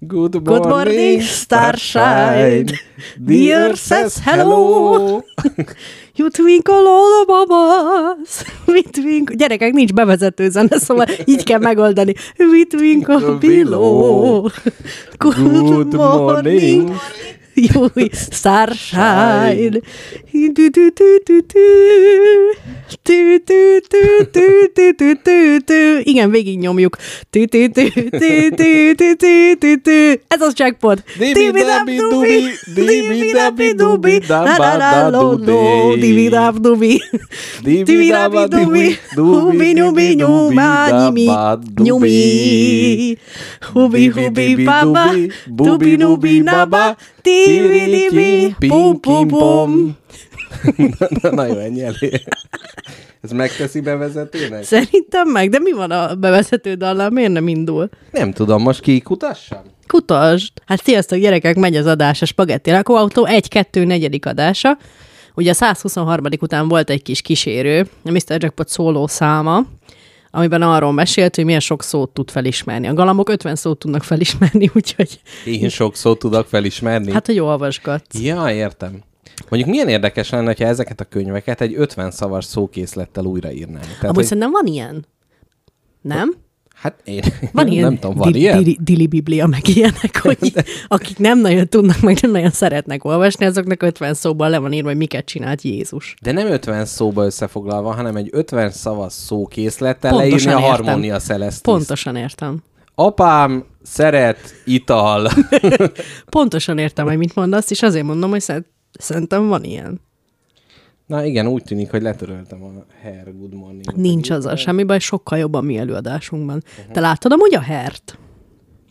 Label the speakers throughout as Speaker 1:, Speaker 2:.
Speaker 1: Good morning,
Speaker 2: Good morning, starshine. The earth says hello. You twinkle all above us. We twinkle. Gyerekek, nincs bevezető zene, szóval így kell megoldani. We twinkle below.
Speaker 1: Good morning.
Speaker 2: You starshine. Du, du, du, du, du. Du, du, du, du, du, du, du, du. Igen, végig nyomjuk. Du, du, du, du, du, du, du, du, du. Ez az jackpot.
Speaker 1: Dibi-dabi-dubi, dibi-dabi-dubi,
Speaker 2: Da-da-da-lo-lo, dibi-dab-dubi. Dibi-dabi-dubi, hubi-nubi, nyumányi, nyumi. Hubi-hubi-baba, dubi-nubi-naba, dibi-dibi, pum-pum-pum.
Speaker 1: Na, na jó, ennyi elég. Ez megteszi bevezetőnek?
Speaker 2: Szerintem meg, de mi van a bevezető dallal? Miért nem indul?
Speaker 1: Nem tudom, most kikutassam?
Speaker 2: Kutasd! Hát sziasztok, gyerekek, megy az adás, a Spagetti Lakóautó, egy-kettő negyedik adása. Ugye a 123. után volt egy kis kísérő, a Mr. Jackpot szóló száma, amiben arról mesélt, hogy milyen sok szót tud felismerni. A galamok 50 szót tudnak felismerni, úgyhogy
Speaker 1: Én sok szót tudok felismerni.
Speaker 2: hát, hogy olvasgatsz.
Speaker 1: Ja, értem. Mondjuk milyen érdekes lenne, ha ezeket a könyveket egy 50 szavas szókészlettel újraírnánk. Tehát,
Speaker 2: Amúgy
Speaker 1: hogy,
Speaker 2: szerintem van ilyen. Nem?
Speaker 1: hát én
Speaker 2: Van ilyen,
Speaker 1: nem tudom, van
Speaker 2: di-
Speaker 1: ilyen?
Speaker 2: Dili, dili biblia, meg ilyenek, hogy akik nem nagyon tudnak, meg nem nagyon szeretnek olvasni, azoknak 50 szóban le van írva, hogy miket csinált Jézus.
Speaker 1: De nem 50 szóba összefoglalva, hanem egy 50 szavas szókészlettel leírni a harmónia celestis.
Speaker 2: Pontosan értem.
Speaker 1: Apám szeret ital.
Speaker 2: Pontosan értem, hogy mit mondasz, és azért mondom, hogy szerintem van ilyen.
Speaker 1: Na igen, úgy tűnik, hogy letöröltem a Hair Good Morning.
Speaker 2: Nincs az a semmi baj, sokkal jobb a mi előadásunkban. Te láttad amúgy a hert?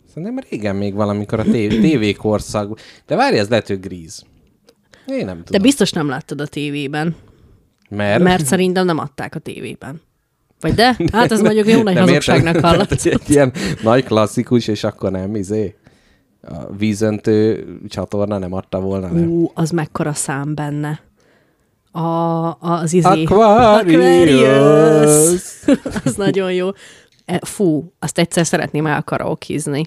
Speaker 1: Szerintem régen még valamikor a tév- tévékorszak. De várj, ez lehet, hogy gríz. Én nem
Speaker 2: De
Speaker 1: tudom.
Speaker 2: biztos nem láttad a tévében,
Speaker 1: Mert?
Speaker 2: mert szerintem nem adták a tévében. Vagy de? Hát ez mondjuk jó nagy hazugságnak hallott.
Speaker 1: Tehát egy ilyen nagy klasszikus, és akkor nem, izé. A vízöntő csatorna nem adta volna le.
Speaker 2: Ú, az mekkora szám benne. A, az izé...
Speaker 1: Aquarius.
Speaker 2: Aquarius. az nagyon jó. E, Fú, azt egyszer szeretném elkaraokizni.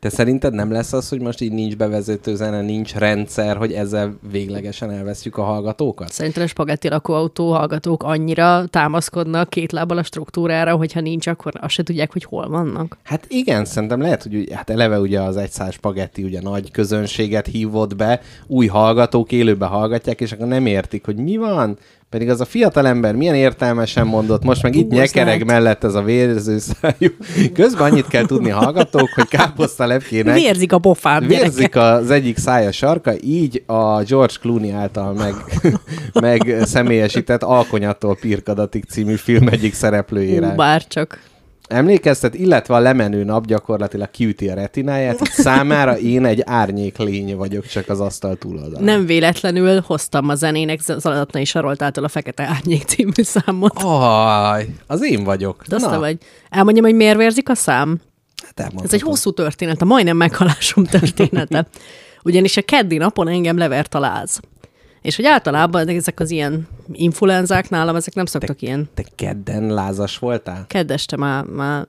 Speaker 1: Te szerinted nem lesz az, hogy most így nincs bevezető zene, nincs rendszer, hogy ezzel véglegesen elveszjük a hallgatókat?
Speaker 2: Szerintem a spagetti lakóautó hallgatók annyira támaszkodnak két lábbal a struktúrára, hogyha nincs, akkor azt se tudják, hogy hol vannak.
Speaker 1: Hát igen, szerintem lehet, hogy hát eleve ugye az egyszáz spagetti ugye nagy közönséget hívott be, új hallgatók élőbe hallgatják, és akkor nem értik, hogy mi van, pedig az a fiatal ember milyen értelmesen mondott, most meg itt nyekereg mellett ez a vérző szájú. Közben annyit kell tudni hallgatók, hogy káposztalepkének
Speaker 2: Vérzik a pofám,
Speaker 1: Vérzik az egyik szája sarka, így a George Clooney által meg, meg személyesített Alkonyattól Pirkadatig című film egyik szereplőjére.
Speaker 2: Ú, bárcsak.
Speaker 1: Emlékeztet, illetve a lemenő nap gyakorlatilag kiüti a retináját, számára én egy árnyék lény vagyok csak az asztal túloldalán.
Speaker 2: Nem véletlenül hoztam a zenének Zalatnai Saroltától a Fekete Árnyék című számot.
Speaker 1: Aj, az én vagyok.
Speaker 2: De azt vagy. Elmondjam, hogy miért vérzik a szám?
Speaker 1: Hát
Speaker 2: Ez egy hosszú történet, a majdnem meghalásom története. Ugyanis a keddi napon engem levert a láz. És hogy általában ezek az ilyen influenzák nálam, ezek nem szoktak ilyen
Speaker 1: Te kedden lázas voltál?
Speaker 2: keddeste már, már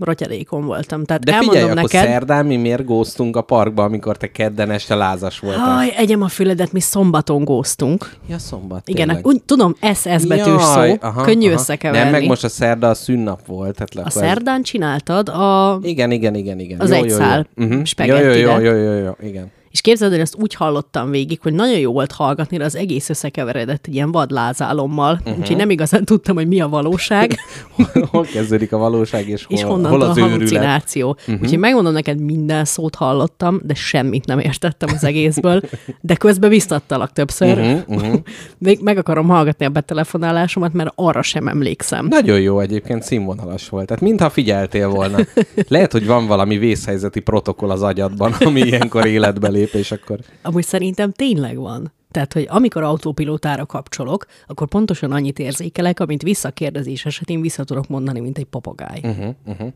Speaker 2: rotyalékon voltam. Tehát
Speaker 1: De
Speaker 2: elmondom
Speaker 1: figyelj, akkor
Speaker 2: neked,
Speaker 1: szerdán mi miért góztunk a parkba, amikor te kedden este lázas voltál?
Speaker 2: Haj, egyem a füledet, mi szombaton góztunk.
Speaker 1: Ja, szombat.
Speaker 2: Igen,
Speaker 1: tényleg.
Speaker 2: úgy tudom, SS betűs szó, könnyű összekeverni.
Speaker 1: Nem, meg most a szerda a szünnap volt. Tehát
Speaker 2: A
Speaker 1: akkor
Speaker 2: szerdán csináltad a...
Speaker 1: Igen, igen, igen, igen.
Speaker 2: Az
Speaker 1: jó,
Speaker 2: egy
Speaker 1: jó,
Speaker 2: szál
Speaker 1: jó. Uh-huh. Jó, jó, jó, jó, jó, jó, igen.
Speaker 2: És képzeld, hogy ezt úgy hallottam végig, hogy nagyon jó volt hallgatni, de az egész összekeveredett egy ilyen vadlázálommal, uh-huh. úgyhogy nem igazán tudtam, hogy mi a valóság,
Speaker 1: hol kezdődik a valóság, és hol,
Speaker 2: és
Speaker 1: hol az
Speaker 2: a halucináció. Uh-huh. Úgyhogy megmondom neked, minden szót hallottam, de semmit nem értettem az egészből, de közben biztattalak többször. Uh-huh, uh-huh. Még meg akarom hallgatni a betelefonálásomat, mert arra sem emlékszem.
Speaker 1: Nagyon jó egyébként, színvonalas volt. Tehát mintha figyeltél volna. Lehet, hogy van valami vészhelyzeti protokoll az agyadban, ami ilyenkor életbe lép, és akkor...
Speaker 2: Amúgy szerintem tényleg van. Tehát, hogy amikor autópilótára kapcsolok, akkor pontosan annyit érzékelek, amit visszakérdezés esetén vissza tudok mondani, mint egy papagáj. Uh-huh.
Speaker 1: Uh-huh.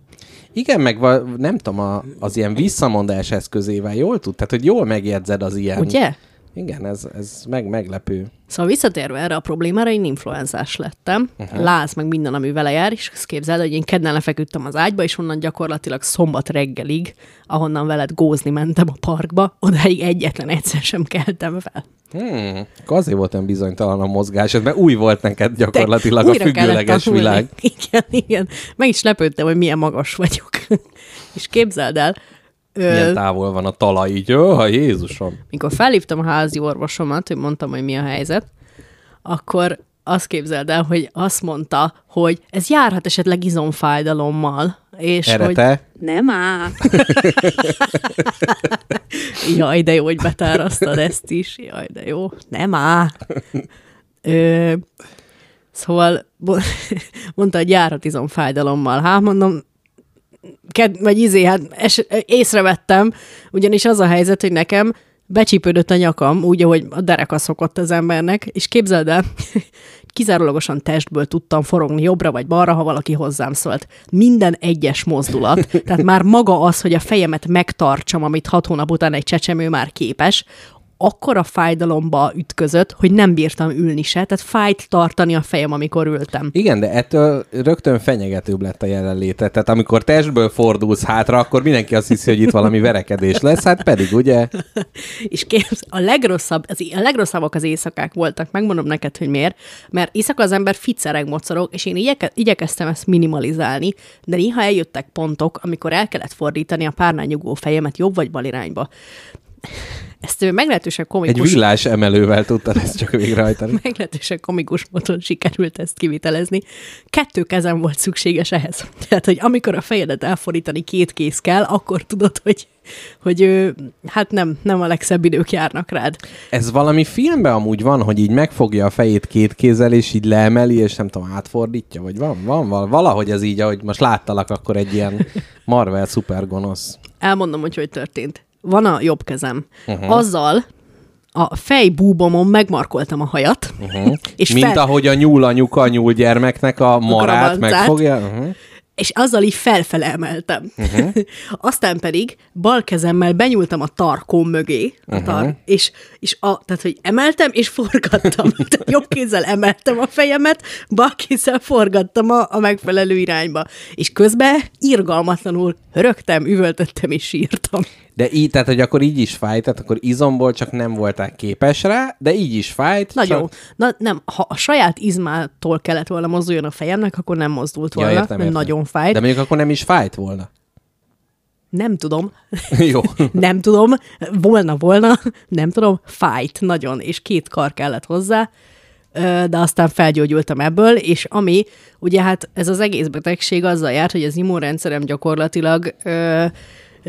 Speaker 1: Igen, meg va- nem tudom, a, az ilyen visszamondás eszközével jól tud, tehát hogy jól megjegyzed az ilyen...
Speaker 2: Ugye?
Speaker 1: Igen, ez, ez meg meglepő.
Speaker 2: Szóval visszatérve erre a problémára, én influenzás lettem. Uh-huh. Láz meg minden, ami vele jár, és azt képzeld, hogy én kedden lefeküdtem az ágyba, és onnan gyakorlatilag szombat reggelig, ahonnan veled gózni mentem a parkba, odáig egyetlen egyszer sem keltem fel.
Speaker 1: Hmm, akkor azért volt olyan bizonytalan a mozgásod, mert új volt neked gyakorlatilag a függőleges világ.
Speaker 2: Igen, igen. Meg is lepődtem, hogy milyen magas vagyok. és képzeld el,
Speaker 1: Milyen távol van a talaj így. Ó, Jézusom.
Speaker 2: mikor felhívtam a házi orvosomat, hogy mondtam, hogy mi a helyzet, akkor azt képzeld el, hogy azt mondta, hogy ez járhat esetleg izomfájdalommal, és
Speaker 1: Erre
Speaker 2: hogy
Speaker 1: te?
Speaker 2: nem áll. Jaj, de jó, hogy betárasztad ezt is. Jaj, de jó. Nem áll. Ö, szóval mondta, hogy járhat izomfájdalommal. Hát mondom, ked, vagy izé, hát es, észrevettem, ugyanis az a helyzet, hogy nekem becsípődött a nyakam, úgy, ahogy a dereka szokott az embernek, és képzeld el, kizárólagosan testből tudtam forogni jobbra vagy balra, ha valaki hozzám szólt. Minden egyes mozdulat, tehát már maga az, hogy a fejemet megtartsam, amit hat hónap után egy csecsemő már képes, akkora fájdalomba ütközött, hogy nem bírtam ülni se, tehát fájt tartani a fejem, amikor ültem.
Speaker 1: Igen, de ettől rögtön fenyegetőbb lett a jelenléte. Tehát amikor testből fordulsz hátra, akkor mindenki azt hiszi, hogy itt valami verekedés lesz, hát pedig ugye
Speaker 2: És képz, a legrosszabb, az, a legrosszabbak az éjszakák voltak, megmondom neked, hogy miért, mert éjszaka az ember ficereg mocorog, és én igyeke, igyekeztem ezt minimalizálni, de néha eljöttek pontok, amikor el kellett fordítani a párnán nyugvó fejemet jobb vagy bal irányba. Ezt ő meglehetősen
Speaker 1: egy
Speaker 2: komikus,
Speaker 1: villás emelővel tudtad ezt csak végrehajtani.
Speaker 2: meglehetősen komikus módon sikerült ezt kivitelezni. Kettő kezem volt szükséges ehhez. Tehát, hogy amikor a fejedet elfordítani két kéz kell, akkor tudod, hogy, hogy ő, hát nem, nem a legszebb idők járnak rád.
Speaker 1: Ez valami filmben amúgy van, hogy így megfogja a fejét két kézzel, és így leemeli, és nem tudom, átfordítja, vagy van, van, van valahogy ez így, ahogy most láttalak, akkor egy ilyen Marvel szupergonosz.
Speaker 2: Elmondom, hogy hogy történt. Van a jobb kezem. Uh-huh. Azzal a fejbúbomon megmarkoltam a hajat, uh-huh. és,
Speaker 1: Mint
Speaker 2: fel,
Speaker 1: ahogy a nyúl a nyúl gyermeknek a marát
Speaker 2: gramancát.
Speaker 1: megfogja. Uh-huh.
Speaker 2: és azzal így felfele emeltem. Uh-huh. Aztán pedig bal kezemmel benyúltam a tarkóm mögé, a tar- uh-huh. és, és a, tehát, hogy emeltem és forgattam. tehát jobb kézzel emeltem a fejemet, bal kézzel forgattam a, a megfelelő irányba. És közben irgalmatlanul rögtem, üvöltöttem és sírtam.
Speaker 1: De így, tehát, hogy akkor így is fájt, tehát akkor izomból csak nem voltál képes rá, de így is fájt.
Speaker 2: Nagyon.
Speaker 1: Csak...
Speaker 2: Na, nem, ha a saját izmától kellett volna mozduljon a fejemnek, akkor nem mozdult volna,
Speaker 1: Ja, értem,
Speaker 2: mert
Speaker 1: értem.
Speaker 2: nagyon fájt.
Speaker 1: De mondjuk akkor nem is fájt volna.
Speaker 2: Nem tudom.
Speaker 1: Jó.
Speaker 2: nem tudom. Volna, volna. Nem tudom. Fájt nagyon, és két kar kellett hozzá. De aztán felgyógyultam ebből, és ami, ugye hát ez az egész betegség azzal járt, hogy az immunrendszerem gyakorlatilag ö,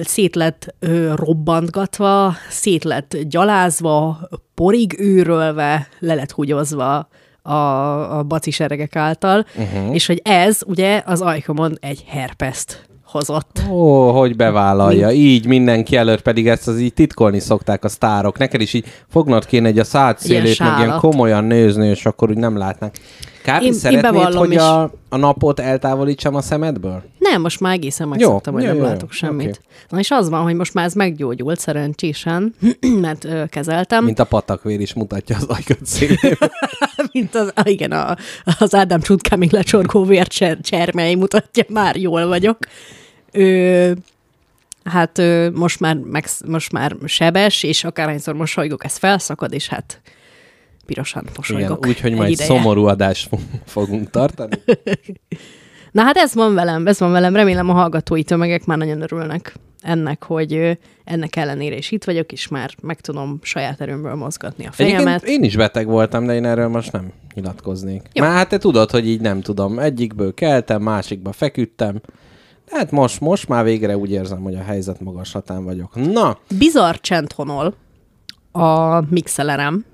Speaker 2: szét lett robbantgatva, szét lett gyalázva, porig őrölve, le lett húgyozva a, a baciseregek által, uh-huh. és hogy ez ugye az ajkomon egy herpeszt hozott.
Speaker 1: Ó, hogy bevállalja. Így mindenki előtt pedig ezt az így titkolni szokták a sztárok. Neked is így fognod kéne egy a szád
Speaker 2: Ilyen
Speaker 1: szélét, meg ilyen komolyan nézni, és akkor úgy nem látnak. Kápi,
Speaker 2: Én- én
Speaker 1: szeretnéd,
Speaker 2: bevallom
Speaker 1: hogy
Speaker 2: is.
Speaker 1: a, a napot eltávolítsam a szemedből?
Speaker 2: Nem, most már egészen megszoktam, hogy
Speaker 1: jó,
Speaker 2: nem
Speaker 1: jó,
Speaker 2: látok
Speaker 1: jó,
Speaker 2: semmit.
Speaker 1: oké.
Speaker 2: Na és az van, hogy most már ez meggyógyult szerencsésen, mert ö, kezeltem.
Speaker 1: Mint a patakvér is mutatja az ajkat szélét.
Speaker 2: Mint az, igen, a, az Ádám csutkámig lecsorgó vércsermely mutatja, már jól vagyok. Ö, hát ö, most már, meg, most már sebes, és akárhányszor mosolygok, ez felszakad, és hát pirosan mosolygok.
Speaker 1: úgyhogy majd
Speaker 2: ideje.
Speaker 1: szomorú adást fo- fogunk tartani.
Speaker 2: Na hát ez van velem, ez van velem. Remélem a hallgatói tömegek már nagyon örülnek ennek, hogy ennek ellenére is itt vagyok, és már meg tudom saját erőmből mozgatni a
Speaker 1: Egyébként
Speaker 2: fejemet.
Speaker 1: én is beteg voltam, de én erről most nem nyilatkoznék.
Speaker 2: Jó.
Speaker 1: Már hát te tudod, hogy így nem tudom. Egyikből keltem, másikba feküdtem. De hát most, most már végre úgy érzem, hogy a helyzet magaslatán vagyok. Na,
Speaker 2: Bizarr csend honol a mixelerem.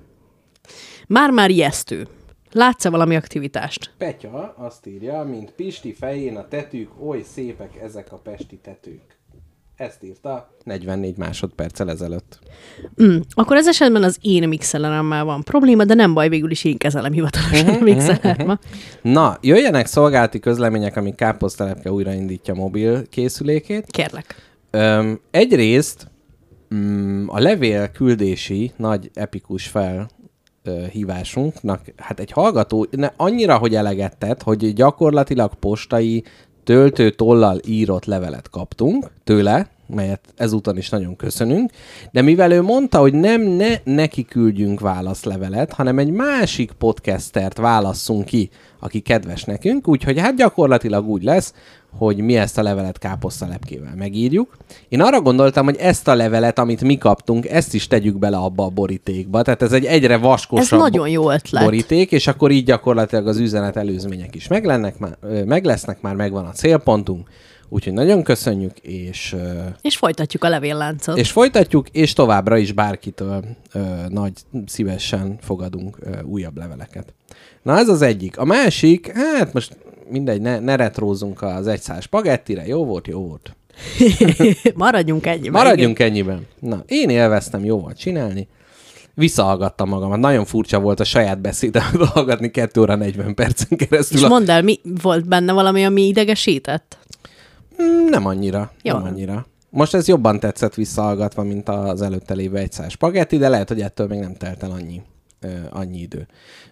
Speaker 2: Már-már ijesztő. Látsz-e valami aktivitást?
Speaker 1: Petya azt írja, mint Pisti fején a tetők, oly szépek ezek a pesti tetők. Ezt írta 44 másodperccel ezelőtt.
Speaker 2: Mm. Akkor ez esetben az én mixeleremmel van probléma, de nem baj, végül is én kezelem hivatalosan
Speaker 1: Mhm,
Speaker 2: a mixelerem.
Speaker 1: Na, jöjjenek szolgálati közlemények, amik Káposztelepke újraindítja mobil készülékét.
Speaker 2: Kérlek.
Speaker 1: Öm, egyrészt mm, a levél küldési nagy epikus fel hívásunknak, hát egy hallgató ne, annyira, hogy eleget tett, hogy gyakorlatilag postai töltő tollal írott levelet kaptunk tőle, melyet ezúton is nagyon köszönünk, de mivel ő mondta, hogy nem ne neki küldjünk válaszlevelet, hanem egy másik podcastert válasszunk ki, aki kedves nekünk, úgyhogy hát gyakorlatilag úgy lesz, hogy mi ezt a levelet káposztalepkével megírjuk. Én arra gondoltam, hogy ezt a levelet, amit mi kaptunk, ezt is tegyük bele abba a borítékba. Tehát ez egy egyre
Speaker 2: Ez
Speaker 1: vaskosabb
Speaker 2: nagyon jó ötlet.
Speaker 1: boríték, és akkor így gyakorlatilag az üzenet előzmények is meg, lennek, már, meg lesznek, már megvan a célpontunk. Úgyhogy nagyon köszönjük, és,
Speaker 2: És folytatjuk a levélláncot.
Speaker 1: és folytatjuk, és továbbra is bárkitől ö, nagy szívesen fogadunk ö, újabb leveleket. Na ez az egyik. A másik, hát most mindegy, ne, ne retrózzunk az egyszás spagettire, jó volt, jó volt.
Speaker 2: Maradjunk ennyi.
Speaker 1: Maradjunk ennyiben. Na, én élveztem, jó volt csinálni. Visszahallgattam magamat. Nagyon furcsa volt a saját beszédemet hallgatni 2 óra 40 percen keresztül.
Speaker 2: És mondd el, mi volt benne valami, ami idegesített?
Speaker 1: Mm, Nem annyira.
Speaker 2: Jó.
Speaker 1: Nem annyira. Most ez jobban tetszett visszahallgatva, mint az előtte lévő egy száz spagetti, de lehet, hogy ettől még nem telt el annyi, annyi idő.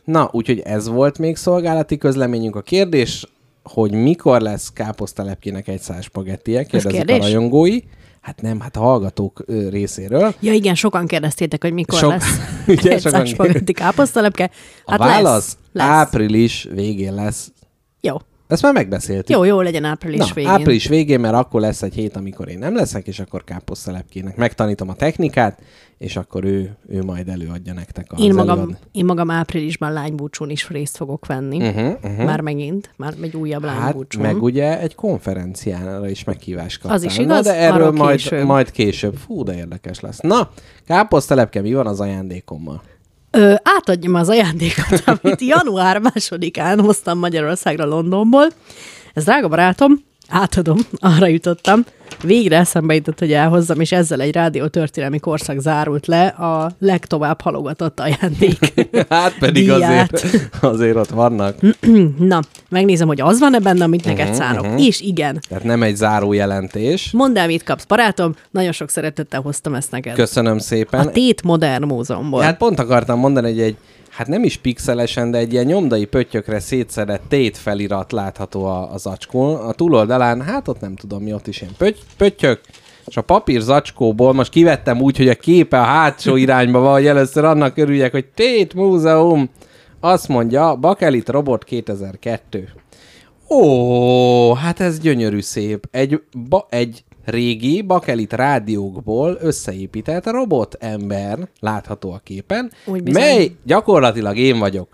Speaker 1: Na, úgyhogy ez volt még szolgálati közleményünk. A kérdés, hogy mikor lesz káposztalepkének egy száz spagettie, kérdezik a rajongói. Hát nem, hát a hallgatók részéről.
Speaker 2: Ja igen, sokan kérdeztétek, hogy mikor
Speaker 1: Sok-
Speaker 2: lesz
Speaker 1: Ugye,
Speaker 2: egy
Speaker 1: sokan-
Speaker 2: spagetti káposztalepke.
Speaker 1: A
Speaker 2: Hát
Speaker 1: válasz
Speaker 2: lesz, lesz.
Speaker 1: április végén lesz.
Speaker 2: Jó.
Speaker 1: Ezt már megbeszéltük.
Speaker 2: Jó, jó legyen április
Speaker 1: Na,
Speaker 2: végén.
Speaker 1: április végén, mert akkor lesz egy hét, amikor én nem leszek, és akkor káposztelepkének megtanítom a technikát, és akkor ő, ő majd előadja nektek az
Speaker 2: Én magam,
Speaker 1: előad-
Speaker 2: én magam áprilisban lánybúcsún is részt fogok venni.
Speaker 1: Uh-huh, uh-huh.
Speaker 2: Már megint, már egy újabb
Speaker 1: Hát,
Speaker 2: lánybúcsún.
Speaker 1: meg ugye egy konferenciára is meghívást kaptál.
Speaker 2: Az is
Speaker 1: Na,
Speaker 2: igaz,
Speaker 1: de erről majd
Speaker 2: később.
Speaker 1: később. majd később. Fú, de érdekes lesz. Na, káposztelepke, mi van az ajándékommal?
Speaker 2: Ö, átadjam az ajándékot, amit január másodikán hoztam Magyarországra Londonból. Ez drága barátom, átadom, arra jutottam. Végre eszembe jutott, hogy elhozzam, és ezzel egy rádió történelmi korszak zárult le a legtovább halogatott ajándék.
Speaker 1: Hát pedig
Speaker 2: Díját.
Speaker 1: azért, azért ott vannak.
Speaker 2: Na, megnézem, hogy az van-e benne, amit neked
Speaker 1: Mhm,
Speaker 2: szánok. És igen,
Speaker 1: Tehát nem egy záró jelentés.
Speaker 2: mondd el, mit kapsz, barátom. Nagyon sok szeretettel hoztam ezt neked.
Speaker 1: Köszönöm szépen.
Speaker 2: A Tét Modern Múzeumból.
Speaker 1: Hát pont akartam mondani, hogy egy, hát nem is pixelesen, de egy ilyen nyomdai pöttyökre szétszedett tét felirat látható a, a zacskón. A túloldalán, hát ott nem tudom mi, ott is ilyen pötty, pöttyök, és a papír zacskóból most kivettem úgy, hogy a képe a hátsó irányba van, hogy először annak örüljek, hogy Tét Múzeum. Azt mondja, Bakelit Robot 2002. Ó, hát ez gyönyörű szép. Egy, ba, egy régi bakelit rádiókból összeépített robot ember látható a képen,
Speaker 2: Úgy bizony.
Speaker 1: mely gyakorlatilag én vagyok.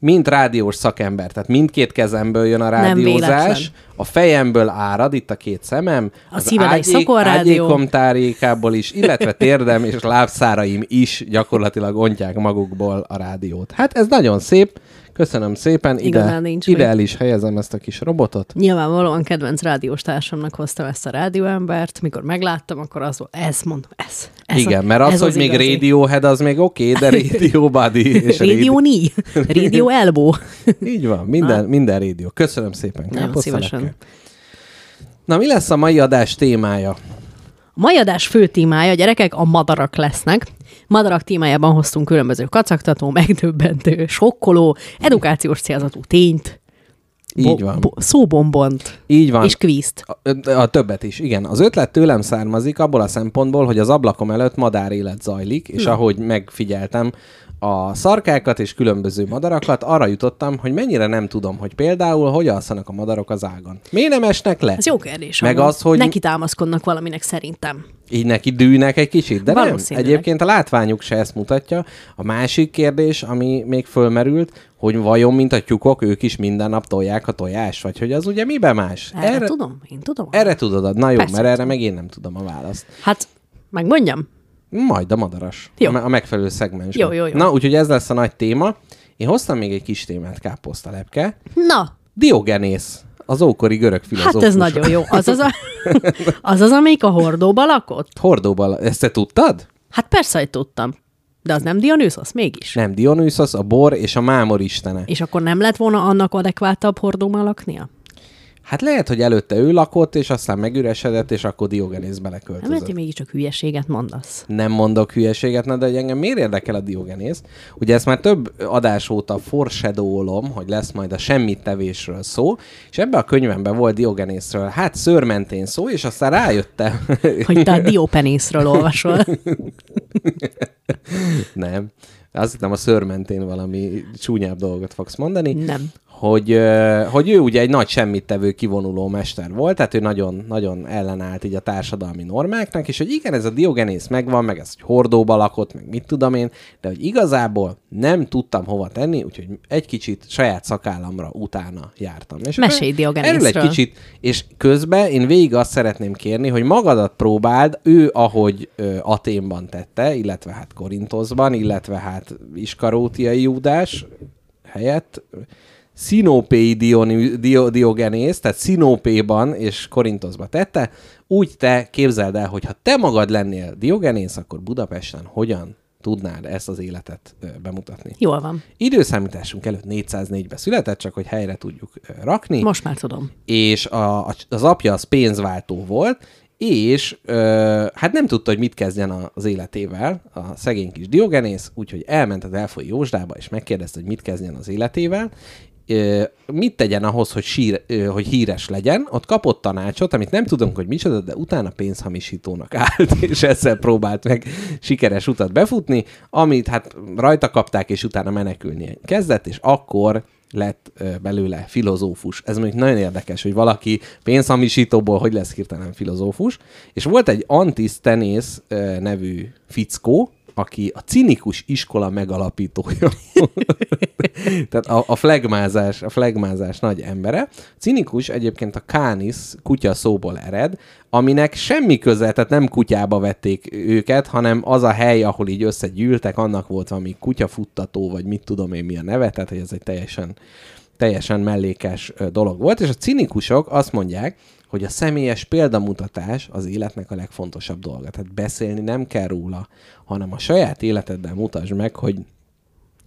Speaker 1: Mint rádiós szakember, tehát mindkét kezemből jön a rádiózás, a fejemből árad, itt a két szemem,
Speaker 2: A egy szakorrádió.
Speaker 1: ágyékom tárékából is, illetve térdem és lábszáraim is gyakorlatilag ontják magukból a rádiót. Hát ez nagyon szép, köszönöm szépen, ide, ide el is helyezem ezt a kis robotot.
Speaker 2: Nyilvánvalóan kedvenc rádiós társamnak hoztam ezt a rádióembert. Mikor megláttam, akkor az volt, ez mondom, ez. ez
Speaker 1: Igen,
Speaker 2: a,
Speaker 1: mert az,
Speaker 2: ez
Speaker 1: hogy még
Speaker 2: igazi.
Speaker 1: Radiohead, az még oké, okay, de Radio Buddy és
Speaker 2: Radio Ni, Radio Elbow.
Speaker 1: Így van, minden, minden rádió. Köszönöm szépen. Káposztelepke.
Speaker 2: szívesen.
Speaker 1: Na, mi lesz a mai adás témája?
Speaker 2: A mai adás fő témája, gyerekek, a madarak lesznek. Madarak témájában hoztunk különböző kacagtató, megdöbbentő, sokkoló, edukációs célzatú tényt,
Speaker 1: Így van.
Speaker 2: bo- szóbombont
Speaker 1: Így van.
Speaker 2: és kvízt.
Speaker 1: A, a többet is, igen. Az ötlet tőlem származik abból a szempontból, hogy az ablakom előtt madárélet zajlik, és ahogy megfigyeltem a szarkákat és különböző madarakat, arra jutottam, hogy mennyire nem tudom, hogy például hogy alszanak a madarok az ágon. Miért nem esnek le?
Speaker 2: Ez jó kérdés.
Speaker 1: Meg
Speaker 2: amúgy.
Speaker 1: az, hogy-
Speaker 2: Neki támaszkodnak valaminek szerintem.
Speaker 1: Így neki dűnek egy kicsit, de nem. Egyébként a látványuk se ezt mutatja. A másik kérdés, ami még fölmerült, hogy vajon, mint a tyúkok, ők is minden nap tolják a tojást, vagy hogy az ugye miben más?
Speaker 2: Erre, erre tudom, én tudom.
Speaker 1: erre tudod. Na jó,
Speaker 2: Persze,
Speaker 1: mert erre meg én nem tudom a választ.
Speaker 2: Hát, megmondjam.
Speaker 1: Majd a madaras.
Speaker 2: Jó.
Speaker 1: A, me- a megfelelő szegmens.
Speaker 2: Jó, jó, jó.
Speaker 1: Na, úgyhogy ez lesz a nagy téma. Én hoztam még egy kis témát, káposztalepke.
Speaker 2: Na,
Speaker 1: Diogenész, az ókori görög filozófus.
Speaker 2: hát ez nagyon jó. Az az, a, az, az amelyik a hordóba lakott?
Speaker 1: Hordóban, ezt te tudtad?
Speaker 2: Hát persze, hogy tudtam. De az nem Dionysos? Mégis.
Speaker 1: Nem, Dionysos, a bor és a mámor istene.
Speaker 2: És akkor nem lett volna annak adekvátabb hordóban laknia?
Speaker 1: Hát lehet, hogy előtte ő lakott, és aztán megüresedett, és akkor Diogenész
Speaker 2: Nem lehet,
Speaker 1: beleköltözött.
Speaker 2: hogy mégiscsak hülyeséget mondasz.
Speaker 1: Nem mondok hülyeséget, na, de hogy engem miért érdekel a Diogenész? Ugye ezt már több adás óta foreshadowolom, hogy lesz majd a semmit tevésről szó, és ebben a könyvemben volt Diogenészről, hát szőrmentén szó, és aztán rájöttem,
Speaker 2: Hogy te a Diopenészről olvasol.
Speaker 1: nem, azt hittem a szőrmentén valami csúnyább dolgot fogsz mondani,
Speaker 2: Nem.
Speaker 1: Hogy, hogy ő ugye egy nagy semmittevő kivonuló mester volt, tehát ő nagyon, nagyon ellenállt így a társadalmi normáknak, és hogy igen, ez a Diogenész megvan, meg ez, hogy hordóba lakott, meg mit tudom én, de hogy igazából nem tudtam hova tenni, úgyhogy egy kicsit saját szakállamra utána jártam. És
Speaker 2: Mesélj Diogenészről.
Speaker 1: Erről egy kicsit, és közben én végig azt szeretném kérni, hogy magadat próbáld, ő ahogy ö, Aténban tette, illetve hát Korintoszban, illetve hát Iskarótiai Júdás helyett, Szinópéi Diogenész, tehát Szinópéban és Korintoszban tette, úgy te képzeld el, hogy ha te magad lennél Diogenész, akkor Budapesten hogyan tudnád ezt az életet bemutatni?
Speaker 2: Jól van.
Speaker 1: Időszámításunk előtt 404-ben született, csak hogy helyre tudjuk rakni
Speaker 2: Most már tudom.
Speaker 1: és a, az apja az pénzváltó volt, és ö, hát nem tudta, hogy mit kezdjen az életével, a szegény kis Diogenész, úgyhogy elment az elfoly Jósdába, és megkérdezte, hogy mit kezdjen az életével, mit tegyen ahhoz, hogy, sír, hogy híres legyen. Ott kapott tanácsot, amit nem tudunk, hogy micsoda, de utána pénzhamisítónak állt, és ezzel próbált meg sikeres utat befutni, amit hát rajta kapták, és utána menekülni kezdett, és akkor lett belőle filozófus. Ez mondjuk nagyon érdekes, hogy valaki pénzhamisítóból hogy lesz hirtelen filozófus. És volt egy Antisztenész nevű fickó, aki a cinikus iskola megalapítója. Tehát a, a flagmázás, a flagmázás nagy embere. Cinikus egyébként a kánis kutya szóból ered, aminek semmi köze, tehát nem kutyába vették őket, hanem az a hely, ahol így összegyűltek, annak volt valami kutyafuttató, vagy mit tudom én mi a neve, tehát hogy ez egy teljesen, teljesen mellékes dolog volt, és a cinikusok azt mondják, hogy a személyes példamutatás az életnek a legfontosabb dolga. Tehát beszélni nem kell róla, hanem a saját életeddel mutasd meg, hogy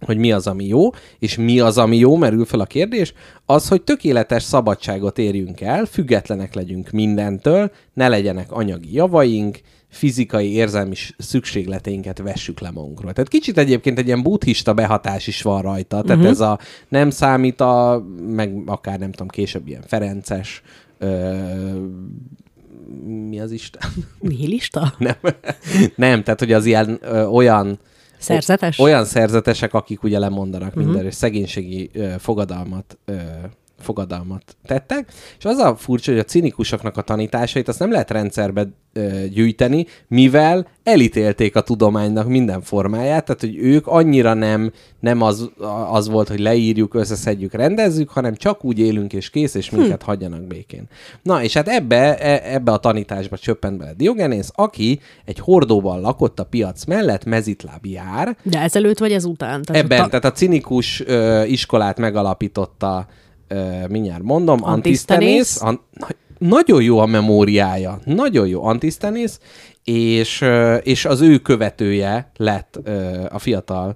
Speaker 1: hogy mi az, ami jó, és mi az, ami jó, merül fel a kérdés, az, hogy tökéletes szabadságot érjünk el, függetlenek legyünk mindentől, ne legyenek anyagi javaink, fizikai, érzelmi szükségleteinket vessük le magunkról. Tehát kicsit egyébként egy ilyen buddhista behatás is van rajta, tehát uh-huh. ez a nem számít a, meg akár nem tudom, később ilyen ferences, ö, mi az Isten?
Speaker 2: Nihilista?
Speaker 1: Nem, nem tehát hogy az ilyen ö, olyan
Speaker 2: Szerzetes?
Speaker 1: olyan szerzetesek, akik ugye lemondanak uh-huh. mindenről, és szegénységi ö, fogadalmat ö, fogadalmat tettek, és az a furcsa, hogy a cinikusoknak a tanításait azt nem lehet rendszerbe ö, gyűjteni, mivel elítélték a tudománynak minden formáját, tehát hogy ők annyira nem, nem az, az volt, hogy leírjuk, összeszedjük, rendezzük, hanem csak úgy élünk és kész, és minket hm. hagyjanak békén. Na, és hát ebbe, e- ebbe a tanításba csöppent bele Diogenész, aki egy hordóban lakott a piac mellett, mezitláb jár,
Speaker 2: De ezelőtt vagy ezután? Tehát
Speaker 1: Ebben,
Speaker 2: a
Speaker 1: tehát a cinikus ö, iskolát megalapította, ö, mindjárt mondom,
Speaker 2: Antisztenész.
Speaker 1: An, na, nagyon jó a memóriája, nagyon jó Antisztenész, és, és az ő követője lett a fiatal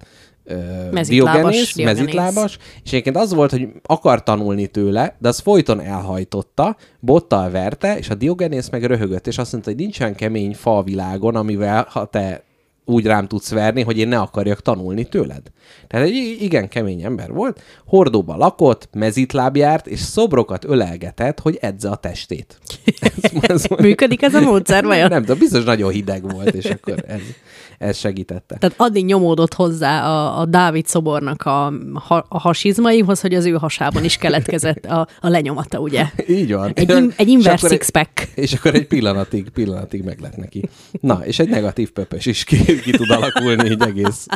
Speaker 2: Mezitlábas
Speaker 1: Diogenész,
Speaker 2: Diogenész.
Speaker 1: mezitlábas, és egyébként az volt, hogy akar tanulni tőle, de az folyton elhajtotta, bottal verte, és a Diogenész meg röhögött, és azt mondta, hogy nincs olyan kemény fa a világon, amivel ha te úgy rám tudsz verni, hogy én ne akarjak tanulni tőled. Tehát egy igen kemény ember volt, hordóba lakott, mezitláb járt, és szobrokat ölelgetett, hogy edze a testét. Ez, ez,
Speaker 2: Működik ez a módszer, vajon?
Speaker 1: nem tudom, biztos nagyon hideg volt, és akkor ez, ez segítette.
Speaker 2: Tehát addig nyomódott hozzá a, a Dávid szobornak a, a hasizmaihoz, hogy az ő hasában is keletkezett a, a lenyomata, ugye?
Speaker 1: Így van.
Speaker 2: Egy, in, egy
Speaker 1: És
Speaker 2: inverse
Speaker 1: akkor egy-
Speaker 2: six-pack.
Speaker 1: És akkor egy pillanatig, pillanatig meg lett neki. Na, és egy negatív pöpös is ki, ki tud alakulni így egész,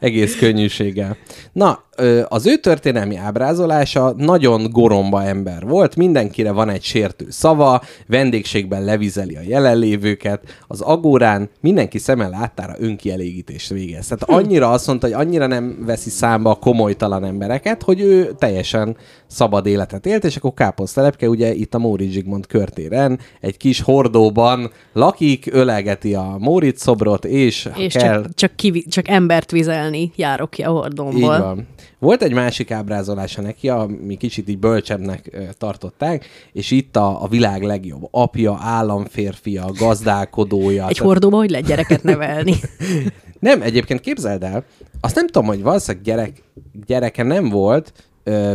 Speaker 1: egész könnyűséggel. Na, az ő történelmi ábrázolása nagyon goromba ember volt, mindenkire van egy sértő szava, vendégségben levizeli a jelenlévőket, az agórán mindenki szeme láttára önkielégítést végez. Tehát annyira azt mondta, hogy annyira nem veszi számba a komolytalan embereket, hogy ő teljesen szabad életet élt, és akkor Káposztelepke ugye itt a Móricz Zsigmond körtéren egy kis hordóban lakik, ölelgeti a Móricz szobrot, és,
Speaker 2: És
Speaker 1: kell,
Speaker 2: csak, csak, kivi, csak embert vizelni járok ki a
Speaker 1: így
Speaker 2: hordomból.
Speaker 1: van. Volt egy másik ábrázolása neki, ami kicsit így bölcsebbnek tartották, és itt a, a világ legjobb apja, államférfia, gazdálkodója.
Speaker 2: Egy
Speaker 1: Tehát-
Speaker 2: hordóba hogy lehet gyereket nevelni?
Speaker 1: nem, egyébként képzeld el, azt nem tudom, hogy valószínűleg gyerek, gyereke nem volt,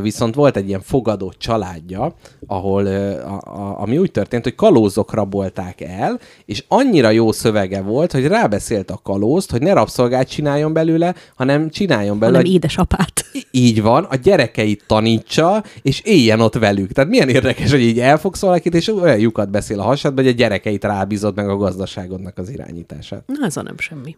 Speaker 1: viszont volt egy ilyen fogadó családja, ahol a, a, ami úgy történt, hogy kalózok rabolták el, és annyira jó szövege volt, hogy rábeszélt a kalózt, hogy ne rabszolgát csináljon belőle, hanem csináljon belőle
Speaker 2: hanem édesapát.
Speaker 1: Így van, a gyerekeit tanítsa, és éljen ott velük. Tehát milyen érdekes, hogy így elfogsz valakit, és olyan lyukat beszél a hasadba, hogy a gyerekeit rábízod meg a gazdaságodnak az irányítását.
Speaker 2: Na, ez a nem semmi.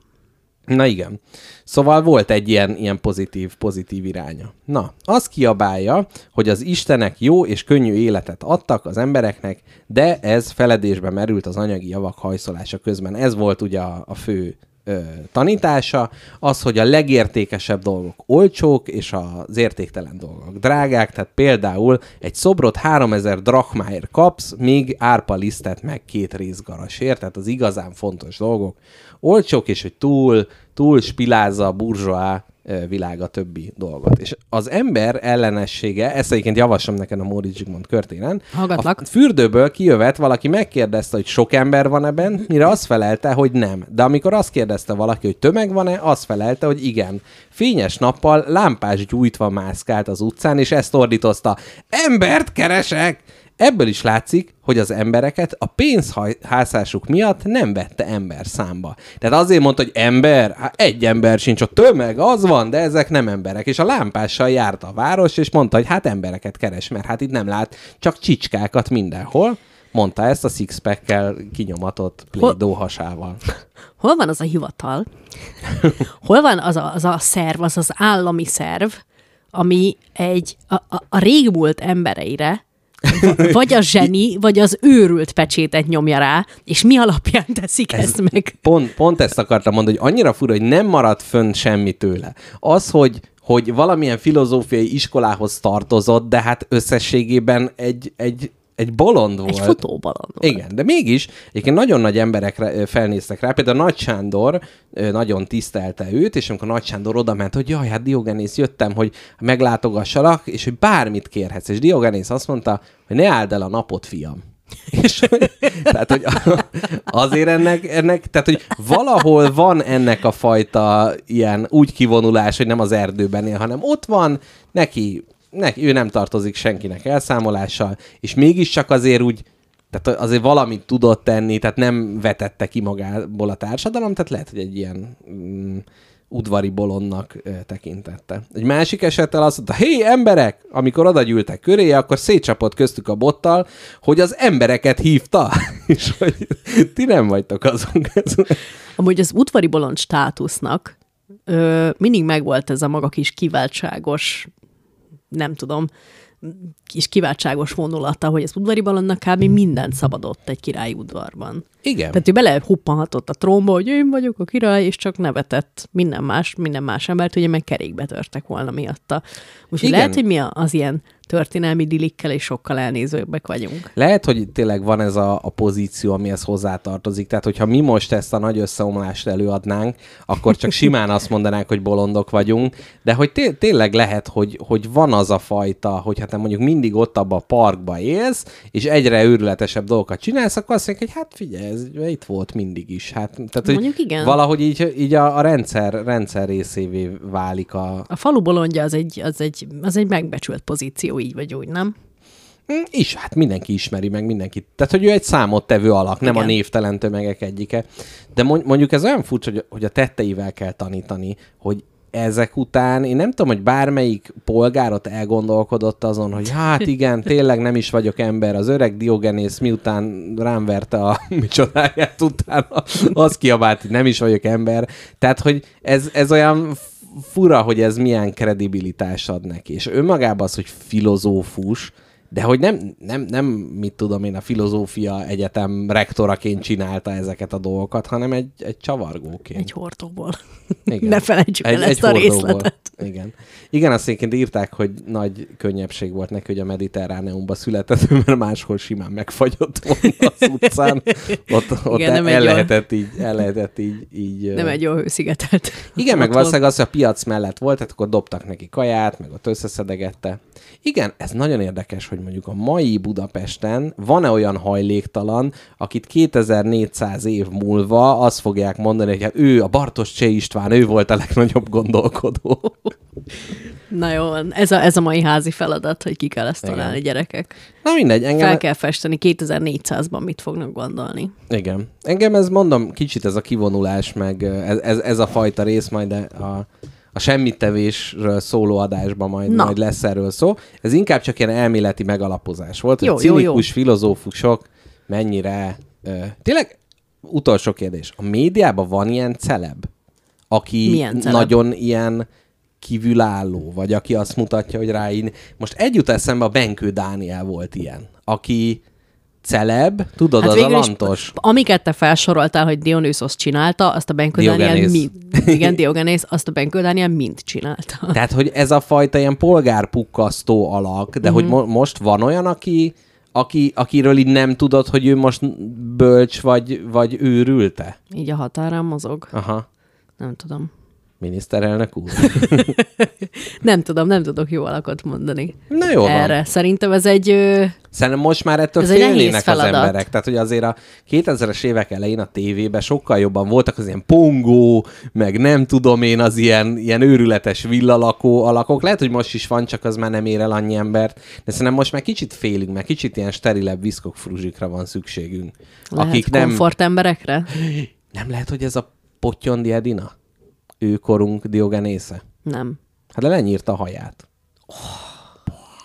Speaker 1: Na igen. Szóval volt egy ilyen, ilyen pozitív, pozitív iránya. Na, az kiabálja, hogy az istenek jó és könnyű életet adtak az embereknek, de ez feledésbe merült az anyagi javak hajszolása közben. Ez volt ugye a, a fő ö, tanítása, az, hogy a legértékesebb dolgok olcsók, és az értéktelen dolgok drágák, tehát például egy szobrot 3000 drachmáért kapsz, míg árpa lisztet meg két részgarasért, tehát az igazán fontos dolgok olcsók, és hogy túl, túl spilázza a burzsóá világ a többi dolgot. És az ember ellenessége, ezt egyébként javaslom neked a Móricz Zsigmond körténen,
Speaker 2: Hallgatlak.
Speaker 1: a fürdőből kijövet, valaki megkérdezte, hogy sok ember van ebben, mire azt felelte, hogy nem. De amikor azt kérdezte valaki, hogy tömeg van-e, azt felelte, hogy igen. Fényes nappal lámpás gyújtva mászkált az utcán, és ezt ordítozta. Embert keresek! Ebből is látszik, hogy az embereket a pénzhászásuk miatt nem vette ember számba. Tehát azért mondta, hogy ember, hát egy ember sincs, a tömeg az van, de ezek nem emberek. És a lámpással járt a város, és mondta, hogy hát embereket keres, mert hát itt nem lát csak csicskákat mindenhol. Mondta ezt a sixpack-kel kinyomatott plédó hasával.
Speaker 2: Hol van az a hivatal? Hol van az a, az a szerv, az az állami szerv, ami egy a, a, a régmúlt embereire vagy a zseni, vagy az őrült pecsétet nyomja rá, és mi alapján teszik Ez... ezt meg?
Speaker 1: Pont, pont ezt akartam mondani, hogy annyira fura, hogy nem maradt fönn semmi tőle. Az, hogy hogy valamilyen filozófiai iskolához tartozott, de hát összességében egy, egy, egy bolond volt.
Speaker 2: Egy futóbalon volt.
Speaker 1: Igen, de mégis egyébként nagyon nagy emberek felnéztek rá, például Nagy Sándor nagyon tisztelte őt, és amikor Nagy Sándor oda ment, hogy jaj, hát Diogenész, jöttem, hogy meglátogassalak, és hogy bármit kérhetsz. És Diogenész azt mondta, hogy ne áld el a napot, fiam. És, tehát, hogy azért ennek, ennek, tehát, hogy valahol van ennek a fajta ilyen úgy kivonulás, hogy nem az erdőben él, hanem ott van, neki, neki ő nem tartozik senkinek elszámolással, és mégiscsak azért úgy, tehát azért valamit tudott tenni, tehát nem vetette ki magából a társadalom, tehát lehet, hogy egy ilyen mm, udvari bolondnak ö, tekintette. Egy másik esettel azt mondta, hé, emberek! Amikor oda gyűltek köré, akkor szétcsapott köztük a bottal, hogy az embereket hívta, és hogy ti nem vagytok azon.
Speaker 2: Amúgy az udvari bolond státusznak ö, mindig megvolt ez a maga kis kiváltságos, nem tudom, kis kiváltságos vonulata, hogy az udvari bolondnak kb. mindent szabadott egy királyi udvarban.
Speaker 1: Igen.
Speaker 2: Tehát ő bele huppanhatott a trónba, hogy én vagyok a király, és csak nevetett minden más, minden más embert, ugye meg kerékbe törtek volna miatta. Úgyhogy lehet, hogy mi az ilyen történelmi dilikkel és sokkal elnézőbbek vagyunk.
Speaker 1: Lehet, hogy tényleg van ez a, a pozíció, amihez hozzátartozik. Tehát, hogyha mi most ezt a nagy összeomlást előadnánk, akkor csak simán azt mondanánk, hogy bolondok vagyunk, de hogy té- tényleg lehet, hogy, hogy van az a fajta, hogy hát mondjuk mindig ott abba a parkba élsz, és egyre őrületesebb dolgokat csinálsz, akkor azt mondják, hogy hát figyelj, ez itt volt mindig is. Hát, tehát, hogy
Speaker 2: Mondjuk igen.
Speaker 1: Valahogy így, így a, a rendszer, rendszer részévé válik a,
Speaker 2: A falu bolondja az egy, az egy, az egy megbecsült pozíció, így vagy úgy, nem?
Speaker 1: Mm, is, hát mindenki ismeri meg mindenkit. Tehát, hogy ő egy számottevő alak, nem
Speaker 2: Igen.
Speaker 1: a névtelen tömegek egyike. De mond- mondjuk ez olyan furcsa, hogy, hogy a tetteivel kell tanítani, hogy ezek után, én nem tudom, hogy bármelyik polgárot elgondolkodott azon, hogy hát igen, tényleg nem is vagyok ember. Az öreg Diogenész miután rám verte a micsodáját utána, az kiabált, hogy nem is vagyok ember. Tehát, hogy ez, ez olyan fura, hogy ez milyen kredibilitás ad neki. És önmagában az, hogy filozófus, de hogy nem, nem, nem, mit tudom én, a filozófia egyetem rektoraként csinálta ezeket a dolgokat, hanem egy, egy csavargóként.
Speaker 2: Egy hordóból.
Speaker 1: Igen.
Speaker 2: ne felejtsük el
Speaker 1: Egy-
Speaker 2: ezt
Speaker 1: egy
Speaker 2: a
Speaker 1: hordóból.
Speaker 2: részletet.
Speaker 1: Igen. Igen, azt egyébként írták, hogy nagy könnyebbség volt neki, hogy a Mediterráneumban született, mert máshol simán megfagyott volna az utcán. Ott, ott
Speaker 2: Igen,
Speaker 1: el,
Speaker 2: egy
Speaker 1: el, lehetett így, el lehetett így, így
Speaker 2: Nem egy jó hőszigetelt.
Speaker 1: igen, meg valószínűleg az, hogy a piac mellett volt, tehát akkor dobtak neki kaját, meg ott összeszedegette. Igen, ez nagyon érdekes, hogy mondjuk a mai Budapesten van-e olyan hajléktalan, akit 2400 év múlva azt fogják mondani, hogy hát ő, a Bartos Cseh István, ő volt a legnagyobb gondolkodó.
Speaker 2: Na jó, ez a, ez a mai házi feladat, hogy ki kell ezt
Speaker 1: Igen.
Speaker 2: találni, gyerekek.
Speaker 1: Na mindegy, engem...
Speaker 2: Fel kell festeni 2400-ban mit fognak gondolni.
Speaker 1: Igen. Engem ez mondom, kicsit ez a kivonulás, meg ö, ez, ez, ez a fajta rész majd a, a semmittevésről szóló adásban majd,
Speaker 2: Na.
Speaker 1: majd lesz erről szó. Ez inkább csak ilyen elméleti megalapozás volt,
Speaker 2: Jó,
Speaker 1: hogy
Speaker 2: jó,
Speaker 1: cinikus
Speaker 2: jó.
Speaker 1: filozófusok mennyire... Ö, tényleg utolsó kérdés. A médiában van ilyen celeb, aki
Speaker 2: Milyen celeb?
Speaker 1: nagyon ilyen kívülálló, vagy aki azt mutatja, hogy rá így... Most egy jut eszembe, a Benkő Dániel volt ilyen, aki celeb, tudod, hát az a lantos.
Speaker 2: amiket te felsoroltál, hogy Dionysos csinálta, azt a Benkő Dániel mind, igen, Diogenész, azt a Benkő Dániel mind csinálta.
Speaker 1: Tehát, hogy ez a fajta ilyen polgárpukkasztó alak, de
Speaker 2: Mhm.
Speaker 1: hogy mo- most van olyan, aki, aki, akiről így nem tudod, hogy ő most bölcs vagy, vagy őrülte?
Speaker 2: Így a határán mozog.
Speaker 1: Aha.
Speaker 2: Nem tudom.
Speaker 1: Miniszterelnök úr.
Speaker 2: Nem tudom, nem tudok jó alakot mondani.
Speaker 1: Na jó van.
Speaker 2: Erre. Szerintem ez egy...
Speaker 1: Szerintem most már ettől félnének az emberek. Tehát, hogy azért a 2000-es évek elején a tévében sokkal jobban voltak az ilyen pongó, meg nem tudom én, az ilyen, ilyen őrületes villalakó alakok. Lehet, hogy most is van, csak az már nem ér el annyi embert. De szerintem most már kicsit félünk, meg kicsit ilyen sterilebb viszkok fruzsikra van szükségünk.
Speaker 2: lehet
Speaker 1: akik nem...
Speaker 2: komfort emberekre?
Speaker 1: Nem lehet, hogy ez a Pottyondi Edina? Ő korunk Diogenésze?
Speaker 2: Nem.
Speaker 1: Hát lenyírta a haját.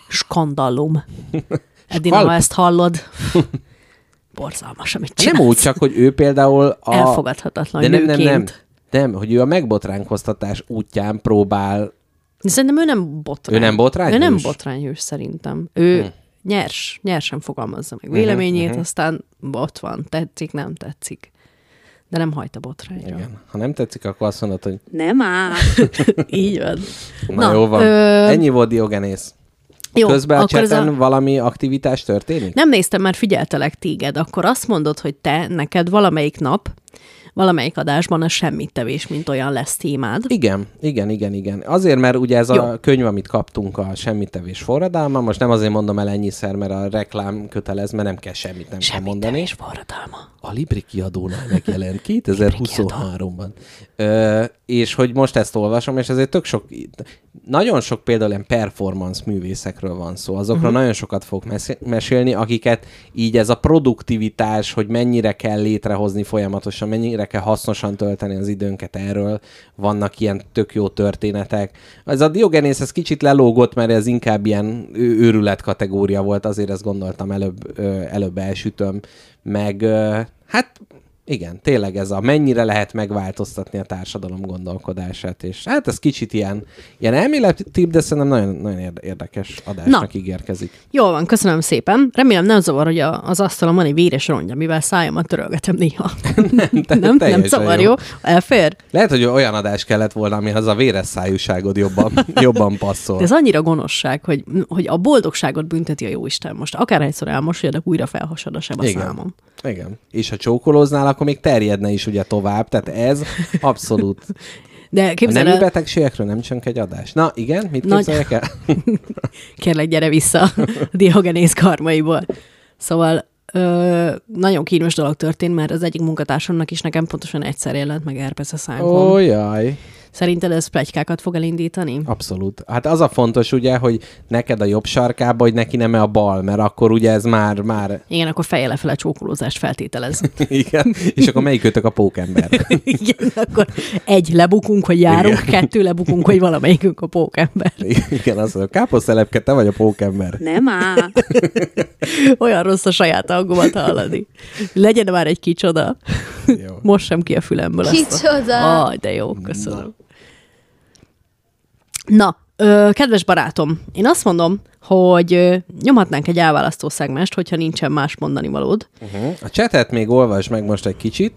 Speaker 2: Skandalum. Edina, ha ezt hallod, borzalmas, amit csinálsz.
Speaker 1: Nem úgy, csak, hogy ő például a...
Speaker 2: Elfogadhatatlan
Speaker 1: De nem, nem, nem. Nem, hogy ő a megbotránkoztatás útján próbál...
Speaker 2: De Szerintem ő nem botrány.
Speaker 1: Ő nem botrányhős?
Speaker 2: Ő nem botrányhős szerintem. Ő hm. nyers, nyersen fogalmazza meg véleményét, uh-huh, aztán ott van, tetszik, nem tetszik. De nem hajt a botrányra.
Speaker 1: Igen. Ha nem tetszik, akkor azt mondod, hogy
Speaker 3: Nem áll.
Speaker 2: Így van.
Speaker 1: na,
Speaker 2: Na,
Speaker 1: jó van.
Speaker 2: ö,
Speaker 1: Ennyi volt Diogenész.
Speaker 2: Jó,
Speaker 1: Közben a
Speaker 2: akkor ez
Speaker 1: cseten
Speaker 2: a...
Speaker 1: valami aktivitás történik?
Speaker 2: Nem néztem, mert figyeltelek téged. Akkor azt mondod, hogy te, neked valamelyik nap, valamelyik adásban a semmit tevés, mint olyan lesz témád.
Speaker 1: Igen, igen, igen, igen. Azért, mert ugye ez
Speaker 2: Jó.
Speaker 1: a könyv, amit kaptunk a semmitevés forradalma, most nem azért mondom el ennyiszer, mert a reklám kötelez, mert nem kell semmit nem kell
Speaker 2: Semmit
Speaker 1: mondani.
Speaker 2: tevés forradalma.
Speaker 1: A Libri kiadónál megjelent 2023-ban. Ö, és hogy most ezt olvasom, és ezért tök sok, nagyon sok például ilyen performance művészekről van szó. Azokról uh-huh. nagyon sokat fog mes- mesélni, akiket így ez a produktivitás, hogy mennyire kell létrehozni folyamatosan, mennyire kell hasznosan tölteni az időnket erről, vannak ilyen tök jó történetek. Ez a Diogenész ez kicsit lelógott, mert ez inkább ilyen őrület kategória volt, azért ezt gondoltam előbb, előbb elsütöm, meg hát igen, tényleg ez a mennyire lehet megváltoztatni a társadalom gondolkodását, és hát ez kicsit ilyen, ilyen elméletibb, de szerintem nagyon, nagyon érde- érdekes adásnak
Speaker 2: Na.
Speaker 1: ígérkezik.
Speaker 2: Jól van, köszönöm szépen. Remélem nem zavar, hogy a, az asztalon van egy véres rongy, amivel szájamat törölgetem néha. nem, nem, nem
Speaker 1: teljesen
Speaker 2: zavar,
Speaker 1: jó.
Speaker 2: jó? Elfér?
Speaker 1: Lehet, hogy olyan adás kellett volna, amihez a véres szájúságod jobban, jobban passzol.
Speaker 2: De ez annyira gonoszság, hogy, hogy a boldogságot bünteti a jóisten most. Akárhányszor elmosolyodok, újra felhasad a seb a
Speaker 1: Igen.
Speaker 2: számon.
Speaker 1: Igen. És ha csókolóznál, akkor még terjedne is ugye tovább, tehát ez abszolút.
Speaker 2: De
Speaker 1: A
Speaker 2: képzeld
Speaker 1: nemi betegségekről nem csak egy adás. Na igen, mit
Speaker 2: Nagy-
Speaker 1: képzeljek el?
Speaker 2: kérlek, gyere vissza a Diogenész karmaiból. Szóval ö, nagyon kínos dolog történt, mert az egyik munkatársamnak is nekem pontosan egyszer jelent meg herpes a szánkon.
Speaker 1: Ó, jaj.
Speaker 2: Szerinted ez plegykákat fog elindítani?
Speaker 1: Abszolút. Hát az a fontos ugye, hogy neked a jobb sarkába, hogy neki nem a bal, mert akkor ugye ez már, már,
Speaker 2: Igen, akkor feje lefele csókolózást feltételez.
Speaker 1: igen, és akkor melyik kötök a pókember?
Speaker 2: Igen, akkor egy lebukunk, hogy járunk,
Speaker 1: Igen.
Speaker 2: kettő lebukunk, hogy valamelyikünk a pókember.
Speaker 1: igen, az a káposztelepke, te vagy a pókember.
Speaker 3: Nem áll.
Speaker 2: Olyan rossz a saját hangomat hallani. Legyen már egy kicsoda.
Speaker 1: Jó.
Speaker 2: Most sem ki a fülemből. ezt a-
Speaker 3: Kicsoda.
Speaker 2: Aj, de jó, köszönöm. Na, Ö, kedves barátom, én azt mondom, hogy ö, nyomhatnánk egy elválasztó szegmest, hogyha nincsen más mondani valód.
Speaker 1: Uh-huh. A chatet még olvasd meg most egy kicsit.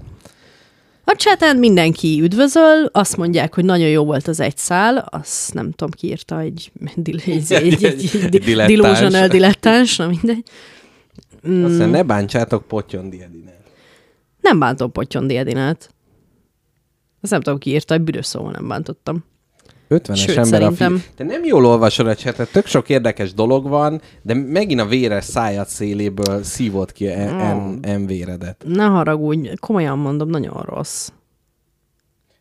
Speaker 2: A chaten mindenki üdvözöl, azt mondják, hogy nagyon jó volt az egy szál, azt nem tudom, ki írta, egy, egy, egy, egy, egy, egy
Speaker 1: dilettáns.
Speaker 2: dilettáns, na mindegy.
Speaker 1: Mm. Aztán ne bántsátok Potyondi Edinát.
Speaker 2: Nem bántom Potyondi Edinát. Azt nem tudom, ki írta, egy büdös szóval nem bántottam.
Speaker 1: 50-es
Speaker 2: Sőt,
Speaker 1: ember
Speaker 2: szerintem-
Speaker 1: a fi... Te nem jól olvasod a chatet, tök sok érdekes dolog van, de megint a véres szájad széléből szívott ki en, en, en véredet.
Speaker 2: Ne haragudj, komolyan mondom, nagyon rossz.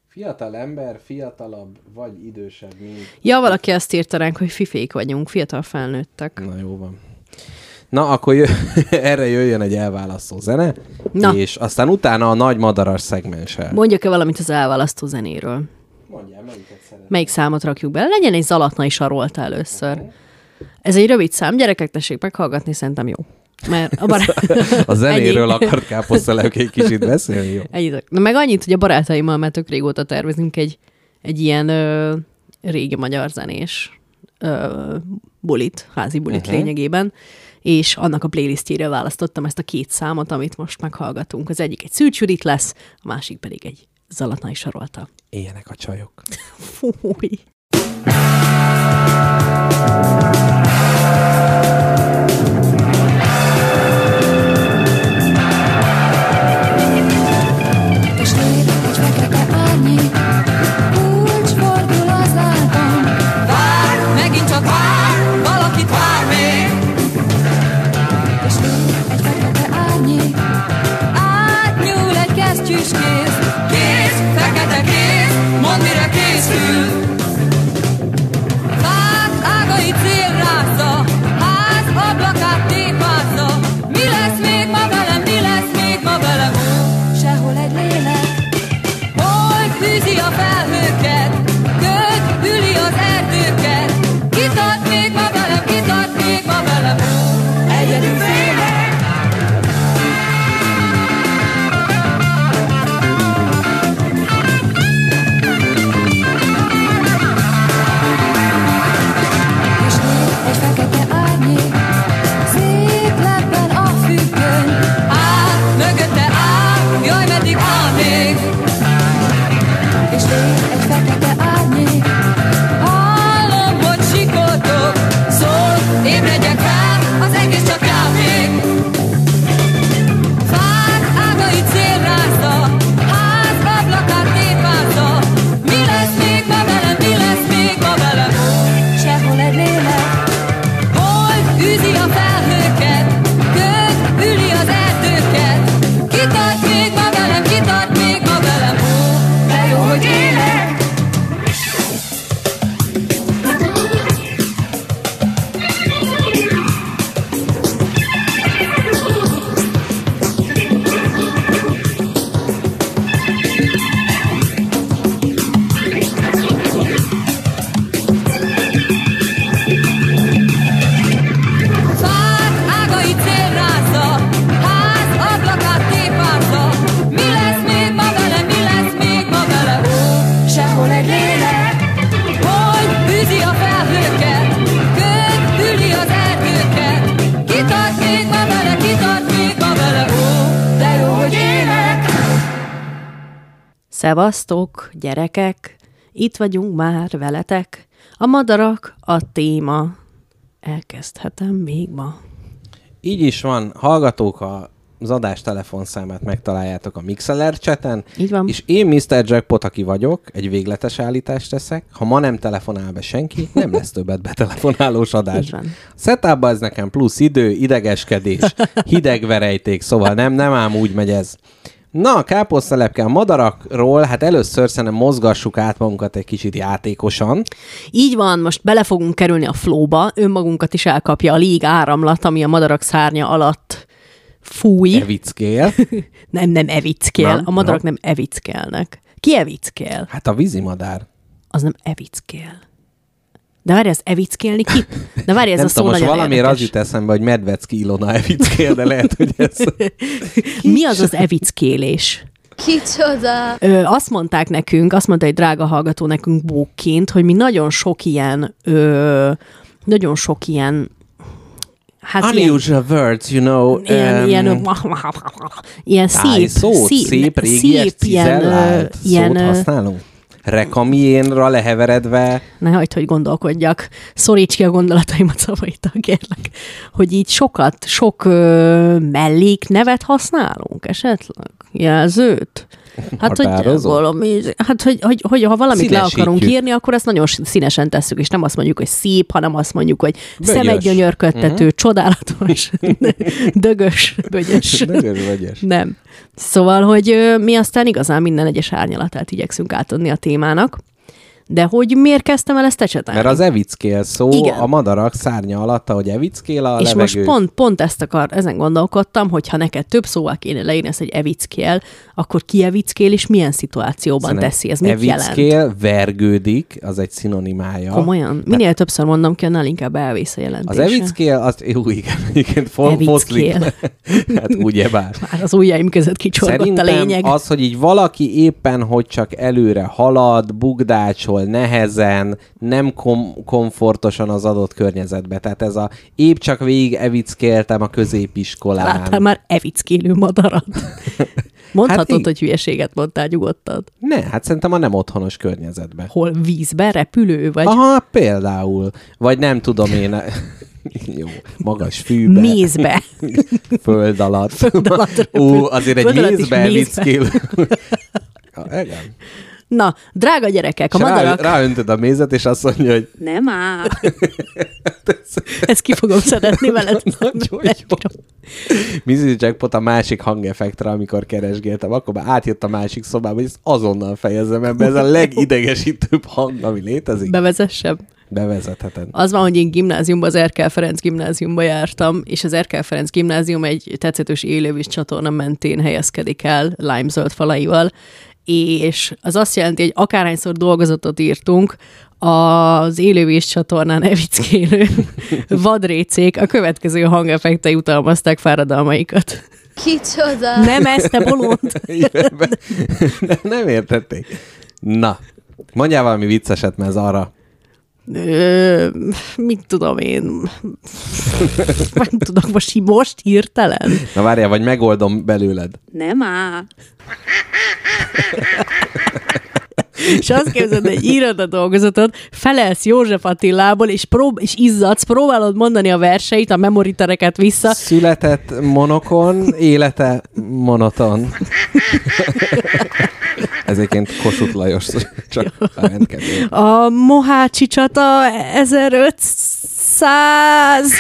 Speaker 1: Fiatal ember, fiatalabb vagy idősebb, mint...
Speaker 2: Ja, valaki azt írta ránk, hogy fifék vagyunk, fiatal felnőttek.
Speaker 1: Na jó van. Na, akkor jö... erre jöjjön egy elválasztó zene,
Speaker 2: Na.
Speaker 1: és aztán utána a nagy madaras szegmenssel.
Speaker 2: Mondjak-e valamit az elválasztó zenéről?
Speaker 1: Mondjál, melyiket szeret.
Speaker 2: Melyik számot rakjuk be? Legyen egy zalatnai sarolta először. Ez egy rövid szám, gyerekek, tessék meghallgatni, szerintem jó. Mert a barát...
Speaker 1: A zenéről akart káposztelek egy kicsit beszélni, jó?
Speaker 2: Ennyi. Na meg annyit, hogy a barátaimmal már tök régóta tervezünk egy, egy ilyen ö, régi magyar zenés ö, bulit, házi bulit uh-huh. lényegében, és annak a playlistjére választottam ezt a két számot, amit most meghallgatunk. Az egyik egy Szűcs Judit lesz, a másik pedig egy Zalatnai Sarolta.
Speaker 1: Éljenek a csajok.
Speaker 2: Fúj. Szevasztok, gyerekek! Itt vagyunk már veletek. A madarak a téma. Elkezdhetem még ma.
Speaker 1: Így is van, hallgatók a az adás telefonszámát megtaláljátok a Mixeler chaten.
Speaker 2: Így van.
Speaker 1: És én Mr. Jackpot, aki vagyok, egy végletes állítást teszek. Ha ma nem telefonál be senki, nem lesz többet betelefonálós adás.
Speaker 2: Így van.
Speaker 1: Setupba ez nekem plusz idő, idegeskedés, hideg verejték, szóval nem, nem ám úgy megy ez. Na, a káposztelepke a madarakról, hát először szerintem mozgassuk át magunkat egy kicsit játékosan.
Speaker 2: Így van, most bele fogunk kerülni a flóba, önmagunkat is elkapja a lég áramlat, ami a madarak szárnya alatt fúj.
Speaker 1: Evickél.
Speaker 2: nem, nem evickél.
Speaker 1: Nem?
Speaker 2: A madarak
Speaker 1: Na.
Speaker 2: nem evickelnek. Ki evickél?
Speaker 1: Hát a vízimadár.
Speaker 2: Az nem evickél. De várj, az evickélni ki? De várj, ez
Speaker 1: nem
Speaker 2: a szó
Speaker 1: tudom, most valamiért az
Speaker 2: érdekes.
Speaker 1: jut eszembe, hogy Medvecki Ilona Evickél, de lehet, hogy ez...
Speaker 2: Mi az az evickélés?
Speaker 4: Kicsoda!
Speaker 2: Ö, azt mondták nekünk, azt mondta egy drága hallgató nekünk bókként, hogy mi nagyon sok ilyen, ö, nagyon sok ilyen, hát ilyen,
Speaker 1: Unusual words, you know.
Speaker 2: ilyen,
Speaker 1: um,
Speaker 2: ilyen, ilyen szép,
Speaker 1: szép, szép régies,
Speaker 2: szép ilyen, ilyen,
Speaker 1: használunk? Rekamiénra leheveredve.
Speaker 2: ne hagyd, hogy gondolkodjak, szoríts ki a gondolataimat szavaitól, kérlek, hogy így sokat, sok ö, mellék nevet használunk esetleg? Jelzőt? Hát, hogy, valami, hát hogy, hogy, hogy, ha valamit le akarunk írni, akkor ezt nagyon színesen tesszük, és nem azt mondjuk, hogy szép, hanem azt mondjuk, hogy
Speaker 1: Bögyös.
Speaker 2: szemegygyönyörködtető, uh-huh. csodálatos, dögös, bögyös.
Speaker 1: Dögös vegyes.
Speaker 2: Nem. Szóval, hogy mi aztán igazán minden egyes árnyalatát igyekszünk átadni a témának, de hogy miért kezdtem el ezt ecsetelni?
Speaker 1: Mert az evickél szó
Speaker 2: Igen.
Speaker 1: a madarak szárnya alatt, ahogy evickél a
Speaker 2: és
Speaker 1: levegő.
Speaker 2: most pont, pont ezt akar, ezen gondolkodtam, hogy ha neked több szóval kéne leírni ezt, hogy evickél, akkor ki evickél, és milyen szituációban
Speaker 1: Szerintem
Speaker 2: teszi? Ez mit jelent?
Speaker 1: evickél vergődik, az egy szinonimája.
Speaker 2: Komolyan? Minél többször mondom ki, annál inkább elvész a
Speaker 1: Az
Speaker 2: jelentése.
Speaker 1: evickél, az, jó, igen,
Speaker 2: Evickél.
Speaker 1: foszlik. hát ugyebár.
Speaker 2: Már az ujjaim között kicsorgott
Speaker 1: Szerintem
Speaker 2: a lényeg.
Speaker 1: az, hogy így valaki éppen, hogy csak előre halad, bugdácsol, nehezen, nem kom- komfortosan az adott környezetbe. Tehát ez a épp csak végig evickéltem a középiskolán.
Speaker 2: Láttál már evickélő madarat? Mondhatod,
Speaker 1: Hát így-
Speaker 2: hogy hülyeséget mondtál nyugodtan.
Speaker 1: Ne, hát szerintem a nem otthonos környezetbe.
Speaker 2: Hol vízbe, repülő, vagy
Speaker 1: Aha, például. Vagy nem tudom én... Jó, magas fűbe,
Speaker 2: mézbe.
Speaker 1: föld alatt.
Speaker 2: Föld alatt.
Speaker 1: Ú, azért egy
Speaker 2: Föld alatt is
Speaker 1: mézbe
Speaker 2: mézbe.
Speaker 1: Ja, igen.
Speaker 2: Na, drága gyerekek, a
Speaker 1: És rá,
Speaker 2: madarak...
Speaker 1: ráöntöd a mézet, és azt mondja, hogy
Speaker 2: Nem áll. Ezt ki fogom szeretni veled.
Speaker 1: Nagyon jó. Mrs. Jackpot a másik hangeffektre, amikor keresgéltem, akkor már átjött a másik szobába, hogy ezt azonnal fejezem ebbe. Ez a legidegesítőbb hang, ami létezik.
Speaker 2: Bevezessem.
Speaker 1: Bevezetheted.
Speaker 2: Az van, hogy én gimnáziumban, az Erkel Ferenc gimnáziumba jártam, és az Erkel Ferenc gimnázium egy tetszetős élővíz csatorna mentén helyezkedik el, limezöld falaival, és az azt jelenti, hogy akárhányszor dolgozatot írtunk, az élővíz csatornán evickélő vadrécék a következő hangeffektei utalmazták fáradalmaikat.
Speaker 4: Kicsoda!
Speaker 2: Nem ezt, te bolond!
Speaker 1: Nem, nem értették. Na, mondjál valami vicceset, mert ez arra.
Speaker 2: Ö, mit tudom én? Nem tudok most, most hirtelen.
Speaker 1: Na várjál, vagy megoldom belőled.
Speaker 2: Nem áll. és azt képzeld, hogy írod a dolgozatot, felelsz József Attilából, és, prób- és izzadsz, próbálod mondani a verseit, a memoritereket vissza,
Speaker 1: Született monokon, élete monoton. Ez egyébként Kossuth Lajos, csak a
Speaker 2: Mohácsi csata 1500...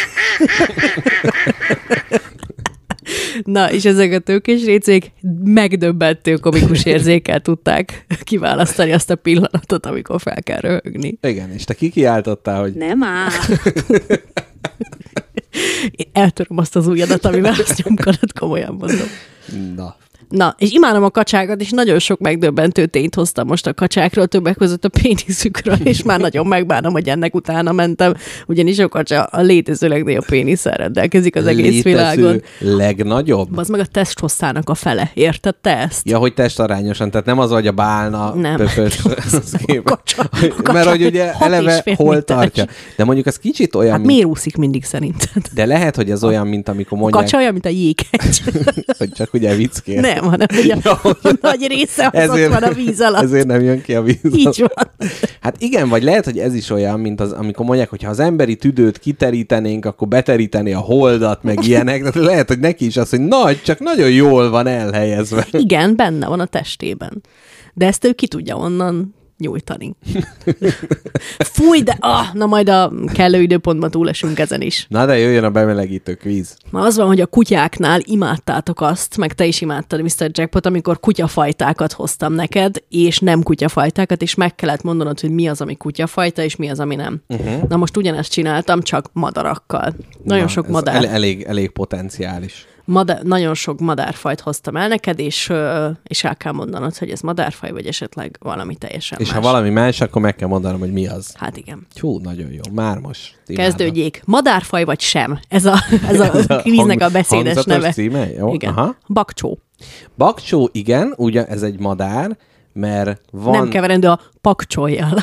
Speaker 2: Na, és ezek a tőkés récék megdöbbentő komikus érzékkel tudták kiválasztani azt a pillanatot, amikor fel kell röhögni.
Speaker 1: Igen, és te kikiáltottál, hogy
Speaker 2: Nem áll. Én eltöröm azt az ujjadat, amivel azt nyomkodod, komolyan mondom.
Speaker 1: na,
Speaker 2: Na, és imádom a kacsákat, és nagyon sok megdöbbentő tényt hoztam most a kacsákról, többek között a péniszükről, és már nagyon megbánom, hogy ennek utána mentem, ugyanis a kacsa a létező legnagyobb pénisszel rendelkezik az egész
Speaker 1: létező
Speaker 2: világon.
Speaker 1: legnagyobb.
Speaker 2: Az meg a testhosszának a fele. Érted te ezt?
Speaker 1: Ja, hogy testarányosan, tehát nem az, hogy a bálna
Speaker 2: Nem.
Speaker 1: pöpös. az kép-
Speaker 2: kacsa- a kacsa
Speaker 1: Mert hogy ugye eleve hol
Speaker 2: méteres.
Speaker 1: tartja. De mondjuk az kicsit olyan,
Speaker 2: Hát
Speaker 1: mint,
Speaker 2: miért úszik mindig szerinted?
Speaker 1: de lehet, hogy ez olyan, mint amikor
Speaker 2: A
Speaker 1: mondják,
Speaker 2: kacsa olyan, mint a jéghegy.
Speaker 1: hogy csak ugye vickél.
Speaker 2: Nem, hanem hogy a, a nagy része az ott van a víz alatt.
Speaker 1: Ezért nem jön ki a víz alatt.
Speaker 2: Így van.
Speaker 1: Hát igen, vagy lehet, hogy ez is olyan, mint az, amikor mondják, hogy ha az emberi tüdőt kiterítenénk, akkor beteríteni a holdat, meg ilyenek. Tehát lehet, hogy neki is az, hogy nagy, csak nagyon jól van elhelyezve.
Speaker 2: Igen, benne van a testében. De ezt ő ki tudja onnan nyújtani. Fúj, de ah, na majd a kellő időpontban túlesünk ezen is.
Speaker 1: Na de jöjjön a bemelegítő kvíz.
Speaker 2: Na az van, hogy a kutyáknál imádtátok azt, meg te is imádtad Mr. Jackpot, amikor kutyafajtákat hoztam neked, és nem kutyafajtákat, és meg kellett mondanod, hogy mi az, ami kutyafajta, és mi az, ami nem. Uh-huh. Na most ugyanezt csináltam, csak madarakkal. Nagyon
Speaker 1: Na,
Speaker 2: sok madár.
Speaker 1: El, elég, elég potenciális.
Speaker 2: Madár, nagyon sok madárfajt hoztam el neked, és, és el kell mondanod, hogy ez madárfaj, vagy esetleg valami teljesen
Speaker 1: És
Speaker 2: más.
Speaker 1: ha valami más, akkor meg kell mondanom, hogy mi az.
Speaker 2: Hát igen.
Speaker 1: Hú, nagyon jó. Már most. imádom.
Speaker 2: Kezdődjék. Madárfaj vagy sem? Ez a, ez a,
Speaker 1: Ez a
Speaker 2: kvíznek a beszédes neve.
Speaker 1: címe? Jó,
Speaker 2: Igen.
Speaker 1: aha.
Speaker 2: Bakcsó.
Speaker 1: Bakcsó, igen, ugye ez egy madár, mert van...
Speaker 2: Nem keverendő a pakcsoljal,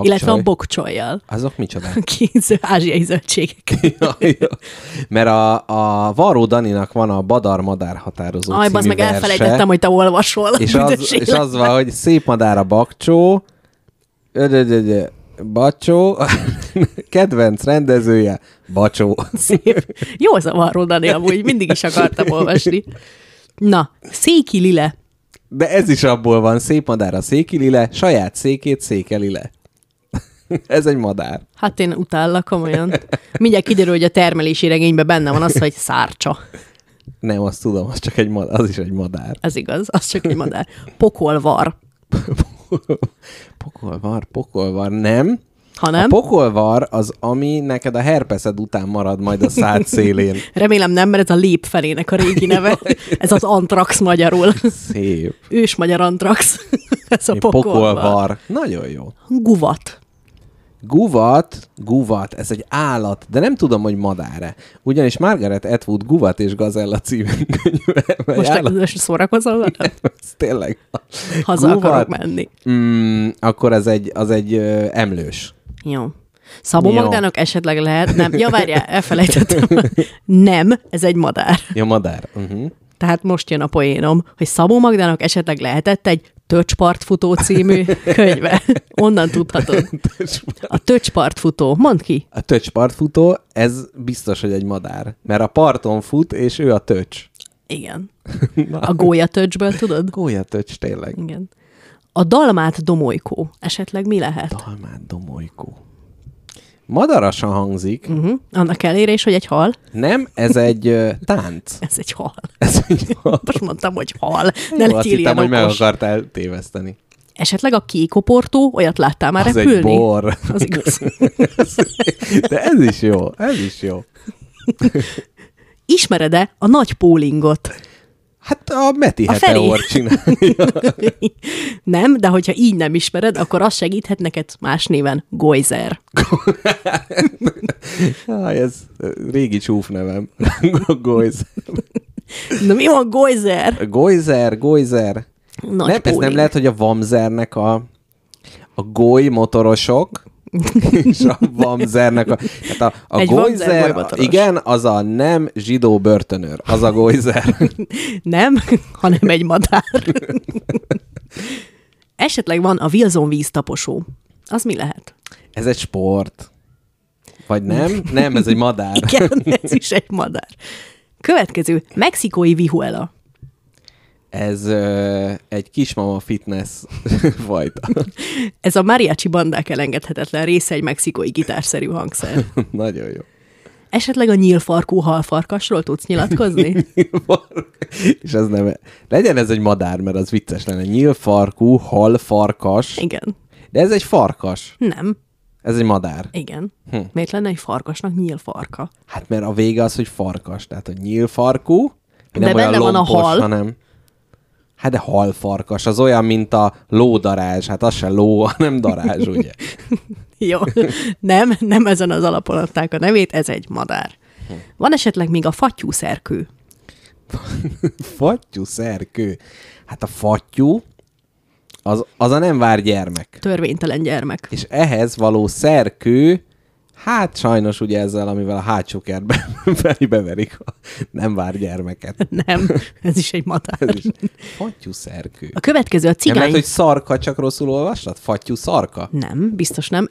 Speaker 2: illetve a bokcsoljal.
Speaker 1: Azok micsoda?
Speaker 2: Kéző ázsiai zöldségek.
Speaker 1: Ja, jó. Mert a, a Varró Daninak van a Badar Madár határozó
Speaker 2: Aj, az meg
Speaker 1: verse,
Speaker 2: elfelejtettem, hogy te olvasol.
Speaker 1: és az, és az van, hogy szép madár a bakcsó, ödödödö, bacsó, kedvenc rendezője, bacsó.
Speaker 2: Szép. Jó zavaró, Dani, amúgy mindig is akartam olvasni. Na, Széki Lile.
Speaker 1: De ez is abból van, szép madár a székilile, saját székét székeli le. ez egy madár.
Speaker 2: Hát én utállak komolyan. Mindjárt kiderül, hogy a termelési regényben benne van az, hogy szárcsa.
Speaker 1: Nem, azt tudom, az csak egy madár, az is egy madár.
Speaker 2: Ez igaz, az csak egy madár. Pokolvar.
Speaker 1: Pokolvar, pokolvar, nem.
Speaker 2: Ha
Speaker 1: A pokolvar az, ami neked a herpeszed után marad majd a szád szélén.
Speaker 2: remélem nem, mert ez a lép felének a régi neve. Ez az antrax magyarul.
Speaker 1: Szép.
Speaker 2: Ős magyar antrax. Ez a pokolvar.
Speaker 1: pokolvar. Nagyon jó.
Speaker 2: Guvat.
Speaker 1: Guvat, guvat, ez egy állat, de nem tudom, hogy madár-e. Ugyanis Margaret Atwood Guvat és Gazella című könyve.
Speaker 2: Most,
Speaker 1: állat-
Speaker 2: most szórakozol
Speaker 1: ez tényleg.
Speaker 2: Haza
Speaker 1: Guvat.
Speaker 2: akarok menni.
Speaker 1: Mm, akkor ez egy, az egy ö, emlős.
Speaker 2: Jó. Szabó
Speaker 1: Jó.
Speaker 2: Magdának esetleg lehet, nem, ja várjál, elfelejtettem. Nem, ez egy madár.
Speaker 1: Ja, madár. Uh-huh.
Speaker 2: Tehát most jön a poénom, hogy Szabó Magdának esetleg lehetett egy Töcspartfutó című könyve. Onnan tudhatod. A Töcspartfutó. Mondd ki.
Speaker 1: A töcspartfutó, ez biztos, hogy egy madár. Mert a parton fut, és ő a töcs.
Speaker 2: Igen. A gólya töcsből tudod?
Speaker 1: Gólya töcs, tényleg.
Speaker 2: Igen. A dalmát domolykó. Esetleg mi lehet?
Speaker 1: Dalmát domolykó. Madarasan hangzik.
Speaker 2: Uh-huh. Annak elérés, hogy egy hal.
Speaker 1: Nem, ez egy ö, tánc.
Speaker 2: Ez egy hal.
Speaker 1: Ez egy
Speaker 2: Most mondtam, hogy hal. Ne
Speaker 1: Jó, azt hittem, hogy meg akartál téveszteni.
Speaker 2: Esetleg a kékoportó, olyat láttál már
Speaker 1: Az
Speaker 2: repülni?
Speaker 1: egy bor.
Speaker 2: Az igaz.
Speaker 1: De ez is jó, ez is jó.
Speaker 2: Ismered-e a nagy pólingot?
Speaker 1: Hát a Meti
Speaker 2: A.
Speaker 1: Heteor csinálja.
Speaker 2: nem, de hogyha így nem ismered, akkor az segíthet neked más néven Goizer.
Speaker 1: Jaj, ez régi csúf nevem. Goizer.
Speaker 2: Na mi van Goizer?
Speaker 1: Goizer, Goizer.
Speaker 2: Nagy
Speaker 1: nem, ez nem lehet, hogy a Vamzernek a, a goly motorosok, és a Vamzernek a... Hát a, a
Speaker 2: Egy golymotoros.
Speaker 1: igen, az a nem zsidó börtönőr. Az a Goizer.
Speaker 2: Nem, hanem egy madár. Esetleg van a Wilson víztaposó. Az mi lehet?
Speaker 1: Ez egy sport. Vagy nem? Nem, ez egy madár.
Speaker 2: Igen, ez is egy madár. Következő, mexikói vihuela.
Speaker 1: Ez ö, egy kismama fitness fajta.
Speaker 2: Ez a mariachi bandák elengedhetetlen része egy mexikói gitárszerű hangszer.
Speaker 1: Nagyon jó.
Speaker 2: Esetleg a nyílfarkú halfarkasról tudsz nyilatkozni?
Speaker 1: És ez nem... Legyen ez egy madár, mert az vicces lenne. Nyílfarkú, halfarkas.
Speaker 2: Igen.
Speaker 1: De ez egy farkas.
Speaker 2: Nem.
Speaker 1: Ez egy madár.
Speaker 2: Igen.
Speaker 1: Hm.
Speaker 2: Miért lenne egy farkasnak nyílfarka?
Speaker 1: Hát mert a vége az, hogy farkas. Tehát, hogy nyílfarkú,
Speaker 2: De
Speaker 1: nem olyan
Speaker 2: benne van a
Speaker 1: lompos,
Speaker 2: hal.
Speaker 1: hanem... Hát de halfarkas, az olyan, mint a lódarázs. Hát az se ló, hanem darázs, ugye?
Speaker 2: Jó. Nem, nem ezen az alapon adták a nevét, ez egy madár.
Speaker 1: Hm.
Speaker 2: Van esetleg még a fattyú szerkő.
Speaker 1: Fattyú szerkő. Hát a fattyú, az, az a nem vár gyermek.
Speaker 2: Törvénytelen gyermek.
Speaker 1: És ehhez való szerkő, hát sajnos ugye ezzel, amivel a hátsó kertbe beverik a nem vár gyermeket.
Speaker 2: Nem, ez is egy madár.
Speaker 1: Ez is fattyú szerkő.
Speaker 2: A következő a
Speaker 1: Nem
Speaker 2: cigány...
Speaker 1: lehet, hogy szarka, csak rosszul olvastad? Fattyú szarka?
Speaker 2: Nem, biztos nem.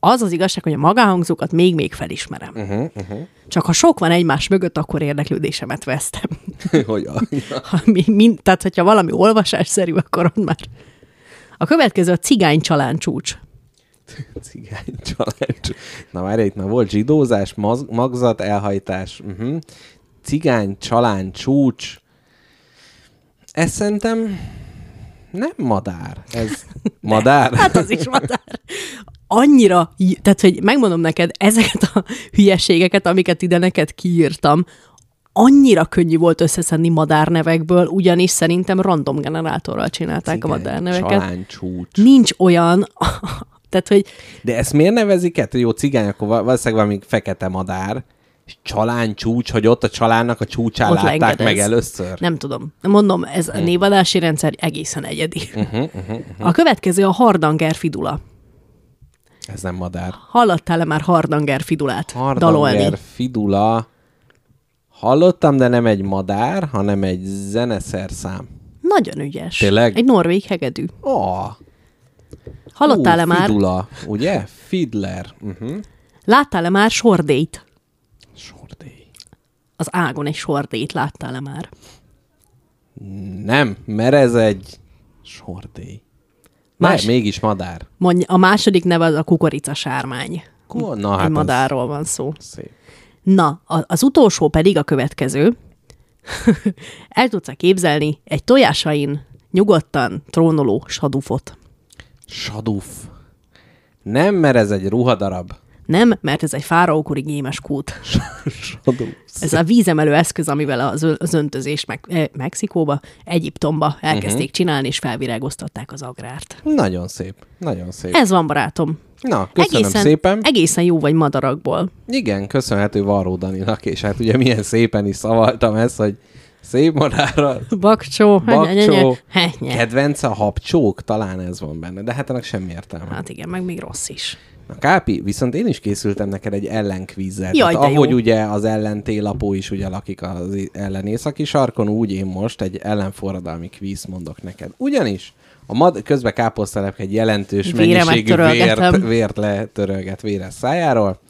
Speaker 2: Az az igazság, hogy a magánhangzókat még-még felismerem.
Speaker 1: Uh-huh, uh-huh.
Speaker 2: Csak ha sok van egymás mögött, akkor érdeklődésemet vesztem.
Speaker 1: hogy.
Speaker 2: Ha mi, mind, tehát, hogyha valami olvasásszerű, akkor ott már. A következő a cigány csalán csúcs.
Speaker 1: Cigány család. Na várj, itt már volt zsidózás, maz, magzat, elhajtás. Uh-huh. Cigány, csalán, csúcs. Ez szerintem nem madár. Ez madár?
Speaker 2: Hát az is madár. Annyira, tehát, hogy megmondom neked, ezeket a hülyeségeket, amiket ide neked kiírtam, annyira könnyű volt összeszedni madárnevekből, ugyanis szerintem random generátorral csinálták a
Speaker 1: Cigány,
Speaker 2: madárneveket.
Speaker 1: Csalán, csúcs.
Speaker 2: Nincs olyan, tehát, hogy
Speaker 1: De ezt miért nevezik át? Jó, cigány, akkor val- valószínűleg valami fekete madár, és csalán csúcs, hogy ott a csalánnak a csúcsán
Speaker 2: Ott
Speaker 1: látták
Speaker 2: lengedez.
Speaker 1: meg először.
Speaker 2: Nem tudom. Mondom, ez
Speaker 1: Hm.
Speaker 2: a névadási rendszer egészen egyedi.
Speaker 1: Mhm,
Speaker 2: A következő a hardanger fidula.
Speaker 1: Ez nem madár.
Speaker 2: Hallottál-e már hardanger fidulát
Speaker 1: Hardanger,
Speaker 2: dalolni?
Speaker 1: fidula. Hallottam, de nem egy madár, hanem egy zeneszerszám.
Speaker 2: Nagyon ügyes.
Speaker 1: Tényleg?
Speaker 2: Egy norvég hegedű.
Speaker 1: Oh,
Speaker 2: Hallottál-e már?
Speaker 1: Fidula, ugye? Fiddler. Uh-huh.
Speaker 2: Láttál-e már sordét?
Speaker 1: Sordély.
Speaker 2: Az ágon egy sordét láttál-e már?
Speaker 1: Nem, mert ez egy sordély.
Speaker 2: Más-
Speaker 1: Más... mégis madár.
Speaker 2: Mondj, a második neve az a kukoricasármány.
Speaker 1: Ko- Na,
Speaker 2: Egy
Speaker 1: hát
Speaker 2: madárról van szó.
Speaker 1: Szép.
Speaker 2: Na, az utolsó pedig a következő. El tudsz képzelni egy tojásain nyugodtan trónoló sadufot?
Speaker 1: Saduf. Nem, mert ez egy ruhadarab.
Speaker 2: Nem, mert ez egy fáraókori gémes kút. Ez a vízemelő eszköz, amivel az, az öntözés meg, eh, Mexikóba, Egyiptomba elkezdték uh-huh. csinálni, és felvirágoztatták az agrárt.
Speaker 1: Nagyon szép. Nagyon szép.
Speaker 2: Ez van, barátom.
Speaker 1: Na, köszönöm
Speaker 2: egészen,
Speaker 1: szépen.
Speaker 2: Egészen jó vagy madarakból.
Speaker 1: Igen, köszönhető Varró Daninak, és hát ugye milyen szépen is szavaltam ezt, hogy szép madárral,
Speaker 2: Bakcsó.
Speaker 1: bakcsó,
Speaker 2: Kedv-
Speaker 1: kedvence a habcsók, talán ez van benne, de hát ennek semmi értelme.
Speaker 2: Hát igen, meg még rossz is.
Speaker 1: Na Kápi, viszont én is készültem neked egy ellenkvízzel.
Speaker 2: Jaj,
Speaker 1: Tehát
Speaker 2: de jó.
Speaker 1: ahogy ugye az ellentélapó is ugye lakik az ellenészaki sarkon, úgy én most egy ellenforradalmi kvíz mondok neked. Ugyanis a mad- közben káposztelepke egy jelentős
Speaker 2: Vére
Speaker 1: mennyiségű vért, vért letörölget véres szájáról.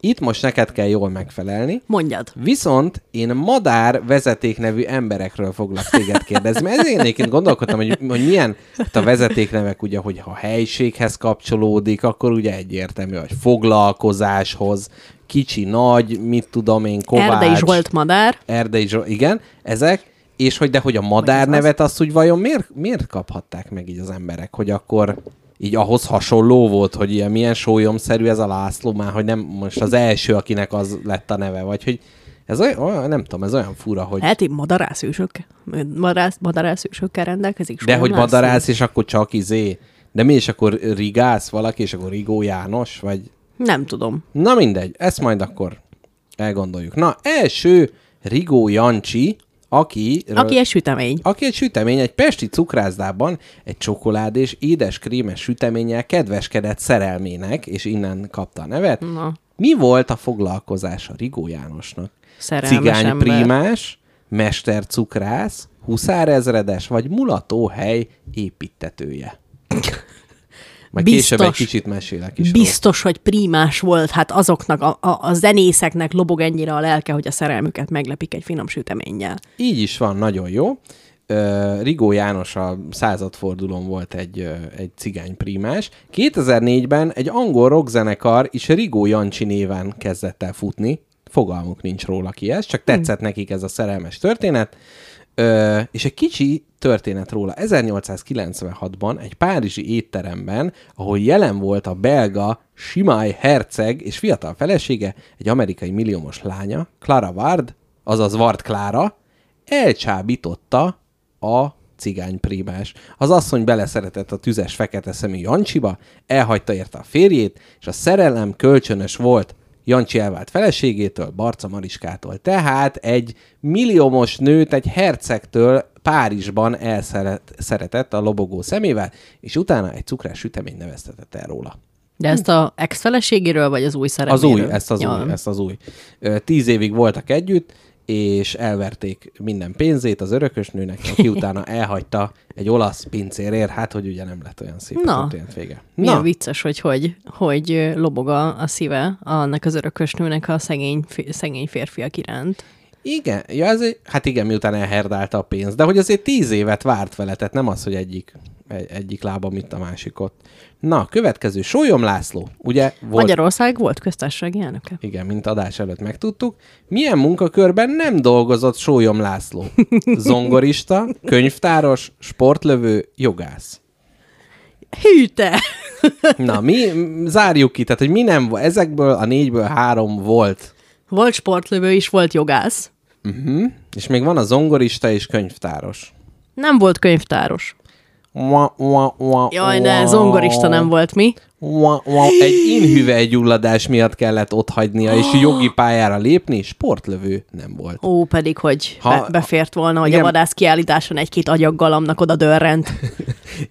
Speaker 1: Itt most neked kell jól megfelelni.
Speaker 2: Mondjad.
Speaker 1: Viszont én madár vezeték nevű emberekről foglak téged kérdezni. Ezért én egyébként gondolkodtam, hogy, hogy milyen hát a vezetéknevek, ugye, hogy ha helységhez kapcsolódik, akkor ugye egyértelmű, hogy foglalkozáshoz, kicsi, nagy, mit tudom én, Kovács.
Speaker 2: Erdei Zsolt madár.
Speaker 1: Erdei Zsolt, igen, ezek, és hogy de hogy a madár nevet azt úgy vajon miért, miért kaphatták meg így az emberek, hogy akkor így ahhoz hasonló volt, hogy ilyen milyen sólyomszerű ez a László már, hogy nem most az első, akinek az lett a neve, vagy hogy ez olyan, olyan nem tudom, ez olyan fura, hogy
Speaker 2: Lehet, hogy madarászősök, madarász, madarászősökkel rendelkezik.
Speaker 1: de hogy
Speaker 2: László?
Speaker 1: madarász, és akkor csak izé, de mi és akkor rigász valaki, és akkor Rigó János, vagy
Speaker 2: Nem tudom.
Speaker 1: Na mindegy, ezt majd akkor elgondoljuk. Na, első Rigó Jancsi, aki...
Speaker 2: Aki egy sütemény.
Speaker 1: Aki egy sütemény, egy pesti cukrászdában egy csokolád és édes krémes süteménnyel kedveskedett szerelmének, és innen kapta a nevet.
Speaker 2: Na,
Speaker 1: Mi volt a foglalkozása Rigó Jánosnak?
Speaker 2: szerelmes
Speaker 1: Cigány
Speaker 2: ember.
Speaker 1: prímás, mester cukrász, huszárezredes, vagy mulatóhely építetője? Majd később egy
Speaker 2: Biztos.
Speaker 1: kicsit mesélek is. róla.
Speaker 2: Biztos, hogy prímás volt, hát azoknak, a, a, a zenészeknek lobog ennyire a lelke, hogy a szerelmüket meglepik egy finom süteménnyel.
Speaker 1: Így is van, nagyon jó. Rigó János a századfordulón volt egy, egy cigány prímás. 2004-ben egy angol rockzenekar is Rigó Jancsi néven kezdett el futni. Fogalmuk nincs róla ki ez, csak tetszett nekik ez a szerelmes történet. Ö, és egy kicsi történet róla. 1896-ban egy párizsi étteremben, ahol jelen volt a belga Simai Herceg és fiatal felesége, egy amerikai milliómos lánya, Clara Ward, azaz Ward Clara, elcsábította a cigány prímás. Az asszony beleszeretett a tüzes fekete szemű Jancsiba, elhagyta érte a férjét, és a szerelem kölcsönös volt Jancsi elvált feleségétől, Barca Mariskától. Tehát egy milliómos nőt egy hercegtől Párizsban elszeretett a lobogó szemével, és utána egy cukrás sütemény neveztetett el róla.
Speaker 2: De ezt a ex-feleségéről, vagy az új
Speaker 1: Az
Speaker 2: szerelméről?
Speaker 1: új, ezt az
Speaker 2: Ja.
Speaker 1: új, ezt az új. Tíz évig voltak együtt, és elverték minden pénzét az örökösnőnek, aki utána elhagyta egy olasz pincérért, hát hogy ugye nem lett olyan szép
Speaker 2: Na.
Speaker 1: a történet vége.
Speaker 2: Milyen
Speaker 1: Na,
Speaker 2: vicces, hogy, hogy, hogy lobog a, a szíve annak az örökösnőnek a szegény, szegény férfiak iránt.
Speaker 1: igen, ja, ez egy, hát igen, miután elherdálta a pénzt, de hogy azért tíz évet várt vele, tehát nem az, hogy egyik, egy, egyik lába, mint a másik ott. Na, következő, Sólyom László, ugye volt
Speaker 2: Magyarország volt köztársasági elnöke.
Speaker 1: Igen, mint adás előtt megtudtuk. Milyen munkakörben nem dolgozott Sólyom László? Zongorista, könyvtáros, sportlövő, jogász.
Speaker 2: Hű te!
Speaker 1: Na, mi zárjuk ki, tehát hogy mi nem, vo- ezekből a négyből három volt.
Speaker 2: Volt sportlövő is, volt jogász.
Speaker 1: Uh-huh. És még van a zongorista és könyvtáros.
Speaker 2: Nem volt könyvtáros. Jaj, ne, zongorista nem volt mi.
Speaker 1: Egy inhüvelygyulladás miatt kellett ott hagynia, és jogi pályára lépni, sportlövő nem volt.
Speaker 2: Ó, pedig, hogy
Speaker 1: Ha-
Speaker 2: be, befért volna, hogy
Speaker 1: Igen.
Speaker 2: a vadász kiállításon egy-két agyaggalamnak oda dörrent.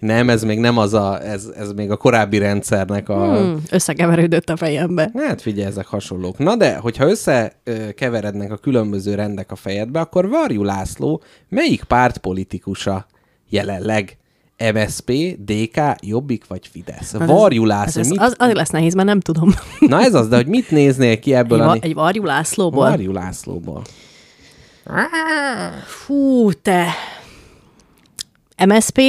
Speaker 1: Nem, ez még nem az a, ez, ez még a korábbi rendszernek a...
Speaker 2: Hmm, összekeverődött a fejembe.
Speaker 1: Hát figyelj, ezek hasonlók. Na de, hogyha összekeverednek a különböző rendek a fejedbe, akkor Varjú László melyik párt politikusa jelenleg? MSP, DK, Jobbik vagy Fidesz?
Speaker 2: ez-
Speaker 1: Varjú
Speaker 2: Ez,
Speaker 1: László,
Speaker 2: ez,
Speaker 1: mit...
Speaker 2: az, az lesz nehéz, mert nem tudom.
Speaker 1: Na ez az, de hogy mit néznél ki
Speaker 2: Egy,
Speaker 1: ebből a...
Speaker 2: va, egy Varjú Lászlóból?
Speaker 1: Varjú Lászlóból.
Speaker 2: Fú, te. MSP?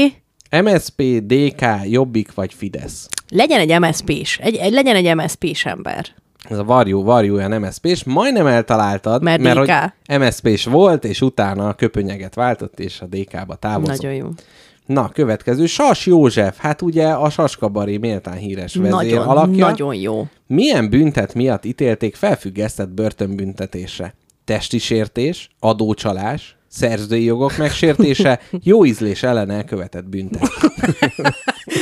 Speaker 1: MSP, DK, Jobbik vagy Fidesz?
Speaker 2: Legyen egy MSP-s. Egy, egy, legyen egy MSP-s ember.
Speaker 1: Ez a Varjú, Varjú olyan MSP-s, majdnem eltaláltad,
Speaker 2: Mert
Speaker 1: mert
Speaker 2: DK.
Speaker 1: hogy MSP-s volt, és utána a köpönyeget váltott, és a DK-ba távozott.
Speaker 2: Nagyon jó.
Speaker 1: Na, következő. Sas József, hát ugye a Saskabari méltán híres vezér
Speaker 2: Nagyon,
Speaker 1: alakja.
Speaker 2: nagyon jó.
Speaker 1: Milyen büntet miatt ítélték felfüggesztett börtönbüntetésre? Testi sértés, adócsalás, szerzői jogok megsértése, jó ízlés ellen elkövetett büntet.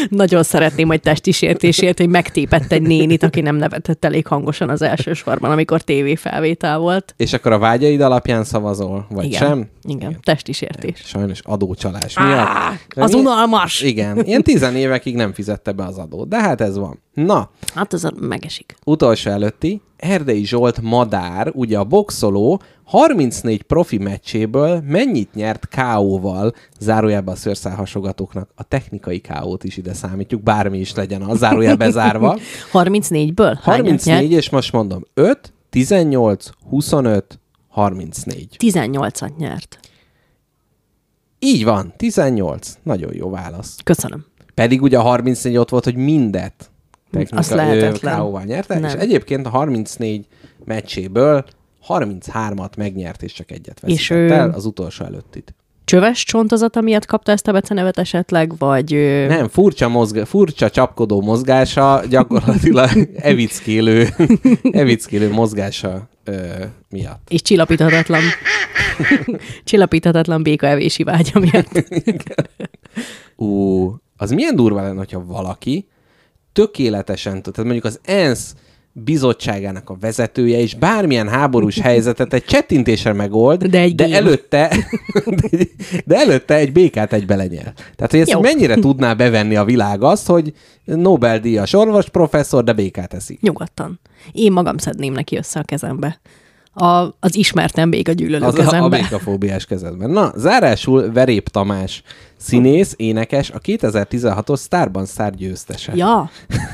Speaker 2: Nagyon szeretném, hogy testi sértésért, hogy megtépett egy nénit, aki nem nevetett elég hangosan az első sorban, amikor tévéfelvétel volt.
Speaker 1: És akkor a vágyaid alapján szavazol, vagy
Speaker 2: Igen.
Speaker 1: sem?
Speaker 2: Igen, testi sértés.
Speaker 1: Sajnos adócsalás miatt. De
Speaker 2: Az
Speaker 1: mi-
Speaker 2: unalmas!
Speaker 1: Igen, ilyen tizen évekig nem fizette be az adót, de hát ez van. Na,
Speaker 2: Hát az a megesik.
Speaker 1: utolsó előtti, Erdei Zsolt Madár, ugye a boxoló, 34 profi meccséből mennyit nyert KO-val, zárójelben a szőrszálhasogatóknak, a technikai KO-t is ide számítjuk, bármi is legyen az, zárójelbe zárva.
Speaker 2: 34-ből? Hányat
Speaker 1: 34,
Speaker 2: nyert?
Speaker 1: és most mondom, 5, 18, 25, 34.
Speaker 2: 18-at nyert.
Speaker 1: Így van, 18. Nagyon jó válasz.
Speaker 2: Köszönöm.
Speaker 1: Pedig ugye a 34 ott volt, hogy mindet
Speaker 2: Azt lehetetlen.
Speaker 1: KO-val nyerte,
Speaker 2: Nem.
Speaker 1: és egyébként a 34 meccséből 33-at megnyert, és csak egyet
Speaker 2: És
Speaker 1: veszített
Speaker 2: ő-
Speaker 1: el, az utolsó előttit.
Speaker 2: Csöves csontozata miatt kapta ezt a becenevet esetleg, vagy...
Speaker 1: Nem, furcsa, mozga, furcsa csapkodó mozgása, gyakorlatilag evickélő, evickélő mozgása ö, miatt.
Speaker 2: És csillapíthatatlan. csillapíthatatlan békaevési vágya miatt.
Speaker 1: Ú, az milyen durva lenne, hogyha valaki tökéletesen tud, tehát mondjuk az ENSZ bizottságának a vezetője, és bármilyen háborús helyzetet egy csettintéssel megold,
Speaker 2: De egy
Speaker 1: de előtte, de, de előtte egy békát egy belenyel. Tehát, hogy ezt
Speaker 2: Jó.
Speaker 1: mennyire tudná bevenni a világ azt, hogy Nobel-díjas orvos professzor, de békát eszik.
Speaker 2: Nyugodtan. Én magam szedném neki össze a kezembe. A, az ismertem béka gyűlölő
Speaker 1: Az a, a
Speaker 2: kezembe.
Speaker 1: békafóbiás kezedben. Na, zárásul Verép Tamás, színész, énekes, a 2016-os Starban Star győztese.
Speaker 2: Ja,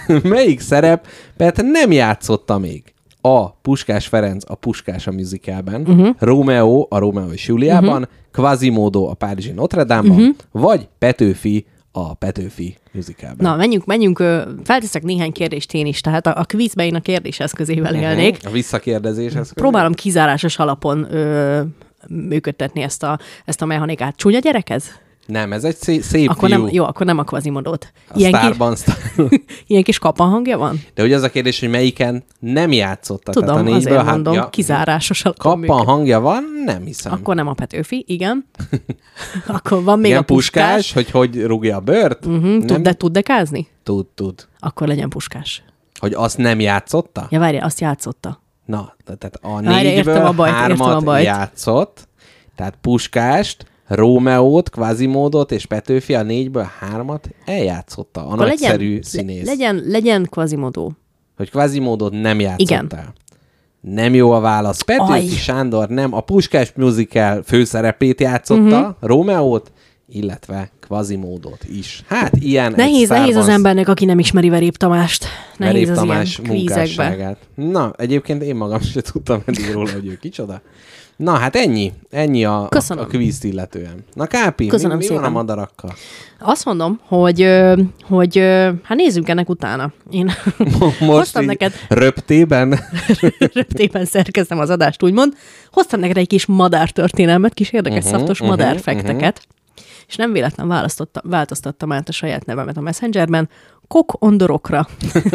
Speaker 1: Melyik szerep? Mert nem játszotta még. A. Puskás Ferenc a Puskás a musicalben, uh-huh. Romeo a Romeo és Juliában, uh-huh. Quasimodo a Párizsi Notre Dame-ban, uh-huh. vagy Petőfi a Petőfi musicalben.
Speaker 2: na menjünk, menjünk, felteszek néhány kérdést én is, tehát a, a quizbe én a kérdés eszközével élnék.
Speaker 1: A visszakérdezéshez.
Speaker 2: Próbálom kizárásos alapon ö, működtetni ezt a, ezt a mechanikát. Csúnya gyerek ez?
Speaker 1: Nem, ez egy szép, szép
Speaker 2: Akkor
Speaker 1: fiú.
Speaker 2: nem, jó, akkor nem a kvazimodót.
Speaker 1: A
Speaker 2: Ilyen, kis,
Speaker 1: Starban Star.
Speaker 2: ilyen kis kapanhangja van?
Speaker 1: De ugye az a kérdés, hogy melyiken nem játszotta.
Speaker 2: Tudom,
Speaker 1: tehát a négyből
Speaker 2: azért
Speaker 1: hát-
Speaker 2: mondom,
Speaker 1: ja,
Speaker 2: kizárásos
Speaker 1: Kappan
Speaker 2: működik.
Speaker 1: hangja van? Nem hiszem.
Speaker 2: Akkor nem a Petőfi, igen. akkor van még
Speaker 1: Igen,
Speaker 2: a puskás.
Speaker 1: puskás, hogy hogy rúgja a bört?
Speaker 2: Uh-huh,
Speaker 1: nem
Speaker 2: tud, de tud dekázni?
Speaker 1: tud, tud.
Speaker 2: Akkor legyen puskás.
Speaker 1: Hogy azt nem játszotta?
Speaker 2: Ja, várj, azt játszotta.
Speaker 1: Na, te- tehát a négyből
Speaker 2: értem a bajt, értem
Speaker 1: hármat
Speaker 2: a bajt.
Speaker 1: játszott, tehát Puskást, Rómeót, Quasimódot és Petőfi a négyből hármat eljátszotta a
Speaker 2: Akkor
Speaker 1: nagyszerű
Speaker 2: legyen,
Speaker 1: színész.
Speaker 2: Le, legyen, legyen Quasimodo.
Speaker 1: Hogy Quasimódot nem
Speaker 2: Igen.
Speaker 1: játszottál. Nem jó a válasz. Petőfi
Speaker 2: Aj.
Speaker 1: Sándor nem a Puskás musical főszerepét játszotta, uh-huh. Rómeót, illetve Quasimódot is. Hát ilyen
Speaker 2: Nehéz, nehéz az embernek, aki nem ismeri Verép Tamást. Nehéz
Speaker 1: Verép
Speaker 2: az
Speaker 1: Tamás
Speaker 2: ilyen
Speaker 1: munkásságát. Na, egyébként én magam sem tudtam eddig róla, hogy ő kicsoda. Na, hát ennyi. Ennyi a, a,
Speaker 2: Köszönöm.
Speaker 1: a kvízt illetően. Na, Kápi,
Speaker 2: Köszönöm
Speaker 1: mi, mi van a madarakkal?
Speaker 2: Azt mondom, hogy, hogy hát nézzünk ennek utána. Én
Speaker 1: Most
Speaker 2: hoztam neked,
Speaker 1: röptében.
Speaker 2: röptében szerkeztem az adást, úgymond. Hoztam neked egy kis madártörténelmet, kis érdekes uh-huh, szaftos uh-huh, madárfekteket. Uh-huh. És nem véletlen választottam, változtattam át a saját nevemet a Messengerben. Kokondorokra.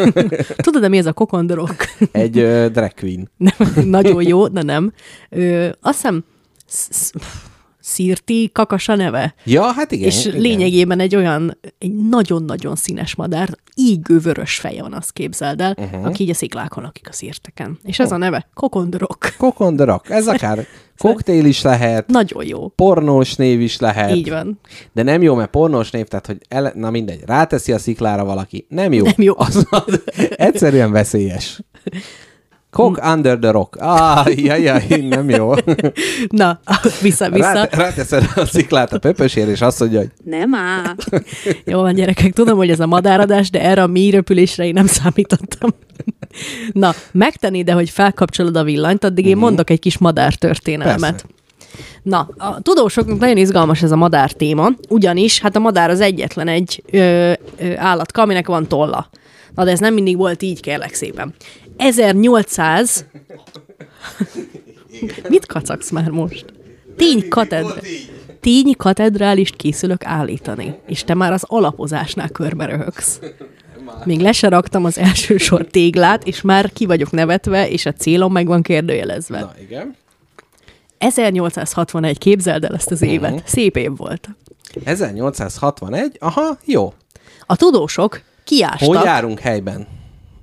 Speaker 2: Tudod, de mi ez a kokondorok?
Speaker 1: Egy uh, drag queen.
Speaker 2: Nem, nagyon jó, de nem. Ö, azt hiszem sz- sz- Szirti kakas a neve.
Speaker 1: Ja, hát igen.
Speaker 2: és
Speaker 1: igen.
Speaker 2: lényegében egy olyan, egy nagyon-nagyon színes madár, ígő vörös feje van, azt képzeld el, uh-huh. aki így a sziklákon lakik a szirteken. És ez a neve Kokondrok.
Speaker 1: Kokon the Rock. Ez akár koktél is lehet,
Speaker 2: Nagyon jó.
Speaker 1: pornós név is lehet.
Speaker 2: Így van.
Speaker 1: De nem jó, mert pornós név, tehát hogy ele, na mindegy, ráteszi a sziklára valaki. Nem jó.
Speaker 2: Nem jó.
Speaker 1: Az, az egyszerűen veszélyes. Cock under the rock. Ah, jaj, jaj, nem jó.
Speaker 2: Na, vissza, vissza.
Speaker 1: Rá, ráteszed a sziklát a pöpösér, és azt mondja, hogy
Speaker 2: Nem áll. Jó van, gyerekek, tudom, hogy ez a madáradás, de erre a mély röpülésre én nem számítottam. Na, megtenni, de hogy felkapcsolod a villanyt, addig én mondok egy kis madár történelmet.
Speaker 1: Persze.
Speaker 2: Na, a tudósoknak nagyon izgalmas ez a madár téma, ugyanis hát a madár az egyetlen egy ö, ö, állatka, aminek van tolla. Na, de ez nem mindig volt így, kérlek szépen. 1800... Mit kacagsz már most? Tény katedra. Tény katedrálist készülök állítani, és te már az alapozásnál körbe röhögsz. Még le se raktam az első sor téglát, és már ki vagyok nevetve, és a célom meg van kérdőjelezve.
Speaker 1: na igen.
Speaker 2: 1861, képzeld el ezt az évet.
Speaker 1: Mhm.
Speaker 2: Szép év volt.
Speaker 1: 1861, aha, jó.
Speaker 2: A tudósok kiástak.
Speaker 1: Hogy járunk helyben?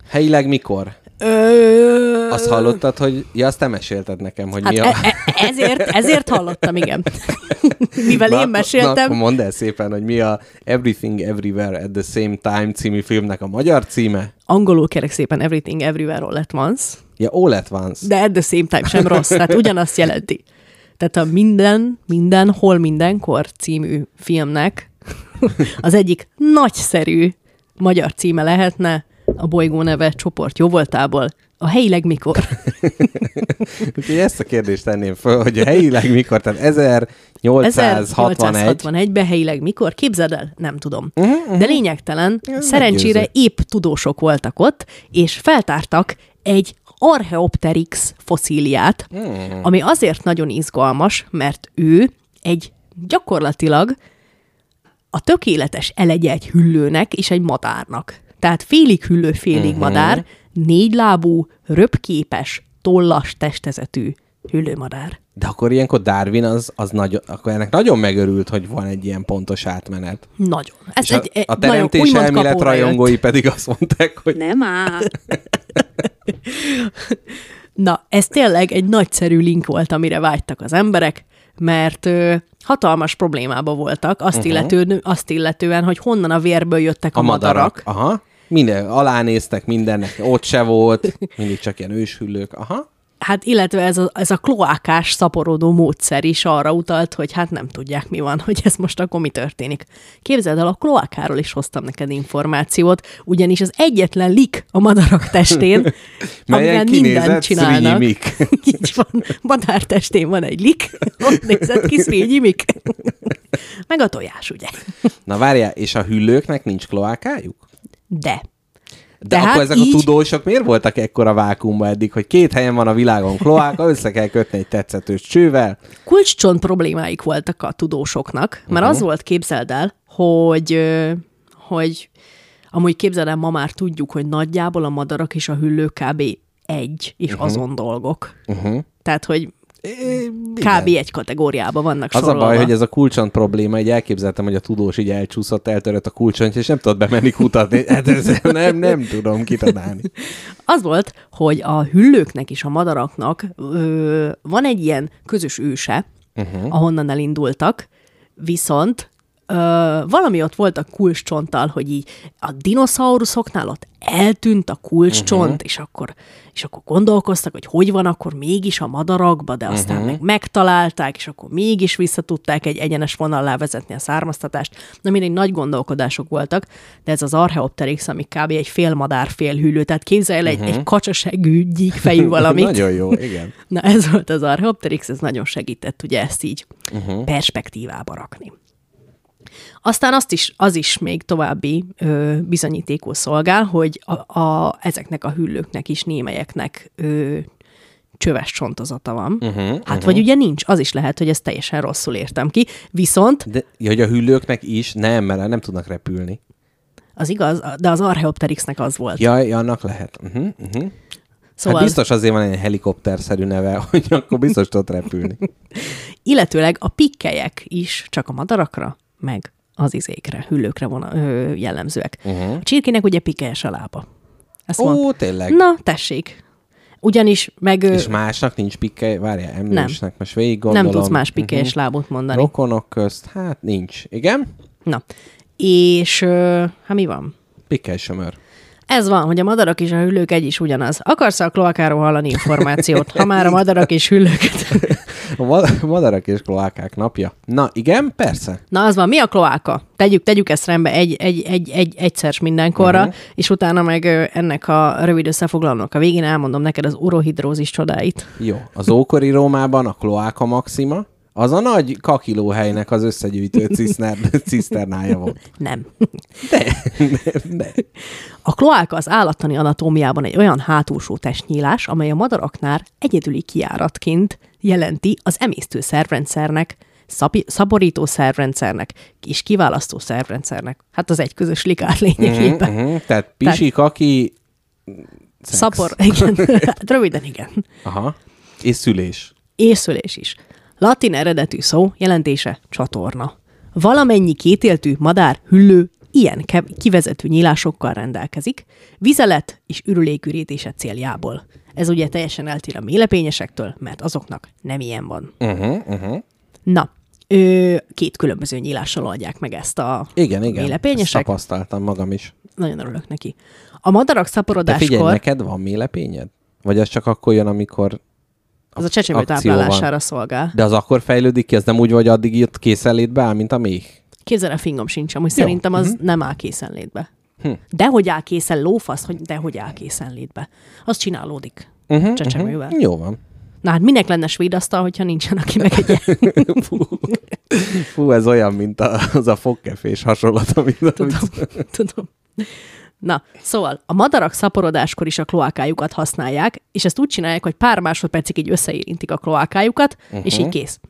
Speaker 1: Helyileg mikor?
Speaker 2: Ö...
Speaker 1: Azt hallottad, hogy... Ja, azt te mesélted nekem, hogy
Speaker 2: Hát
Speaker 1: mi a...
Speaker 2: e- e- ezért, ezért hallottam, igen. Mivel
Speaker 1: Na,
Speaker 2: én
Speaker 1: akkor- Na,
Speaker 2: meséltem,
Speaker 1: akkor mondd el szépen, hogy mi a Everything Everywhere at the Same Time című filmnek a magyar címe.
Speaker 2: angolul kerek szépen Everything Everywhere All at Once,
Speaker 1: Ja, All at Once.
Speaker 2: de at the same time sem rossz, tehát ugyanazt jelenti. Tehát a Minden, Minden, Hol Mindenkor című filmnek az egyik nagyszerű magyar címe lehetne a bolygó neve csoport jóvoltából, a helyileg mikor.
Speaker 1: Úgyhogy ezt a kérdést tenném föl, hogy a helyileg mikor, tehát 1861.
Speaker 2: 1861-ben helyileg mikor? Képzeld el? Nem tudom. De lényegtelen, szerencsére
Speaker 1: meggyőző.
Speaker 2: épp tudósok voltak ott, és feltártak egy Archaeopteryx foszíliát, ami azért nagyon izgalmas, mert ő egy gyakorlatilag a tökéletes elegye egy hüllőnek és egy madárnak. Tehát félig hüllő, félig uh-huh. madár, négylábú, röpképes, tollas testezetű hüllőmadár.
Speaker 1: De akkor ilyenkor Darwin az, az nagyon, akkor ennek nagyon megörült, hogy van egy ilyen pontos átmenet.
Speaker 2: Nagyon. Ez
Speaker 1: És a,
Speaker 2: egy,
Speaker 1: a
Speaker 2: nagyon,
Speaker 1: teremtés
Speaker 2: úgymond
Speaker 1: elmélet
Speaker 2: kapóra jött.
Speaker 1: rajongói pedig azt mondták, hogy
Speaker 2: Nem áll. Na, ez tényleg egy nagyszerű link volt, amire vágytak az emberek, mert ö, hatalmas problémába voltak azt, uh-huh. illetően, azt illetően, hogy honnan a vérből jöttek a,
Speaker 1: a madarak.
Speaker 2: madarak.
Speaker 1: Aha. Minden, alánéztek mindennek, ott se volt, mindig csak ilyen őshüllők. Aha.
Speaker 2: Hát illetve ez a, ez a kloákás szaporodó módszer is arra utalt, hogy hát nem tudják mi van, hogy ez most akkor mi történik. Képzeld el, a kloákáról is hoztam neked információt, ugyanis az egyetlen lik a madarak testén, amivel mindent csinálnak. Így van, madár testén van egy lik, ott nézett ki Szrínyi Mik. Meg a tojás, ugye?
Speaker 1: Na várjál, és a hüllőknek nincs kloákájuk?
Speaker 2: De.
Speaker 1: De
Speaker 2: Tehát
Speaker 1: akkor ezek
Speaker 2: így-
Speaker 1: a tudósok miért voltak ekkora vákumba eddig, hogy két helyen van a világon kloáka, össze kell kötni egy tetszetős csővel?
Speaker 2: kulcscsont problémáik voltak a tudósoknak, mert uh-huh. az volt, képzeld el, hogy, hogy amúgy képzeld el, ma már tudjuk, hogy nagyjából a madarak és a hüllők kb. egy, és uh-huh. azon dolgok. Uh-huh. Tehát, hogy kb. egy kategóriában vannak
Speaker 1: Az a
Speaker 2: sorolva.
Speaker 1: baj, hogy ez a kulcsont probléma, így elképzeltem, hogy a tudós így elcsúszott, eltörött a kulcsontja, és nem tudott bemenni kutatni. Hát ez nem, nem tudom kitalálni.
Speaker 2: Az volt, hogy a hüllőknek és a madaraknak ö, van egy ilyen közös őse, uh-huh. ahonnan elindultak, viszont ö, valami ott volt a kulcscsonttal, hogy így a dinoszauruszoknál ott eltűnt a kulcscsont, uh-huh. és akkor és akkor gondolkoztak, hogy hogy van akkor mégis a madarakba, de aztán uh-huh. meg megtalálták, és akkor mégis visszatudták egy egyenes vonallá vezetni a származtatást. Na mindegy, nagy gondolkodások voltak, de ez az Archaeopteryx, ami kb. egy fél madár, fél hüllő, tehát képzelj el egy, uh-huh. egy kacsasegű, gyíkfejű valamit.
Speaker 1: Nagyon jó, igen.
Speaker 2: Na ez volt az Archaeopteryx, ez nagyon segített ugye ezt így uh-huh. perspektívába rakni. Aztán azt is, az is még további ö, bizonyítékul szolgál, hogy a, a, ezeknek a hüllőknek is némelyeknek ö, csöves csontozata van. Uh-huh, hát uh-huh. vagy ugye nincs, az is lehet, hogy ezt teljesen rosszul értem ki. Viszont
Speaker 1: De ja, hogy a hüllőknek is nem, mert nem tudnak repülni.
Speaker 2: az igaz, de az Archaeopteryxnek az volt.
Speaker 1: Ja, ja annak lehet. Uh-huh, uh-huh.
Speaker 2: Szóval,
Speaker 1: Hát biztos azért van egy helikopterszerű neve, hogy akkor biztos tud repülni.
Speaker 2: illetőleg a pikkelyek is csak a madarakra, meg az izékre, hüllőkre von, ö, jellemzőek. Uh-huh. A csirkének ugye pikkelyes a lába. Ezt mond-
Speaker 1: Ó, tényleg.
Speaker 2: Na, tessék. Ugyanis meg
Speaker 1: És másnak nincs pikke, várjál, emlősnek, most végig gondolom.
Speaker 2: nem tudsz más pikkelyes uh-huh. lábot mondani.
Speaker 1: Rokonok közt, hát nincs. Igen?
Speaker 2: Na. És ö, hát mi van?
Speaker 1: Pikkely sömör.
Speaker 2: Ez van, hogy a madarak és a hüllők egy is ugyanaz. Akarsz a kloakáról hallani információt, ha már a madarak és hüllőket.
Speaker 1: A ma- madarak és kloákák napja. Na igen, persze.
Speaker 2: Na, az van. Mi a kloáka? Tegyük, tegyük ezt rendbe egy, egy, egy, egy, egyszer mindenkorra, uh-huh. és utána meg ennek a rövid összefoglalónak a végén elmondom neked az urohidrózis csodáit.
Speaker 1: Jó. Az ókori Rómában a kloáka maxima, az a nagy kakilóhelynek az összegyűjtő ciszner- ciszternája volt.
Speaker 2: Nem.
Speaker 1: De, de.
Speaker 2: A kloáka az állattani anatómiában egy olyan hátulsó testnyílás, amely a madaraknál egyedüli kiáratként jelenti az emésztő szervrendszernek, szapi, szaporító szervrendszernek és kiválasztó szervrendszernek. Hát az egy közös likár lényegében. Mm-hmm.
Speaker 1: Tehát pisi, kaki, szex.
Speaker 2: Szapor, igen. hát röviden igen.
Speaker 1: Aha. És szülés.
Speaker 2: Észülés is. Latin eredetű szó jelentése csatorna. Valamennyi kétéltű madár, hüllő, ilyen kev- kivezető nyílásokkal rendelkezik, vizelet és ürülékürítése céljából. Ez ugye teljesen eltér a mélepényesektől, mert azoknak nem ilyen van.
Speaker 1: Uh-huh, uh-huh.
Speaker 2: Na, ö, két különböző nyílással oldják meg ezt a
Speaker 1: Igen, igen. Ezt
Speaker 2: mélepényesek.
Speaker 1: tapasztaltam magam is.
Speaker 2: Nagyon örülök neki. A madarak
Speaker 1: De figyelj,
Speaker 2: szaporodáskor,
Speaker 1: neked van mélepényed? Vagy az csak akkor jön, amikor...
Speaker 2: az a csecsemő
Speaker 1: akció van?
Speaker 2: táplálására szolgál.
Speaker 1: De az akkor fejlődik ki, az nem úgy vagy addig jött készenlétbe áll, mint a méh?
Speaker 2: Kézzel a fingom sincs, amúgy
Speaker 1: Jó.
Speaker 2: szerintem az nem áll készenlétbe.
Speaker 1: Hm.
Speaker 2: Dehogy áll készen, lófasz, hogy dehogy áll készenlétbe. Az csinálódik
Speaker 1: Uh-huh,
Speaker 2: csecsemővel.
Speaker 1: uh-huh. Jó van.
Speaker 2: Na hát minek lenne svéd asztal, hogyha nincsen, aki megegye?
Speaker 1: Fú, fú, ez olyan, mint a, az a fogkefés hasonlat, amit, amit
Speaker 2: Tudom, tudom. Na, szóval a madarak szaporodáskor is a kloákájukat használják, és ezt úgy csinálják, hogy pár másodpercig így összeérintik a kloákájukat, uh-huh. és így kész.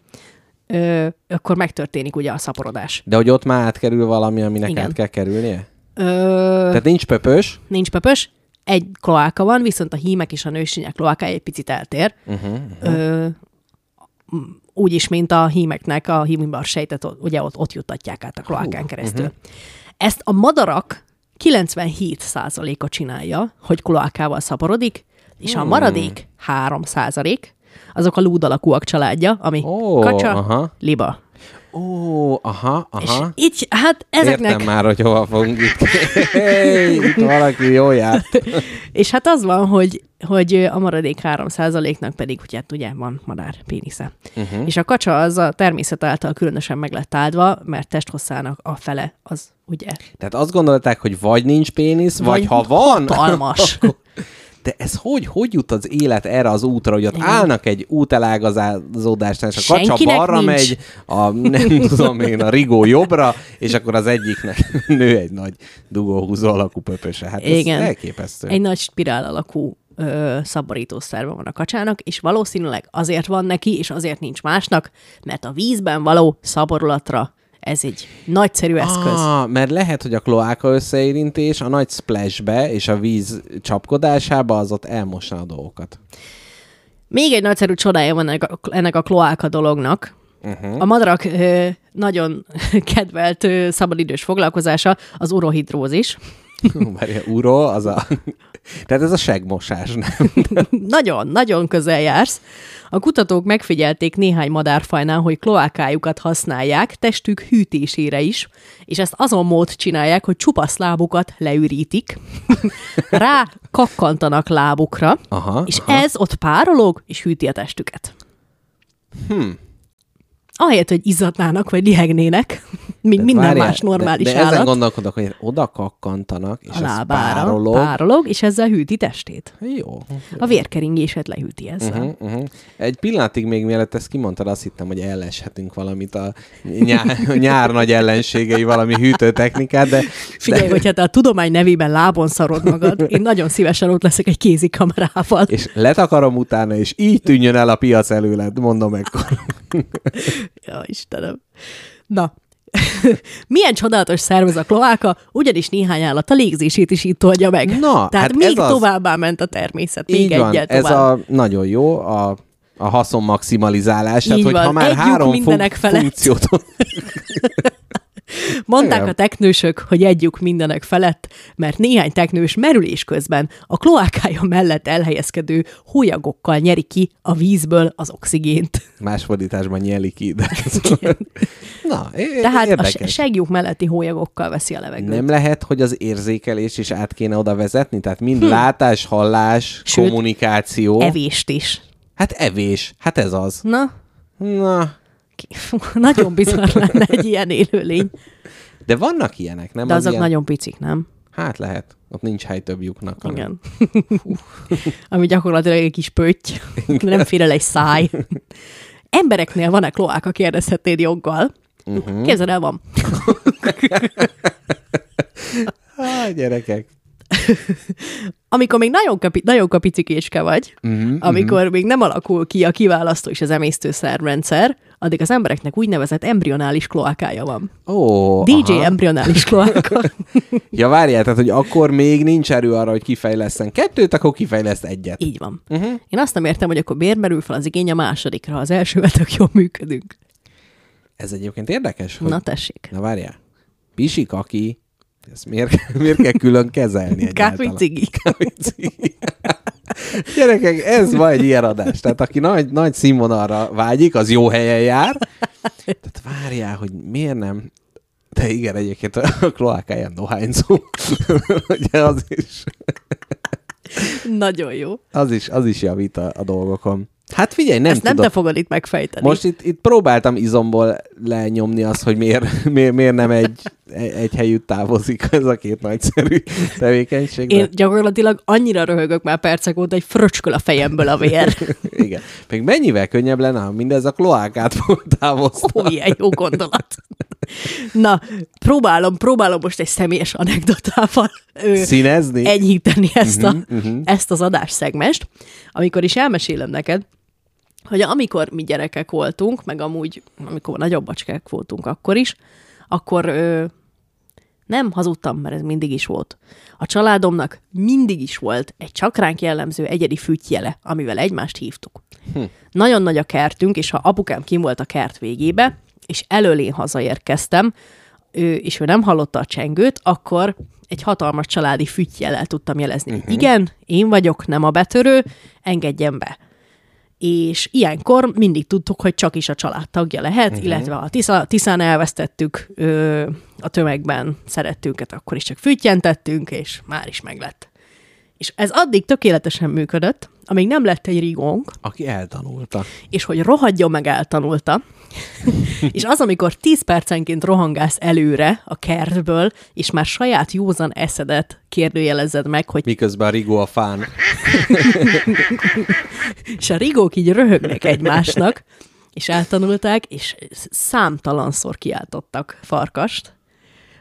Speaker 2: Ö, akkor megtörténik ugye a szaporodás.
Speaker 1: De hogy ott már átkerül valami, aminek
Speaker 2: Igen.
Speaker 1: át kell kerülnie?
Speaker 2: Ö,
Speaker 1: Tehát nincs pöpös,
Speaker 2: nincs pöpös, egy kloáka van, viszont a hímek és a nőstények kloákája egy picit eltér. Uh-huh, uh-huh. Ö, úgy is, mint a hímeknek a hímimbar sejtet, ugye ott, ott juttatják át a kloákán keresztül. Uh-huh. Ezt a madarak 97%-a csinálja, hogy kloákával szaporodik, és a maradék 3% azok a lúd alakúak családja, ami
Speaker 1: Ó,
Speaker 2: kacsa,
Speaker 1: aha.
Speaker 2: liba.
Speaker 1: Ó, aha,
Speaker 2: És
Speaker 1: aha.
Speaker 2: így, hát ezeknek...
Speaker 1: Értem már, hogy hova fogunk itt. Hey, itt valaki jó járt.
Speaker 2: És hát az van, hogy, hogy a maradék 3%-nak pedig, hogy hát ugye van madár pénisze. Uh-huh. És a kacsa az a természet által különösen meg lett áldva, mert testhosszának a fele az ugye
Speaker 1: Tehát azt gondolták, hogy vagy nincs pénisz, vagy,
Speaker 2: Vagy
Speaker 1: ha van,
Speaker 2: hatalmas.
Speaker 1: De ez hogy, hogy jut az élet erre az útra, hogy ott
Speaker 2: Igen.
Speaker 1: állnak egy útelágazódásnál, és a kacsa
Speaker 2: Senkinek
Speaker 1: balra
Speaker 2: nincs.
Speaker 1: megy, a, nem tudom én, a rigó jobbra, és akkor az egyiknek nő egy nagy dugóhúzó alakú pöpöse. Hát ez
Speaker 2: Igen.
Speaker 1: elképesztő.
Speaker 2: egy nagy spirál alakú ö, szabarítószerve van a kacsának, és valószínűleg azért van neki, és azért nincs másnak, mert a vízben való szaborulatra ez egy nagyszerű eszköz.
Speaker 1: Ah, mert lehet, hogy a kloáka összeérintés a nagy splashbe és a víz csapkodásába az ott elmosna a dolgokat.
Speaker 2: Még egy nagyszerű csodája van ennek a, ennek a kloáka dolognak. Uh-huh. A madarak ö, nagyon kedvelt ö, szabadidős foglalkozása az urohidrózis.
Speaker 1: Várja, uro, az a... Tehát ez a segmosás, nem?
Speaker 2: nagyon, nagyon közel jársz. A kutatók megfigyelték néhány madárfajnál, hogy kloákájukat használják testük hűtésére is, és ezt azon mód csinálják, hogy csupasz lábukat leürítik, rá kakkantanak lábukra,
Speaker 1: Aha,
Speaker 2: és ez ott párolog, és hűti a testüket. Hmm. Ahelyett, hogy izzadnának, vagy lihegnének, mint minden
Speaker 1: várjál,
Speaker 2: más normális
Speaker 1: de, de ezen
Speaker 2: állat,
Speaker 1: gondolkodok, hogy oda kakkantanak, és
Speaker 2: a lábára
Speaker 1: párolog.
Speaker 2: párolog, és ezzel hűti testét.
Speaker 1: Jó.
Speaker 2: A vérkeringését lehűti ezzel.
Speaker 1: Uh-huh, uh-huh. Egy pillanatig még mielőtt ezt kimondtad, azt hittem, hogy elleshetünk valamit a nyár, nyár nagy ellenségei, valami hűtőtechnikát, de,
Speaker 2: Figyelj,
Speaker 1: de
Speaker 2: hogyha te a tudomány nevében lábon szarod magad, én nagyon szívesen ott leszek egy kézikamerával.
Speaker 1: és letakarom utána, és így tűnjön el a piac előled, mondom ekkor.
Speaker 2: Ja, Istenem. Na, Milyen csodálatos szerv ez a kloáka, ugyanis néhány állat a légzését is itt oldja meg.
Speaker 1: Na,
Speaker 2: Tehát
Speaker 1: hát
Speaker 2: még
Speaker 1: az.
Speaker 2: továbbá ment a természet, még
Speaker 1: Így van,
Speaker 2: egyet
Speaker 1: ez
Speaker 2: tovább.
Speaker 1: a nagyon jó, a, a haszon maximalizálás. Tehát,
Speaker 2: Így
Speaker 1: hogy
Speaker 2: van.
Speaker 1: ha már
Speaker 2: Egy lyuk
Speaker 1: három funkciót
Speaker 2: Mondták
Speaker 1: Igen.
Speaker 2: a teknősök, hogy együk mindenek felett, mert néhány teknős merülés közben a kloákája mellett elhelyezkedő hólyagokkal nyeri ki a vízből az oxigént.
Speaker 1: más fordításban nyeli ki. De... Na, é-
Speaker 2: Tehát a
Speaker 1: érdekes.
Speaker 2: se- segjuk melletti hólyagokkal veszi a levegőt.
Speaker 1: Nem lehet, hogy az érzékelés is át kéne oda vezetni? Tehát mind hm. látás, hallás,
Speaker 2: Sőt,
Speaker 1: kommunikáció.
Speaker 2: Evést is.
Speaker 1: Hát evés. Hát ez az.
Speaker 2: Na,
Speaker 1: Na,
Speaker 2: ki- nagyon bizarr lenne egy ilyen élőlény.
Speaker 1: de vannak ilyenek, nem?
Speaker 2: De
Speaker 1: Az
Speaker 2: azok
Speaker 1: ilyen...
Speaker 2: nagyon picik, nem?
Speaker 1: Hát lehet. Ott nincs hely több lyuknak. hanem-
Speaker 2: Igen. Ami gyakorlatilag egy kis pötty. Nem fér el egy száj. Embereknél van-e kloáka, kérdezhetnéd joggal.
Speaker 1: Mhm.
Speaker 2: Uh-huh. Képzeld el, van.
Speaker 1: Á, gyerekek.
Speaker 2: Amikor még nagyon, kapi, nagyon kapicikéske vagy,
Speaker 1: Mhm,
Speaker 2: uh-huh, amikor még nem alakul ki a kiválasztó és az emésztőszervrendszer, addig az embereknek úgynevezett embrionális kloákája van.
Speaker 1: Ó,
Speaker 2: DJ
Speaker 1: aha.
Speaker 2: embrionális kloáka.
Speaker 1: Ja, várjál, tehát, hogy akkor még nincs erő arra, hogy kifejleszten kettőt, akkor kifejleszt egyet.
Speaker 2: Így van. Uh-huh. Én azt nem értem, hogy akkor miért merül fel az igény a másodikra, az elsővel tök jól működünk.
Speaker 1: Ez egyébként érdekes, hogy...
Speaker 2: Na tessék.
Speaker 1: Na várjál. Pisik, aki... Ezt miért, miért kell külön kezelni egyáltalán?
Speaker 2: Kávécigi.
Speaker 1: Kávécigi. Gyerekek, ez ma egy ilyen adás. Tehát aki nagy, nagy színvonalra vágyik, az jó helyen jár. Tehát várjál, hogy miért nem... De igen, egyébként a kloákáján dohányzó. Ugye az is,
Speaker 2: Nagyon jó.
Speaker 1: az is, az is javít a, a dolgokon. Hát figyelj, nem
Speaker 2: Ezt nem
Speaker 1: tudok.
Speaker 2: te fogod itt megfejteni.
Speaker 1: Most itt, itt próbáltam izomból lenyomni azt, hogy miért, miért, miért nem egy, egy helyütt távozik ez a két nagyszerű tevékenység.
Speaker 2: Én gyakorlatilag annyira röhögök már percek óta, hogy fröcsköl a fejemből a vér.
Speaker 1: Igen. Még mennyivel könnyebb lenne, ha mindez a kloákát távozta.
Speaker 2: Ó, milyen jó gondolat. Na, próbálom, próbálom most egy személyes anekdotával ö,
Speaker 1: Színezni?
Speaker 2: enyhíteni ezt, a,
Speaker 1: Mhm, mhm.
Speaker 2: ezt az adásszegmest, amikor is elmesélem neked, hogy amikor mi gyerekek voltunk, meg amúgy, amikor nagyobb bacskák voltunk akkor is, akkor ö, nem hazudtam, mert ez mindig is volt. A családomnak mindig is volt egy csakránk jellemző egyedi füttyjele, amivel egymást hívtuk. Hm. Nagyon nagy a kertünk, és ha apukám kim volt a kert végébe, és elől én hazaérkeztem, ő, és ő nem hallotta a csengőt, akkor egy hatalmas családi füttyjellel tudtam jelezni. Uh-huh. Igen, én vagyok, nem a betörő, engedjen be és ilyenkor mindig tudtuk, hogy csak is a családtagja lehet, uh-huh. illetve ha Tisza, Tiszán elvesztettük ö, a tömegben szerettünket, akkor is csak füttyentettünk, és már is meglett. És ez addig tökéletesen működött, amíg nem lett egy rigónk,
Speaker 1: Aki eltanulta.
Speaker 2: és hogy rohadjon meg eltanulta, és az, amikor 10 percenként rohangálsz előre a kertből, és már saját józan eszedet kérdőjelezed meg, hogy
Speaker 1: Miközben a rigó a fán.
Speaker 2: és a rigók így röhögnek egymásnak, és eltanulták, és számtalanszor kiáltottak farkast,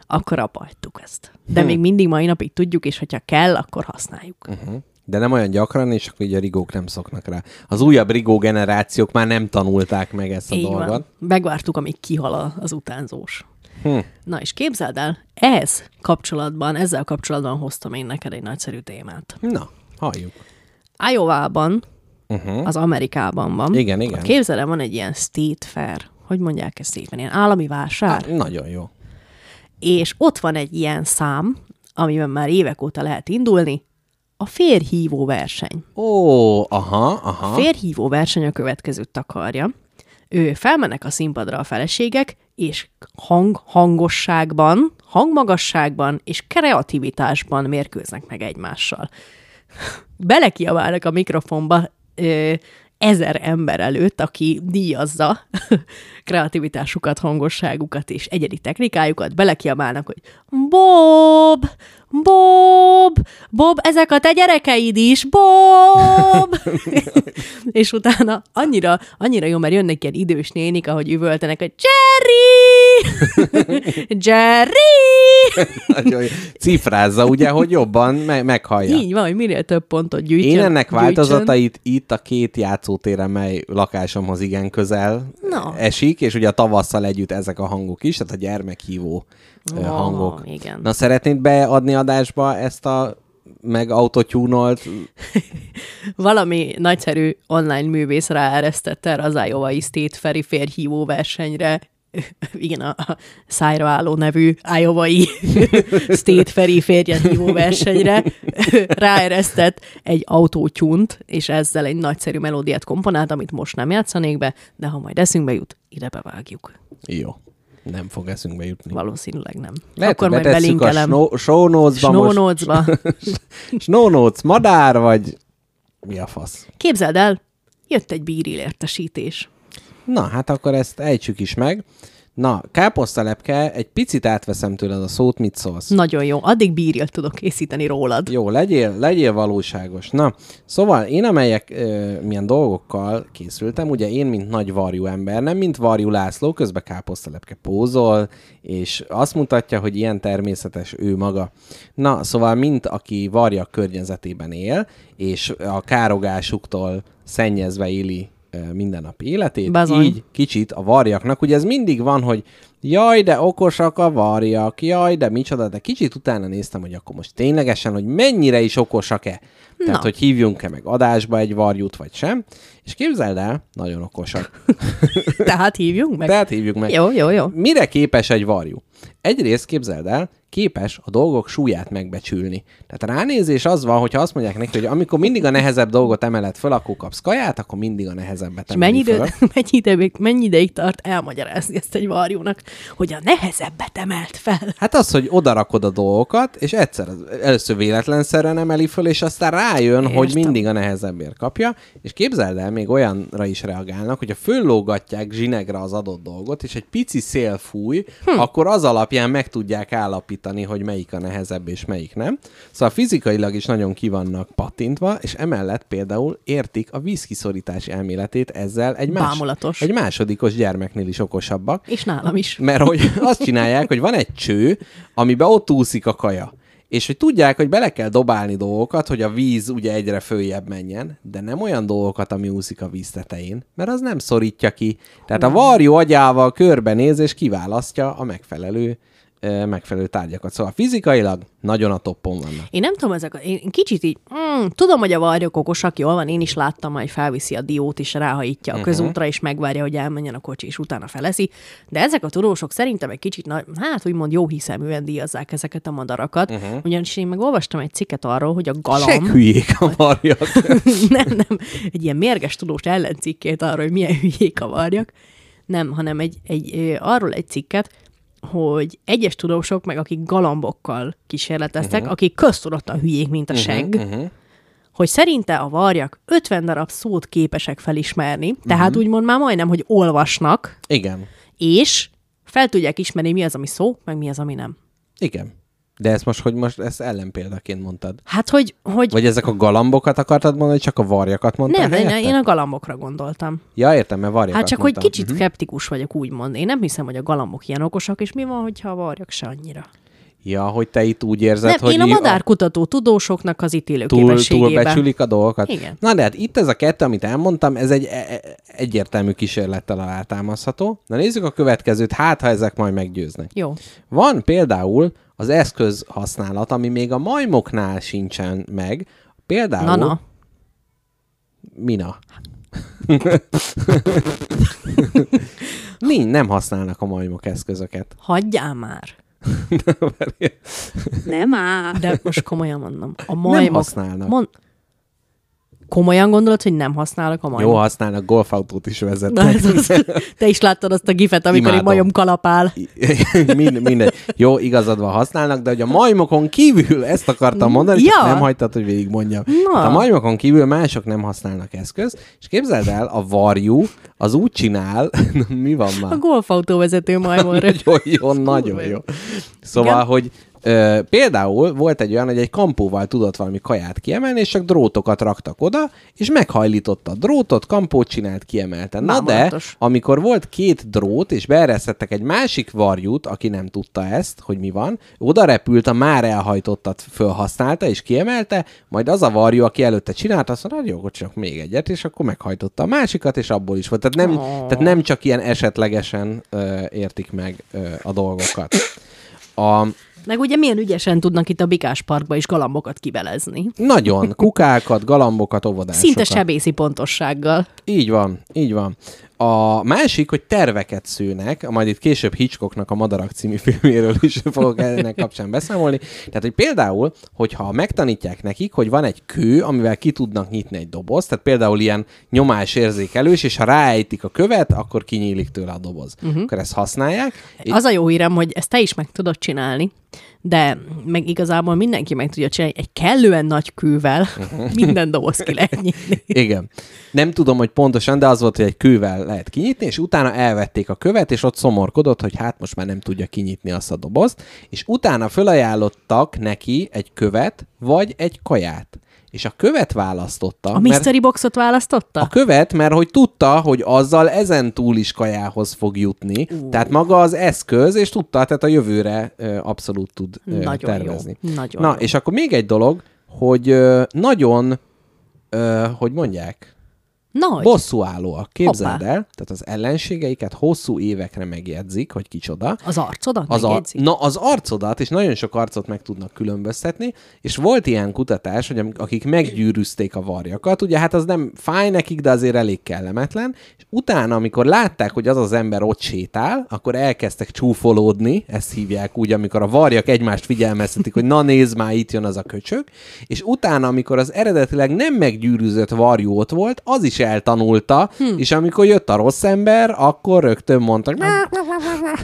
Speaker 2: akkor abba hagytuk ezt. De még mindig mai napig tudjuk, és hogyha kell, akkor használjuk.
Speaker 1: Uh-huh. De nem olyan gyakran, és akkor így a rigók nem szoknak rá. Az újabb rigó generációk már nem tanulták meg ezt a
Speaker 2: Így
Speaker 1: dolgot.
Speaker 2: van. Megvártuk, amíg kihal az utánzós.
Speaker 1: Hm.
Speaker 2: Na és képzeld el, ez kapcsolatban, ezzel kapcsolatban hoztam én neked egy nagyszerű témát.
Speaker 1: Na, halljuk.
Speaker 2: Iowa-ban,
Speaker 1: Uh-huh.
Speaker 2: az Amerikában van.
Speaker 1: Igen, igen.
Speaker 2: Képzeld el, van egy ilyen state fair. Hogy mondják ezt szépen? Ilyen állami vásár.
Speaker 1: Hát, nagyon jó.
Speaker 2: És ott van egy ilyen szám, amiben már évek óta lehet indulni, a férhívó verseny.
Speaker 1: Ó, aha,
Speaker 2: A
Speaker 1: aha.
Speaker 2: férhívó verseny a következőt takarja. Ő felmennek a színpadra a feleségek, és hang, hangosságban, hangmagasságban és kreativitásban mérkőznek meg egymással. Belekiabálnak a mikrofonba ö, ezer ember előtt, aki díjazza kreativitásukat, hangosságukat és egyedi technikájukat, belekiabálnak, hogy Bob, Bob, Bob, ezek a te gyerekeid is, Bob! és utána annyira, annyira jó, mert jönnek ilyen idős nénik, ahogy üvöltenek, hogy Jerry! Jerry!
Speaker 1: Nagyon jó. Cifrázza, ugye, hogy jobban me- meghallja.
Speaker 2: Így van, hogy minél több pontot gyűjtsön.
Speaker 1: Én ennek
Speaker 2: gyűjtsön.
Speaker 1: változatait itt a két játszótéren, mely lakásomhoz igen közel
Speaker 2: Na.
Speaker 1: esik, és ugye a tavasszal együtt ezek a hangok is, tehát a gyermekhívó
Speaker 2: Ó,
Speaker 1: hangok.
Speaker 2: igen.
Speaker 1: Na szeretnéd beadni adásba ezt a meg autotyúnolt
Speaker 2: Valami nagyszerű online művész ráeresztette Iowa State Ferry férhívó versenyre, igen, a, a szájra álló nevű Iowa-i State Ferry férjehívó versenyre ráeresztett egy autótyunt, és ezzel egy nagyszerű melódiát komponált, amit most nem játszanék be, de ha majd eszünkbe jut, ide bevágjuk.
Speaker 1: Jó. Nem fog eszünkbe jutni.
Speaker 2: Valószínűleg nem.
Speaker 1: Lehet,
Speaker 2: Akkor majd
Speaker 1: a
Speaker 2: belinkelem.
Speaker 1: snow, show notes-ba
Speaker 2: Snow
Speaker 1: most.
Speaker 2: notes-ba.
Speaker 1: Snow notes, madár, vagy mi a fasz?
Speaker 2: Képzeld el, jött egy bíril értesítés.
Speaker 1: Na, hát akkor ezt ejtsük is meg. Na, káposztalepke, egy picit átveszem tőled a szót, mit szólsz?
Speaker 2: Nagyon jó. Addig bírjat tudok készíteni rólad.
Speaker 1: Jó, legyél, legyél valóságos. Na, szóval én amelyek ö, milyen dolgokkal készültem, ugye én, mint nagy varjú ember, nem mint varjú László, közben káposztalepke pózol, és azt mutatja, hogy ilyen természetes ő maga. Na, szóval mint aki varjak környezetében él, és a károgásuktól szennyezve éli mindennapi életét,
Speaker 2: Bazony.
Speaker 1: így kicsit a varjaknak, ugye ez mindig van, hogy jaj, de okosak a varjak, jaj, de micsoda, de kicsit utána néztem, hogy akkor most ténylegesen, hogy mennyire is okosak-e. Tehát,
Speaker 2: Na.
Speaker 1: hogy hívjunk-e meg adásba egy varjút, vagy sem. És képzeld el, nagyon okosak.
Speaker 2: Tehát hívjunk meg?
Speaker 1: Tehát hívjuk meg.
Speaker 2: Jó, jó, jó.
Speaker 1: Mire képes egy varjú? Egyrészt képzeld el, képes a dolgok súlyát megbecsülni. Tehát a ránézés az van, hogyha azt mondják neki, hogy amikor mindig a nehezebb dolgot emeled föl, akkor kapsz kaját, akkor mindig a nehezebbet emeli
Speaker 2: mennyi, idő, mennyi, ideig, mennyi ideig tart elmagyarázni ezt egy varjúnak, hogy a nehezebbet emelt fel?
Speaker 1: Hát az, hogy odarakod a dolgokat, és egyszer először véletlenszerűen emeli föl, és aztán rájön,
Speaker 2: Értem.
Speaker 1: hogy mindig a nehezebbért kapja, és képzeld el, még olyanra is reagálnak, hogyha föllógatják zsinegre az adott dolgot, és egy pici szél fúj, hm. akkor az alapján meg tudják állapítani, hogy melyik a nehezebb és melyik nem. Szóval fizikailag is nagyon kivannak pattintva, és emellett például értik a vízkiszorítás elméletét ezzel egy, más,
Speaker 2: Bámulatos.
Speaker 1: egy másodikos gyermeknél is okosabbak.
Speaker 2: És nálam is.
Speaker 1: Mert hogy azt csinálják, hogy van egy cső, amiben ott úszik a kaja. És hogy tudják, hogy bele kell dobálni dolgokat, hogy a víz ugye egyre följebb menjen, de nem olyan dolgokat, ami úszik a víz tetején, mert az nem szorítja ki. Tehát a varjú agyával körbenéz és kiválasztja a megfelelő, megfelelő tárgyakat. Szóval fizikailag nagyon a toppon vannak.
Speaker 2: Én nem tudom, ezek én kicsit így, mm, tudom, hogy a varjok okosak, jól van, én is láttam, hogy felviszi a diót, és ráhajítja a közútra, és megvárja, hogy elmenjen a kocsi, és utána feleszi. De ezek a tudósok szerintem egy kicsit, nagy, hát úgymond jó hiszeműen díjazzák ezeket a madarakat. Uh-huh. Ugyanis én meg olvastam egy cikket arról, hogy a galamb...
Speaker 1: Se hülyék a varjak.
Speaker 2: nem, nem, egy ilyen mérges tudós ellencikkét arról, hogy milyen hülyék a varjak. Nem, hanem egy, egy, arról egy cikket, hogy egyes tudósok, meg akik galambokkal kísérleteztek, uh-huh. akik köztudottan hülyék, mint a seg, uh-huh. hogy szerinte a varjak 50 darab szót képesek felismerni, tehát úgymond már majdnem, hogy olvasnak,
Speaker 1: Igen.
Speaker 2: és fel tudják ismerni, mi az, ami szó, meg mi az, ami nem.
Speaker 1: Igen. De ezt most, hogy most ezt ellenpéldaként mondtad.
Speaker 2: Hát, hogy, hogy
Speaker 1: Vagy ezek a galambokat akartad mondani, csak a varjakat mondtad
Speaker 2: nem, én, én a galambokra gondoltam.
Speaker 1: Ja, értem, mert varjakat
Speaker 2: Hát csak,
Speaker 1: mondtam.
Speaker 2: hogy kicsit skeptikus vagyok, úgymond. Én nem hiszem, hogy a galambok ilyen okosak, és mi van, hogyha a varjak se annyira.
Speaker 1: Ja, hogy te itt úgy érzed,
Speaker 2: Nem,
Speaker 1: hogy
Speaker 2: én a madárkutató tudósoknak az ítélő
Speaker 1: túl, túl becsülik a dolgokat.
Speaker 2: Igen.
Speaker 1: Na de hát itt ez a kettő, amit elmondtam, ez egy e- e- egyértelmű kísérlettel alátámasztható. Na nézzük a következőt, hát ha ezek majd meggyőznek.
Speaker 2: Jó.
Speaker 1: Van például az eszköz használat, ami még a majmoknál sincsen meg. Például...
Speaker 2: Na-na.
Speaker 1: Mina. Mi, nem használnak a majmok eszközöket.
Speaker 2: Hagyjál már.
Speaker 4: Nem áll.
Speaker 2: De most komolyan mondom. A majmok...
Speaker 1: használnak.
Speaker 2: Mond... Komolyan gondolod, hogy nem használok a
Speaker 1: Jó,
Speaker 2: majmok?
Speaker 1: használnak, golfautót is
Speaker 2: Na,
Speaker 1: vezetnek.
Speaker 2: ez az, te is láttad azt a gifet, amikor egy
Speaker 1: Imádom.
Speaker 2: majom kalapál.
Speaker 1: Mind, mindegy. Jó, igazad van, használnak, de hogy a majmokon kívül, ezt akartam mondani,
Speaker 2: Ja.
Speaker 1: nem hagytad, hogy végigmondjam.
Speaker 2: Na.
Speaker 1: Hát a majmokon kívül mások nem használnak eszköz, és képzeld el, a varjú az úgy csinál, mi van már?
Speaker 2: A golfautó vezető majmon.
Speaker 1: Nagyon jó, nagyon jó. Szóval,
Speaker 2: Igen.
Speaker 1: hogy Ö, például volt egy olyan, hogy egy kampóval tudott valami kaját kiemelni, és csak drótokat raktak oda, és meghajlította a drótot, kampót csinált, kiemelte. Na de,
Speaker 2: Bámulatos.
Speaker 1: amikor volt két drót, és beeresztettek egy másik varjút, aki nem tudta ezt, hogy mi van, oda repült, a már elhajtottat fölhasználta, és kiemelte, majd az a varjú, aki előtte csinálta, azt mondta, "Hát jó, csak még egyet, és akkor meghajtotta a másikat, és abból is volt. Tehát nem,
Speaker 2: Oh.
Speaker 1: tehát nem csak ilyen esetlegesen ö, értik meg ö, a dolgokat. A,
Speaker 2: Meg ugye milyen ügyesen tudnak itt a Bikás Parkba is galambokat kivelezni.
Speaker 1: nagyon, kukákat, galambokat, óvodásokat.
Speaker 2: Szinte sebészi pontossággal.
Speaker 1: Így van, így van. A másik, hogy terveket szőnek, majd itt később Hitchcocknak a Madarak című filméről is fogok ennek kapcsán beszámolni. Tehát, hogy például, hogyha megtanítják nekik, hogy van egy kő, amivel ki tudnak nyitni egy dobozt, tehát például ilyen nyomásérzékelős, és ha ráejtik a követ, akkor kinyílik tőle a doboz. Uh-huh. Akkor ezt használják.
Speaker 2: Az a jó hírem, hogy ezt te is meg tudod csinálni, de meg igazából mindenki meg tudja csinálni egy kellően nagy kővel, minden doboz ki lehet nyitni.
Speaker 1: Igen. Nem tudom, hogy pontosan, de az volt, hogy egy kővel lehet kinyitni, és utána elvették a követ, és ott szomorkodott, hogy hát most már nem tudja kinyitni azt a dobozt, és utána fölajánlottak neki egy követ, vagy egy kaját. És a követ választotta,
Speaker 2: A
Speaker 1: mert
Speaker 2: mystery boxot választotta?
Speaker 1: a követ, mert hogy tudta, hogy azzal ezen túl is kajához fog jutni. Uh. Tehát maga az eszköz, és tudta, tehát a jövőre ö, abszolút tud ö,
Speaker 2: Nagyon
Speaker 1: tervezni.
Speaker 2: jó. Nagyon
Speaker 1: Na,
Speaker 2: jó.
Speaker 1: és akkor még egy dolog, hogy ö, nagyon, ö, hogy mondják,
Speaker 2: Nagy.
Speaker 1: bosszúállóak, képzeld
Speaker 2: Hoppá.
Speaker 1: el, tehát az ellenségeiket hosszú évekre megjegyzik, hogy kicsoda.
Speaker 2: Az arcodat
Speaker 1: Az, a,
Speaker 2: megjegyzik?
Speaker 1: na, az arcodat, és nagyon sok arcot meg tudnak különböztetni, és volt ilyen kutatás, hogy akik meggyűrűzték a varjakat, ugye hát az nem fáj nekik, de azért elég kellemetlen, és utána, amikor látták, hogy az az ember ott sétál, akkor elkezdtek csúfolódni, ezt hívják úgy, amikor a varjak egymást figyelmeztetik, hogy na nézd már, itt jön az a köcsög, és utána, amikor az eredetileg nem meggyűrűzött varjú ott volt, az is eltanulta, hm. és amikor jött a rossz ember, akkor rögtön mondtak,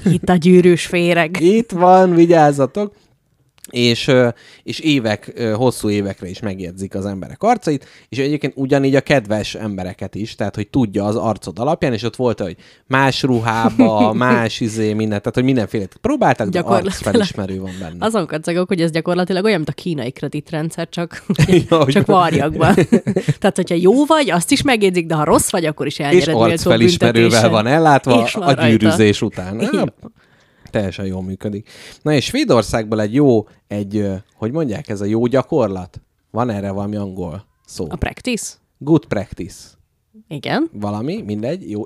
Speaker 2: Itt a gyűrűs féreg.
Speaker 1: itt van, vigyázzatok. És, és évek, hosszú évekre is megjegyzik az emberek arcait, és egyébként ugyanígy a kedves embereket is, tehát hogy tudja az arcod alapján, és ott volt, hogy más ruhába, más izé, minden, tehát hogy mindenféle próbáltak, de arcfelismerő van benne.
Speaker 2: Azon kacagok, hogy ez gyakorlatilag olyan, mint a kínai kreditrendszer, csak,
Speaker 1: Ja,
Speaker 2: csak varjakban. Tehát, hogyha jó vagy, azt is megjegyzik, de ha rossz vagy, akkor is
Speaker 1: és
Speaker 2: elnyered méltó
Speaker 1: arcfelismerővel van ellátva
Speaker 2: És
Speaker 1: a
Speaker 2: rajta.
Speaker 1: gyűrűzés után.
Speaker 2: Így
Speaker 1: Ja,
Speaker 2: van.
Speaker 1: Teljesen jól működik. Na és Svédországból egy jó, egy, hogy mondják, ez a jó gyakorlat? Van erre valami angol szó?
Speaker 2: A practice?
Speaker 1: Good practice.
Speaker 2: Igen.
Speaker 1: Valami, mindegy, jó.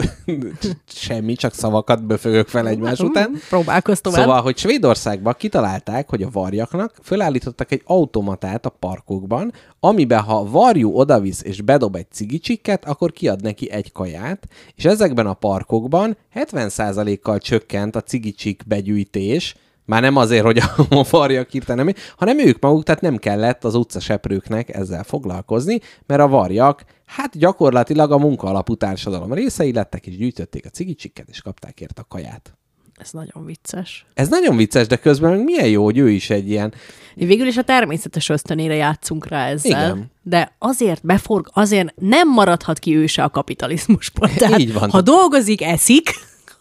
Speaker 1: Semmi, csak szavakat böfögök fel egymás után.
Speaker 2: Próbálkozz tovább.
Speaker 1: Szóval, hogy Svédországban kitalálták, hogy a varjaknak fölállítottak egy automatát a parkokban, amiben ha a varjú odavisz és bedob egy cigicsikket, akkor kiad neki egy kaját, és ezekben a parkokban 70%-kal csökkent a cigicsik begyűjtés, már nem azért, hogy a varjak hirtelen nem, hanem ők maguk, tehát nem kellett az utcaseprőknek ezzel foglalkozni, mert a varjak, hát gyakorlatilag a munkaalapú társadalom részei lettek, és gyűjtötték a cigicsikket, és kapták érte a kaját.
Speaker 2: Ez nagyon vicces.
Speaker 1: Ez nagyon vicces, de közben meg milyen jó, hogy ő is egy ilyen...
Speaker 2: Végül is a természetes ösztönére játszunk rá ezzel.
Speaker 1: Igen.
Speaker 2: De azért beforg, azért nem maradhat ki ő se a kapitalizmusból. Tehát,
Speaker 1: Így van.
Speaker 2: Ha dolgozik, eszik,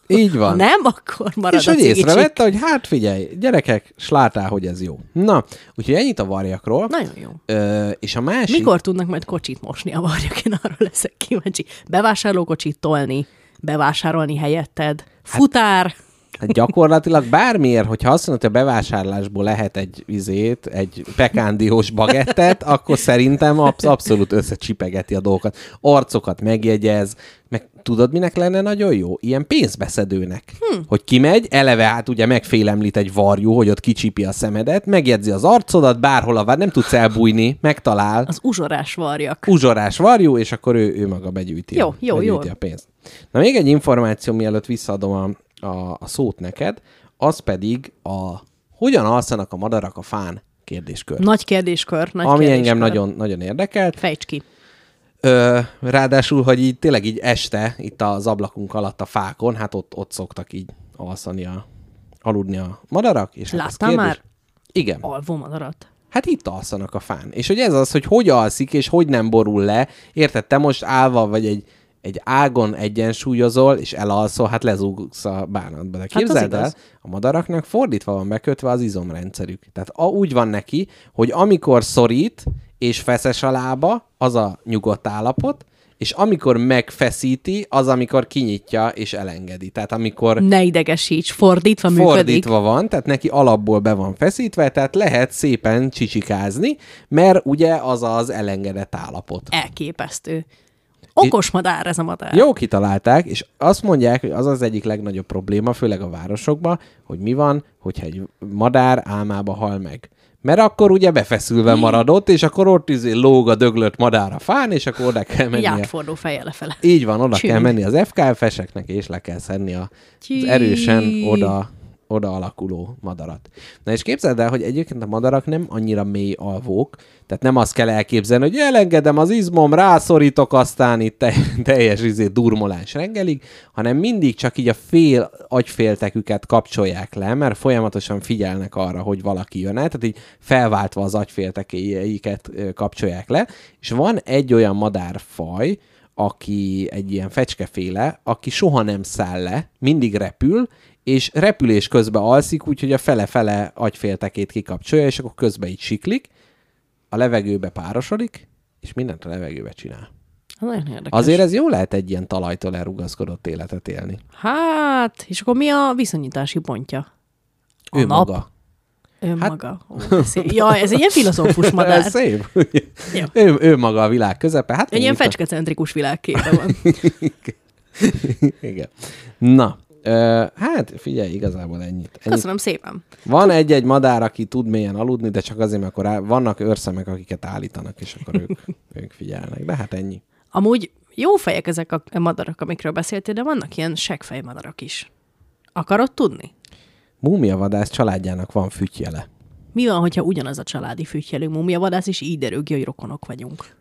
Speaker 1: Így van.
Speaker 2: ha nem, akkor marad
Speaker 1: és
Speaker 2: a
Speaker 1: hogy észrevette, hogy hát figyelj, gyerekek, s látál, hogy ez jó. Na, úgyhogy ennyit a varjakról.
Speaker 2: Nagyon jó.
Speaker 1: Ö, és a másik...
Speaker 2: Mikor tudnak majd kocsit mosni a varjak? Én arról leszek kíváncsi. Bevásárlókocsit tolni, bevásárolni helyetted, futár,
Speaker 1: Hát gyakorlatilag bármiért, hogyha azt mondod, hogy a bevásárlásból lehet egy izét, egy pekándiós bagettet, akkor szerintem absz- abszolút összecsipegeti a dolgokat. Arcokat megjegyez, meg tudod, minek lenne nagyon jó? Ilyen pénzbeszedőnek. Hm. Hogy kimegy, eleve hát ugye megfélemlít egy varjú, hogy ott kicsipi a szemedet, megjegyzi az arcodat, bárhol a vár, nem tudsz elbújni, megtalál.
Speaker 2: az uzsorás varjak.
Speaker 1: uzsorás varjú, és akkor ő, ő maga begyűjti,
Speaker 2: Jó, jó,
Speaker 1: begyűjti
Speaker 2: jó.
Speaker 1: a pénzt. Na még egy információ, mielőtt visszaadom a, a, a szót neked, az pedig a hogyan alszanak a madarak a fán kérdéskör.
Speaker 2: Nagy kérdéskör, nagy
Speaker 1: ami
Speaker 2: kérdéskör.
Speaker 1: engem nagyon, nagyon érdekelt.
Speaker 2: Fejts ki.
Speaker 1: Ö, ráadásul, hogy így tényleg így este, itt az ablakunk alatt a fákon, hát ott, ott szoktak így alszani a, aludni a madarak. És hát
Speaker 2: Láttál
Speaker 1: kérdés-
Speaker 2: már?
Speaker 1: Igen.
Speaker 2: Alvó madarat.
Speaker 1: Hát itt alszanak a fán. És hogy ez az, hogy hogy alszik, és hogy nem borul le. Érted, te most állva vagy egy, egy ágon egyensúlyozol, és elalszol, hát lezúgsz a bánatba. De
Speaker 2: Hát
Speaker 1: képzeld el,
Speaker 2: igaz.
Speaker 1: a madaraknak fordítva van bekötve az izomrendszerük. Tehát a, úgy van neki, hogy amikor szorít, és feszes a lába, az a nyugodt állapot, és amikor megfeszíti, az amikor kinyitja és elengedi. Tehát amikor
Speaker 2: Ne idegesíts, fordítva működik.
Speaker 1: fordítva van, tehát neki alapból be van feszítve, tehát lehet szépen csicsikázni, mert ugye az az elengedett állapot.
Speaker 2: Elképesztő. Okos madár ez a madár.
Speaker 1: Jó kitalálták, és azt mondják, hogy az az egyik legnagyobb probléma, főleg a városokban, hogy mi van, hogyha egy madár álmába hal meg. Mert akkor ugye befeszülve maradott, és akkor ott izé lóg a döglött madár a fán, és akkor oda kell
Speaker 2: Egy
Speaker 1: mennie.
Speaker 2: átfordó feje lefele.
Speaker 1: Így van, oda
Speaker 2: Csüng.
Speaker 1: kell menni az FKF-eseknek, és le kell szedni a, az erősen oda, oda alakuló madarat. Na és képzeld el, hogy egyébként a madarak nem annyira mély alvók, tehát nem azt kell elképzelni, hogy elengedem az izmom, rászorítok, aztán itt te, teljes izé durmolás reggelig, hanem mindig csak így a fél agyfélteküket kapcsolják le, mert folyamatosan figyelnek arra, hogy valaki jön el, tehát így felváltva az agyféltekéiket ö, kapcsolják le, és van egy olyan madárfaj, aki egy ilyen fecskeféle, aki soha nem száll le, mindig repül, és repülés közben alszik, úgyhogy a fele-fele agyféltekét kikapcsolja, és akkor közben így siklik, a levegőbe párosodik, és mindent a levegőbe csinál.
Speaker 2: Nagyon érdekes.
Speaker 1: Azért ez jó lehet egy ilyen talajtól elrugaszkodott életet élni.
Speaker 2: Hát, és akkor mi a viszonyítási pontja? A
Speaker 1: ő
Speaker 2: nap?
Speaker 1: maga.
Speaker 2: Önmaga. Hát... Szép. Ja, ez egy ilyen filozófus madár.
Speaker 1: Ez szép. Ő, ő maga a világ közepe. Hát
Speaker 2: Egy ilyen
Speaker 1: itt a-
Speaker 2: fecskecentrikus világképe van.
Speaker 1: Igen. Na, ö, hát figyelj, igazából ennyit. ennyit.
Speaker 2: Köszönöm szépen.
Speaker 1: Van egy-egy madár, aki tud mélyen aludni, de csak azért, mert akkor vannak őrszemek, akiket állítanak, és akkor ők, ők figyelnek. De hát ennyi.
Speaker 2: Amúgy jó fejek ezek a madarak, amikről beszéltél, de vannak ilyen seggfej madarak is. Akarod tudni?
Speaker 1: Múmiavadász családjának van fütyjele.
Speaker 2: Mi van, hogyha ugyanaz a családi fűtyelő múmiavadász, és így derül ki, hogy rokonok vagyunk?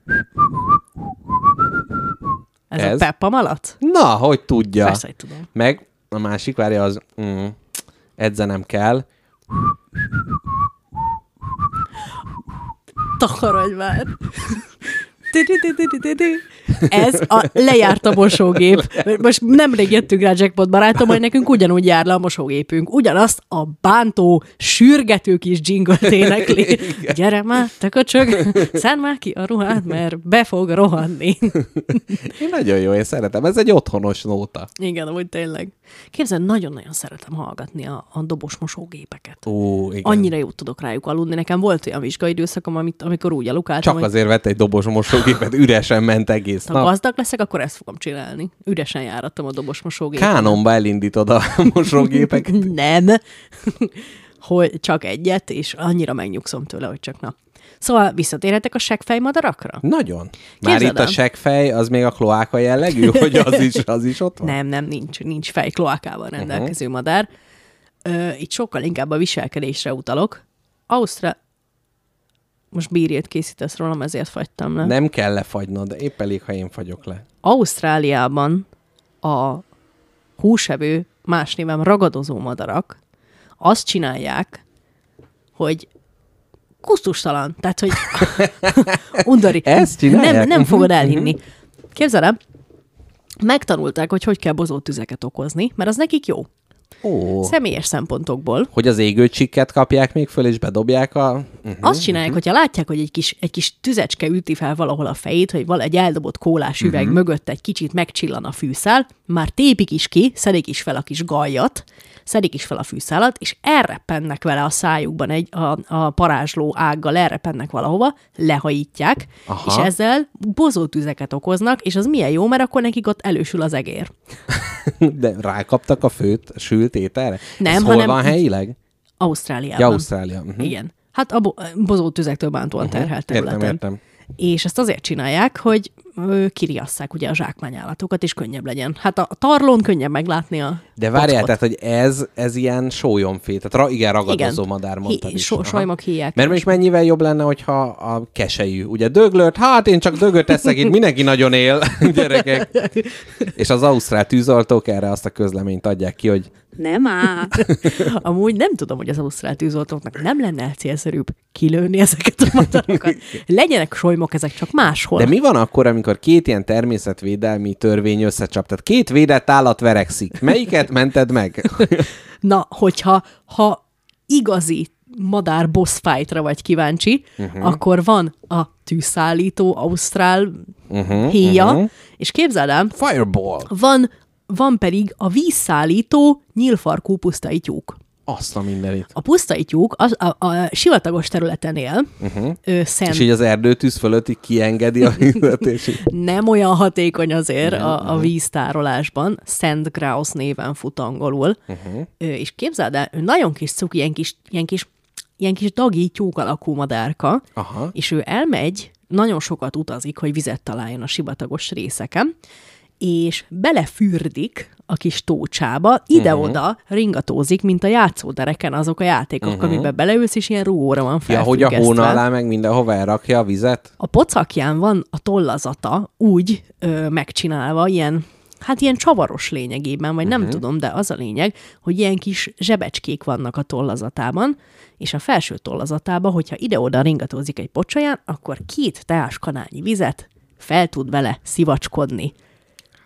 Speaker 2: Ez, Ez
Speaker 1: Ez?
Speaker 2: a Peppa malac?
Speaker 1: Na, hogy tudja.
Speaker 2: Persze, hogy tudom.
Speaker 1: Meg a másik, várja, az mm, edzenem kell.
Speaker 2: Takarodj már! Ez a lejárt a mosógép. Most nemrég jöttünk rá Jackpot barátom, hogy nekünk ugyanúgy jár le a mosógépünk. Ugyanazt a bántó, sürgető kis jingle énekli. Gyere már, te köcsög, szedd már ki a ruhát, mert be fog rohanni.
Speaker 1: Én nagyon jó, én szeretem. Ez egy otthonos nóta.
Speaker 2: Igen, amúgy tényleg. Képzeld, nagyon-nagyon szeretem hallgatni a, a dobos mosógépeket.
Speaker 1: Ó, igen.
Speaker 2: Annyira jót tudok rájuk aludni. Nekem volt olyan vizsgai időszakom, amit, amikor úgy alukáltam,
Speaker 1: Csak
Speaker 2: hogy
Speaker 1: azért vett egy dobos mosógépet, üresen ment egész
Speaker 2: ha
Speaker 1: nap.
Speaker 2: gazdag leszek, akkor ezt fogom csinálni. Üresen járattam a dobos mosógépet.
Speaker 1: Kánonba elindítod a mosógépeket.
Speaker 2: Nem. hogy csak egyet, és annyira megnyugszom tőle, hogy csak na. Szóval visszatérhetek a seggfejmadarakra?
Speaker 1: Nagyon. Már
Speaker 2: Képzeld
Speaker 1: itt a seggfej, az még a kloáka jellegű, hogy az is, az is ott van?
Speaker 2: Nem, nem, nincs, nincs fej kloákával rendelkező uh-huh. madár. Ö, itt sokkal inkább a viselkedésre utalok. Ausztrál... Most bírjét készítesz rólam, ezért fagytam le.
Speaker 1: Nem kell lefagynod, épp elég, ha én fagyok le.
Speaker 2: Ausztráliában a húsevő, más néven ragadozó madarak azt csinálják, hogy kusztustalan, tehát, hogy undori.
Speaker 1: Ezt csinálják?
Speaker 2: Nem, nem
Speaker 1: Mhm,
Speaker 2: fogod
Speaker 1: mhm.
Speaker 2: elhinni. Képzeld el, megtanulták, hogy hogy kell bozó tüzeket okozni, mert az nekik jó.
Speaker 1: Ó,
Speaker 2: Személyes szempontokból.
Speaker 1: hogy az égőcsikket kapják még föl, és bedobják a... Uh-huh.
Speaker 2: Azt csinálják, hogyha látják, hogy egy kis, egy kis tüzecske üti fel valahol a fejét, hogy val egy eldobott kólás üveg uh-huh. mögött egy kicsit megcsillan a fűszál, már tépik is ki, szedik is fel a kis gajat, szedik is fel a fűszálat, és elrepennek vele a szájukban egy a, a parázsló ággal, elrepennek valahova, lehajítják,
Speaker 1: Aha.
Speaker 2: és ezzel bozótüzeket okoznak, és az milyen jó, mert akkor nekik ott elősül az egér.
Speaker 1: De rákaptak a főt, sült ételre?
Speaker 2: Nem,
Speaker 1: Ez hol
Speaker 2: hanem-
Speaker 1: van helyileg?
Speaker 2: Ausztráliában.
Speaker 1: Ja, Ausztrália. Uh-huh.
Speaker 2: Igen. Hát a bo- bozótüzektől bántóan terhelt területen.
Speaker 1: Értem, értem.
Speaker 2: És ezt azért csinálják, hogy kiriasszák ugye a zsákmányállatokat, és könnyebb legyen. Hát a tarlón könnyebb meglátni a
Speaker 1: De várjál, tehát, hogy ez, ez ilyen sólyomfé, tehát ra, igen, ragadozó
Speaker 2: Igen.
Speaker 1: madár mondtad
Speaker 2: Hi-
Speaker 1: is.
Speaker 2: so- solymok híják.
Speaker 1: Mert most mennyivel jobb lenne, hogyha a keselyű, ugye döglött, hát én csak dögöt eszek, itt mindenki nagyon él, gyerekek. És az ausztrál tűzoltók erre azt a közleményt adják ki, hogy
Speaker 5: Nem áll.
Speaker 2: Amúgy nem tudom, hogy az ausztrál tűzoltóknak nem lenne célszerűbb kilőni ezeket a madarakat. Legyenek solymok ezek csak máshol.
Speaker 1: De mi van akkor, amikor két ilyen természetvédelmi törvény összecsap? Tehát két védett állat verekszik. Melyiket mented meg?
Speaker 2: Na, hogyha ha igazi madár boss fightra vagy kíváncsi, uh-huh. akkor van a tűzszállító ausztrál uh-huh, héja, uh-huh. és képzeld el,
Speaker 1: Fireball.
Speaker 2: van, van pedig a vízszállító nyílfarkú pusztai tyúk.
Speaker 1: Azt a mindenit.
Speaker 2: A pusztai tyúk az, a, a sivatagos területen él, uh-huh. ő szent,
Speaker 1: És így az erdőtűz fölött így kiengedi a vizet, és így...
Speaker 2: nem olyan hatékony azért a, a víztárolásban, Sand Grouse néven fut angolul, uh-huh. és képzeld el, ő nagyon kis cuki, ilyen kis, ilyen kis, ilyen kis dagi tyúk alakú madárka,
Speaker 1: Aha.
Speaker 2: és ő elmegy, nagyon sokat utazik, hogy vizet találjon a sivatagos részeken, és belefürdik a kis tócsába, ide-oda ringatózik, mint a játszódereken azok a játékok, uh-huh. amiben beleülsz, és ilyen rúgóra van
Speaker 1: Ja, hogy a hóna alá meg mindenhova elrakja a vizet?
Speaker 2: A pocakján van a tollazata úgy ö, megcsinálva, ilyen, hát ilyen csavaros lényegében, vagy nem uh-huh. tudom, de az a lényeg, hogy ilyen kis zsebecskék vannak a tollazatában, és a felső tollazatában, hogyha ide-oda ringatózik egy pocsaján, akkor két teáskanálnyi vizet fel tud vele szivacskodni.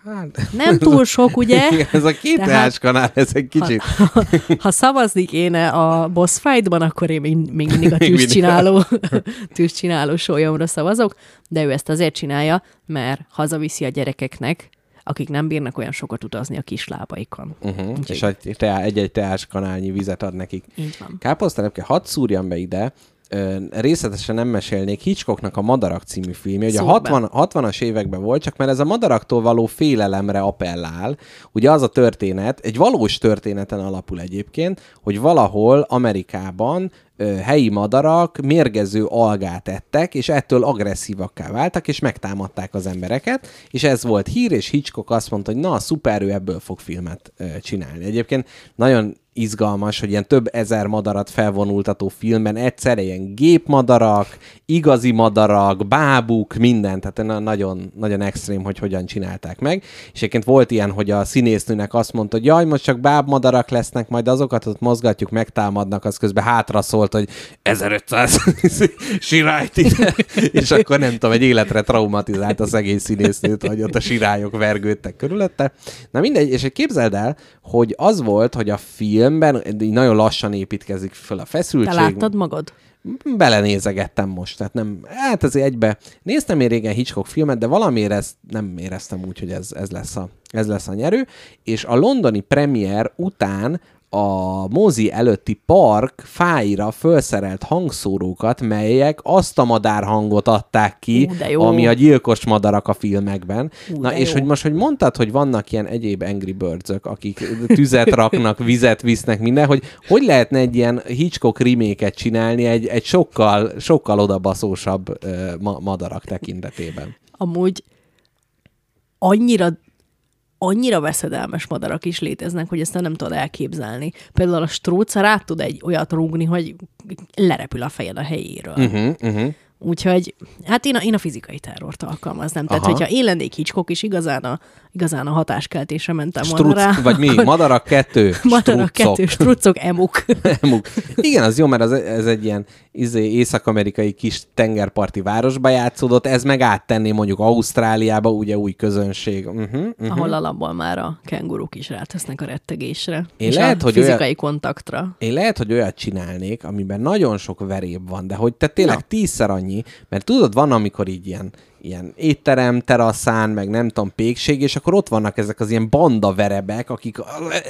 Speaker 1: Hát,
Speaker 2: Nem túl sok, ugye?
Speaker 1: Igen, ez a két
Speaker 2: Tehát-
Speaker 1: teáskanál, ez egy kicsit...
Speaker 2: Ha, ha szavazni kéne a boss fightban, akkor én még, még mindig a tűzcsináló, tűzcsináló sólyomra szavazok, de ő ezt azért csinálja, mert hazaviszi a gyerekeknek, akik nem bírnak olyan sokat utazni a kislábaikon.
Speaker 1: Uh-huh.
Speaker 2: Úgyhogy-
Speaker 1: És egy-egy teáskanálnyi vizet ad nekik.
Speaker 2: Így van.
Speaker 1: Káposztelepke, hadd szúrjam be ide, részletesen nem mesélnék Hitchcocknak a Madarak című filmje. Ugye a
Speaker 2: Szúrd be.
Speaker 1: 60, 60-as években volt, csak mert ez a madaraktól való félelemre appellál. Ugye az a történet, egy valós történeten alapul egyébként, hogy valahol Amerikában helyi madarak mérgező algát ettek, és ettől agresszívakká váltak, és megtámadták az embereket, és ez volt hír, és Hitchcock azt mondta, hogy na, szuper, ő ebből fog filmet csinálni. Egyébként nagyon izgalmas, hogy ilyen több ezer madarat felvonultató filmben egyszerre ilyen gépmadarak, igazi madarak, bábuk, minden, tehát na- nagyon, nagyon extrém, hogy hogyan csinálták meg. És egyébként volt ilyen, hogy a színésznőnek azt mondta, hogy jaj, most csak bábmadarak lesznek, majd azokat ott mozgatjuk, megtámadnak, az közben hátra szólt, hogy 1500 sirályt és akkor nem tudom, egy életre traumatizált a szegény színésznőt, hogy ott a sirályok vergődtek körülötte. Na mindegy, és képzeld el, hogy az volt, hogy a filmben így nagyon lassan építkezik föl a
Speaker 2: Te
Speaker 1: feszültség.
Speaker 2: láttad magad?
Speaker 1: Belenézegettem most, tehát nem, hát azért egybe, néztem én régen Hitchcock filmet, de valamiért ezt nem éreztem úgy, hogy ez, ez, lesz a, ez lesz a nyerő, és a londoni premier után a mozi előtti park fáira felszerelt hangszórókat, melyek azt a madár hangot adták ki,
Speaker 2: Ú,
Speaker 1: ami a gyilkos madarak a filmekben.
Speaker 2: Ú,
Speaker 1: Na és
Speaker 2: jó.
Speaker 1: hogy most, hogy mondtad, hogy vannak ilyen egyéb Angry birds akik tüzet raknak, vizet visznek, minden, hogy hogy lehetne egy ilyen Hitchcock reméket csinálni egy, egy sokkal, sokkal odabaszósabb uh, ma- madarak tekintetében.
Speaker 2: Amúgy annyira annyira veszedelmes madarak is léteznek, hogy ezt nem tudod elképzelni. Például a stróca rá tud egy olyat rúgni, hogy lerepül a fejed a helyéről. Uh-huh.
Speaker 1: Uh-huh.
Speaker 2: Úgyhogy, hát én a, én a fizikai terrort alkalmaznám. Tehát,
Speaker 1: Aha.
Speaker 2: hogyha én lennék Hitchcock, és igazán a, igazán a hatáskeltésre mentem volna
Speaker 1: Struc,
Speaker 2: rá.
Speaker 1: vagy mi? Madarak kettő,
Speaker 2: Madarak
Speaker 1: struccok.
Speaker 2: kettő, struccok, emuk.
Speaker 1: Emuk. Igen, az jó, mert az, ez egy ilyen izé, észak-amerikai kis tengerparti városba játszódott, ez meg áttenné mondjuk Ausztráliába, ugye új közönség. Uh-huh, uh-huh.
Speaker 2: ahol alapból már a kenguruk is rátesznek a rettegésre.
Speaker 1: Én
Speaker 2: és
Speaker 1: lehet,
Speaker 2: a
Speaker 1: hogy
Speaker 2: fizikai
Speaker 1: olyan-
Speaker 2: kontaktra.
Speaker 1: Én lehet, hogy olyat csinálnék, amiben nagyon sok veréb van, de hogy te tényleg
Speaker 2: Na.
Speaker 1: tízszer annyi, mert tudod, van, amikor így ilyen, ilyen étterem, teraszán, meg nem tudom, pékség, és akkor ott vannak ezek az ilyen banda verebek, akik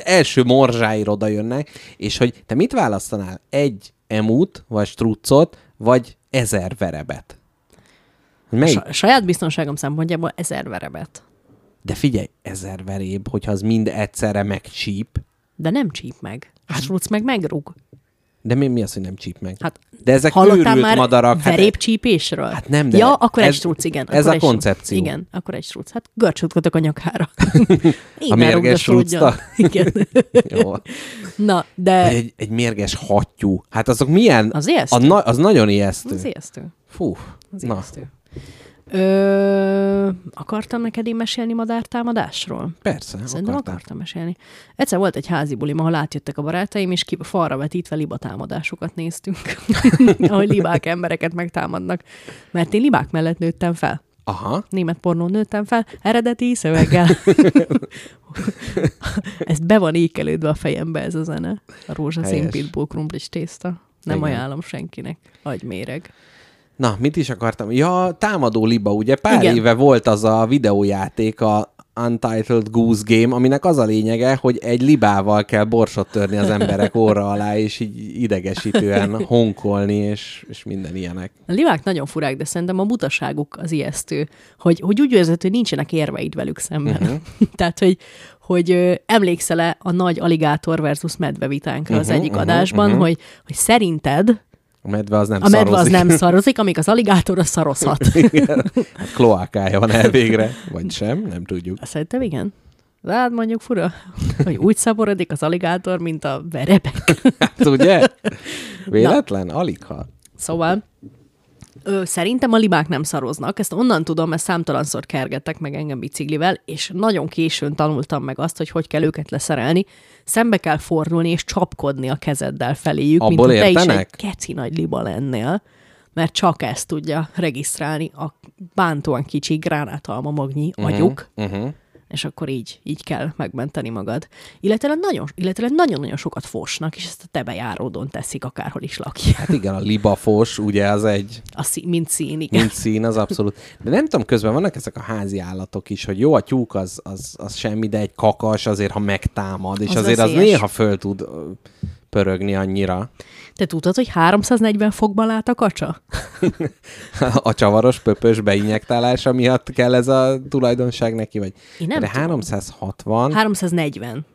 Speaker 1: első morzsáira oda jönnek, és hogy te mit választanál? Egy emút, vagy struccot, vagy ezer verebet? Melyik?
Speaker 2: Sa- saját biztonságom szempontjából ezer verebet.
Speaker 1: De figyelj, ezer veréb, hogyha az mind egyszerre megcsíp,
Speaker 2: De nem csíp meg. A struc meg megrúg.
Speaker 1: De mi, mi az, hogy nem csíp meg?
Speaker 2: Hát
Speaker 1: de ezek őrült
Speaker 2: már
Speaker 1: madarak. hát-
Speaker 2: verépcsípésről?
Speaker 1: Hát nem, de
Speaker 2: Ja, akkor egy
Speaker 1: ez-
Speaker 2: struc, igen.
Speaker 1: ez a
Speaker 2: egy struc.
Speaker 1: koncepció.
Speaker 2: Igen, akkor egy struc. Hát görcsötkötök a nyakára.
Speaker 1: A mérges structa?
Speaker 2: Igen.
Speaker 1: Jó.
Speaker 2: Na, de
Speaker 1: Egy, egy mérges hattyú. Hát azok milyen?
Speaker 2: Az ijesztő.
Speaker 1: A na, az nagyon ijesztő.
Speaker 2: az ijesztő.
Speaker 1: Fú.
Speaker 2: Az
Speaker 1: Na.
Speaker 2: Ö, akartam neked én mesélni madártámadásról?
Speaker 1: Persze,
Speaker 2: Szerintem
Speaker 1: akartál.
Speaker 2: akartam mesélni. Egyszer volt egy házi bulim, ahol átjöttek a barátaim, és ki, falra vetítve libatámadásokat néztünk. ahogy libák embereket megtámadnak. Mert én libák mellett nőttem fel.
Speaker 1: Aha.
Speaker 2: Német pornón nőttem fel, eredeti szöveggel. ez be van ékelődve a fejembe ez a zene. A rózsaszín pitbull krumplis tészta. Nem
Speaker 1: Igen.
Speaker 2: ajánlom senkinek. Agyméreg.
Speaker 1: Na, mit is akartam? Ja, támadó liba, ugye pár
Speaker 2: Igen.
Speaker 1: Éve volt az a videójáték, a Untitled Goose Game, aminek az a lényege, hogy egy libával kell borsot törni az emberek óra alá, és így idegesítően honkolni, és, és minden ilyenek.
Speaker 2: A libák nagyon furák, de szerintem a butaságuk az ijesztő, hogy, hogy úgy érzed, hogy nincsenek érveid velük szemben. Uh-huh. Tehát, hogy, hogy ö, emlékszel-e a nagy aligátor versus medve vitánkra uh-huh, az
Speaker 1: Mhm,
Speaker 2: egyik
Speaker 1: mhm,
Speaker 2: adásban, uh-huh. hogy, hogy szerinted
Speaker 1: A medve az nem
Speaker 2: a medve
Speaker 1: szarozik.
Speaker 2: az nem szarozik, amíg az aligátor az szarozhat.
Speaker 1: Igen. Hát kloákája van elvégre, vagy sem, nem tudjuk.
Speaker 2: Szerintem igen. De hát mondjuk fura, hogy úgy szaporodik az aligátor, mint a verebek.
Speaker 1: Hát ugye? Véletlen? Alig ha.
Speaker 2: Szóval ö, szerintem a libák nem szaroznak. Ezt onnan tudom, mert számtalanszor kergettek meg engem biciklivel, és nagyon későn tanultam meg azt, hogy hogy kell őket leszerelni. Szembe kell fordulni és csapkodni a kezeddel feléjük, mint
Speaker 1: Abból
Speaker 2: ha te is
Speaker 1: értenek?
Speaker 2: egy keci nagy liba lennél, mert csak ezt tudja regisztrálni a bántóan kicsi gránátalma magnyi agyuk,
Speaker 1: Uh-huh.
Speaker 2: És akkor így, így kell megmenteni magad. Illetve nagyon, illetve nagyon-nagyon sokat fosnak, és ezt a te bejáródon teszik, akárhol is lakják.
Speaker 1: Hát igen, a libafos, ugye az egy
Speaker 2: A szí, mint szín, igen.
Speaker 1: mint szín, az abszolút. De nem tudom, közben vannak ezek a házi állatok is, hogy jó, a tyúk az, az, az semmi, de egy kakas azért, ha megtámad, és
Speaker 2: Az
Speaker 1: azért az
Speaker 2: veszélyes.
Speaker 1: néha föl tud pörögni annyira.
Speaker 2: Te tudtad, hogy 340 fokban lát a kacsa?
Speaker 1: A csavaros pöpös beinyektálása miatt kell ez a tulajdonság neki, vagy?
Speaker 2: Én nem
Speaker 1: de
Speaker 2: tudom.
Speaker 1: 360,
Speaker 2: 340.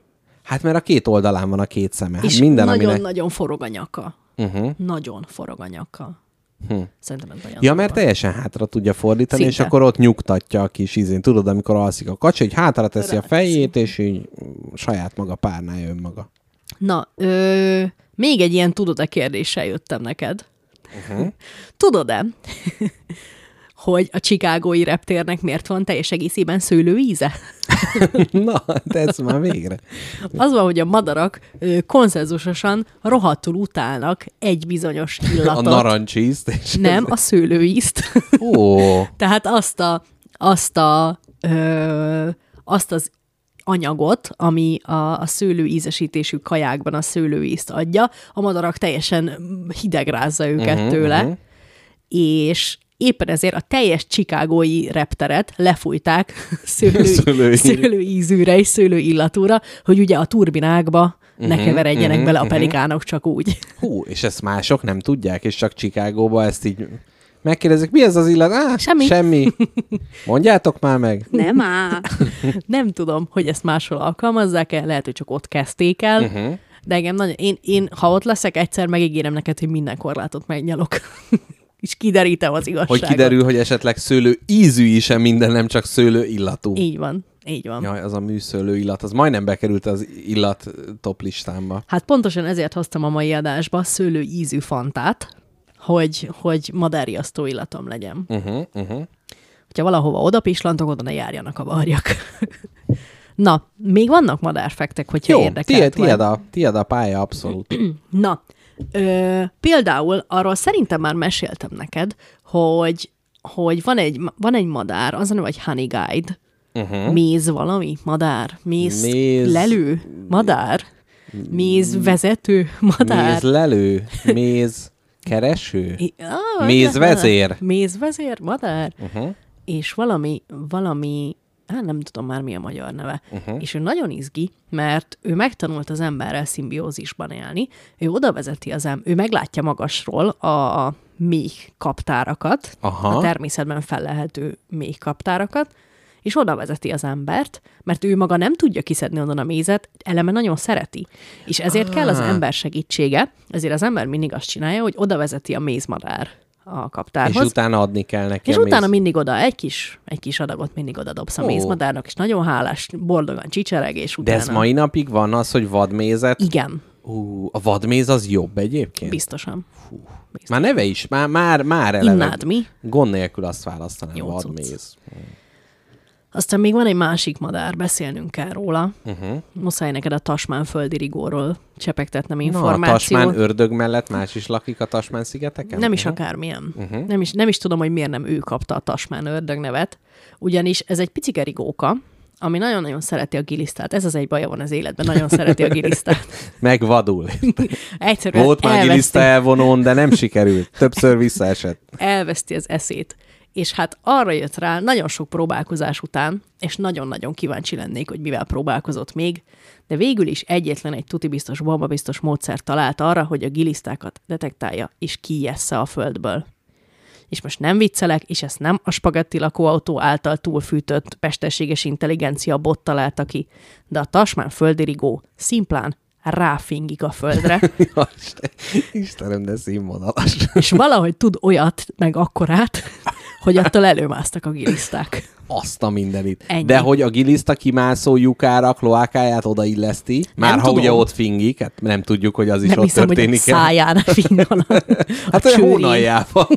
Speaker 1: hát mert a két oldalán van a két szeme. Hát
Speaker 2: és
Speaker 1: minden,
Speaker 2: nagyon-nagyon
Speaker 1: aminek...
Speaker 2: nagyon forog a nyaka.
Speaker 1: Uh-huh.
Speaker 2: Nagyon forog a nyaka.
Speaker 1: Hm.
Speaker 2: Szerintem ez nagyon
Speaker 1: Ja,
Speaker 2: durva.
Speaker 1: mert teljesen hátra tudja fordítani,
Speaker 2: Szinte.
Speaker 1: és akkor ott nyugtatja a kis izén. Tudod, amikor alszik a kacsa, így hátra teszi a fejét, és így saját maga párnája önmaga.
Speaker 2: Na, ö, még egy ilyen tudod-e kérdéssel jöttem neked. Uh-huh. Tudod-e, hogy a csikágói reptérnek miért van teljes egészében szőlőíze?
Speaker 1: Na, ez már végre.
Speaker 2: Az van, hogy a madarak konszenzusosan rohadtul utálnak egy bizonyos
Speaker 1: A
Speaker 2: illatot.
Speaker 1: narancsízt. És
Speaker 2: Nem, a szőlőízt.
Speaker 1: Ó,
Speaker 2: Tehát azt a, azt a, ö, azt az anyagot, ami a, a szőlő ízesítésű kajákban a szőlőízt adja, a madarak teljesen hidegrázza őket uh-huh, tőle, uh-huh. és éppen ezért a teljes csikágói repteret lefújták szőlő,
Speaker 1: Szőlőí-
Speaker 2: szőlőízűre és szőlőillatúra, hogy ugye a turbinákba uh-huh, ne keveredjenek
Speaker 1: mhm,
Speaker 2: uh-huh, bele a pelikánok csak úgy.
Speaker 1: hú, és ezt mások nem tudják, és csak Csikágóba ezt így megkérdezik, mi ez az illat? Á,
Speaker 2: Semmi.
Speaker 1: Semmi. Mondjátok már meg.
Speaker 2: Nem á. Nem tudom, hogy ezt máshol alkalmazzák-e, lehet, hogy csak ott kezdték el, uh-huh. de engem nagyon, én, én, ha ott leszek, egyszer megígérem neked, hogy minden korlátot megnyalok. És kiderítem az igazságot.
Speaker 1: Hogy kiderül, hogy esetleg szőlő ízű is -e minden, nem csak szőlő illatú.
Speaker 2: Így van, így van.
Speaker 1: Jaj, az a műszőlő illat, az majdnem bekerült az illat top listámba.
Speaker 2: Hát pontosan ezért hoztam a mai adásba szőlő ízű fantát, hogy, hogy madárjasztó illatom legyen.
Speaker 1: Uh-huh, uh-huh.
Speaker 2: Hogyha valahova oda pislantok, oda ne járjanak a varjak. Na, még vannak madárfektek, hogyha
Speaker 1: Jó,
Speaker 2: érdekelt
Speaker 1: tiéd, tiéd, a, tiéd a pálya, abszolút.
Speaker 2: Na, ö, például arról szerintem már meséltem neked, hogy, hogy van, egy, van egy madár, az a neve, hogy Honey Guide.
Speaker 1: Uh-huh.
Speaker 2: Méz valami? Madár? Méz,
Speaker 1: Méz-
Speaker 2: lelő? Madár? Méz vezető? Madár?
Speaker 1: Méz lelő, méz kereső,
Speaker 2: I- ah,
Speaker 1: Mézvezér.
Speaker 2: Mézvezér? Madár?
Speaker 1: uh-huh.
Speaker 2: és valami, valami, hát nem tudom már mi a magyar neve, uh-huh. és ő nagyon izgi, mert ő megtanult az emberrel szimbiózisban élni, ő oda vezeti az em- ő meglátja magasról a, méh kaptárakat,
Speaker 1: Aha.
Speaker 2: a természetben felelhető méh kaptárakat, és oda vezeti az embert, mert ő maga nem tudja kiszedni onnan a mézet, eleme nagyon szereti. És ezért kell az
Speaker 1: Ah.
Speaker 2: ember segítsége, ezért az ember mindig azt csinálja, hogy oda vezeti a mézmadár a
Speaker 1: És
Speaker 2: kaptárhoz.
Speaker 1: utána adni kell neki
Speaker 2: És utána
Speaker 1: méz.
Speaker 2: mindig oda egy kis, egy kis adagot mindig oda dobsz a
Speaker 1: Ó.
Speaker 2: mézmadárnak, és nagyon hálás, boldogan csicsereg, és
Speaker 1: De
Speaker 2: utána...
Speaker 1: ez mai napig van az, hogy vadmézet
Speaker 2: Igen.
Speaker 1: Ú, a vadméz az jobb egyébként?
Speaker 2: Biztosan.
Speaker 1: Már neve is, már, már, már eleve.
Speaker 2: Innád mi?
Speaker 1: Gond nélkül azt választanám,
Speaker 2: Jó cucc. Aztán még van egy másik madár, beszélnünk kell róla. Uh-huh. Muszáj neked a Tasmán földi rigóról csepegtetnem
Speaker 1: Na, a
Speaker 2: információt.
Speaker 1: Tasmán ördög mellett más is lakik a Tasmán szigeteken?
Speaker 2: Nem is
Speaker 1: Mhm.
Speaker 2: akármilyen. Uh-huh. Nem, is, nem is tudom, hogy miért nem ő kapta a Tasmán ördög nevet, ugyanis ez egy picike rigóka, ami nagyon-nagyon szereti a gilisztát. Ez az egy baja van az életben, nagyon szereti a gilisztát.
Speaker 1: Megvadul.
Speaker 2: Egyszerűen
Speaker 1: Volt már
Speaker 2: elveszti,
Speaker 1: giliszta elvonón, de nem sikerült. Többször visszaesett.
Speaker 2: elveszti az eszét. És hát arra jött rá nagyon sok próbálkozás után, és nagyon-nagyon kíváncsi lennék, hogy mivel próbálkozott még, de végül is egyetlen egy tuti biztos, bomba biztos módszer talált arra, hogy a gilisztákat detektálja és kijessze a földből. És most nem viccelek, és ezt nem a spagetti lakóautó által túlfűtött mesterséges intelligencia bot találta ki, de a tasmán földirigó szimplán ráfingik a földre,
Speaker 1: Istenem, de színvonalas.
Speaker 2: és valahogy tud olyat, meg akkorát, hogy attól előmásztak a giliszták.
Speaker 1: Azt a mindenit.
Speaker 2: Ennyi.
Speaker 1: De hogy a giliszta kimászó lyukára kloákáját odailleszti, már
Speaker 2: Nem
Speaker 1: ha
Speaker 2: tudom.
Speaker 1: ugye ott fingik, hát nem tudjuk, hogy az is
Speaker 2: Nem
Speaker 1: ott
Speaker 2: hiszem, hogy a
Speaker 1: történik.
Speaker 2: van a, a
Speaker 1: Hát olyan hónaljával.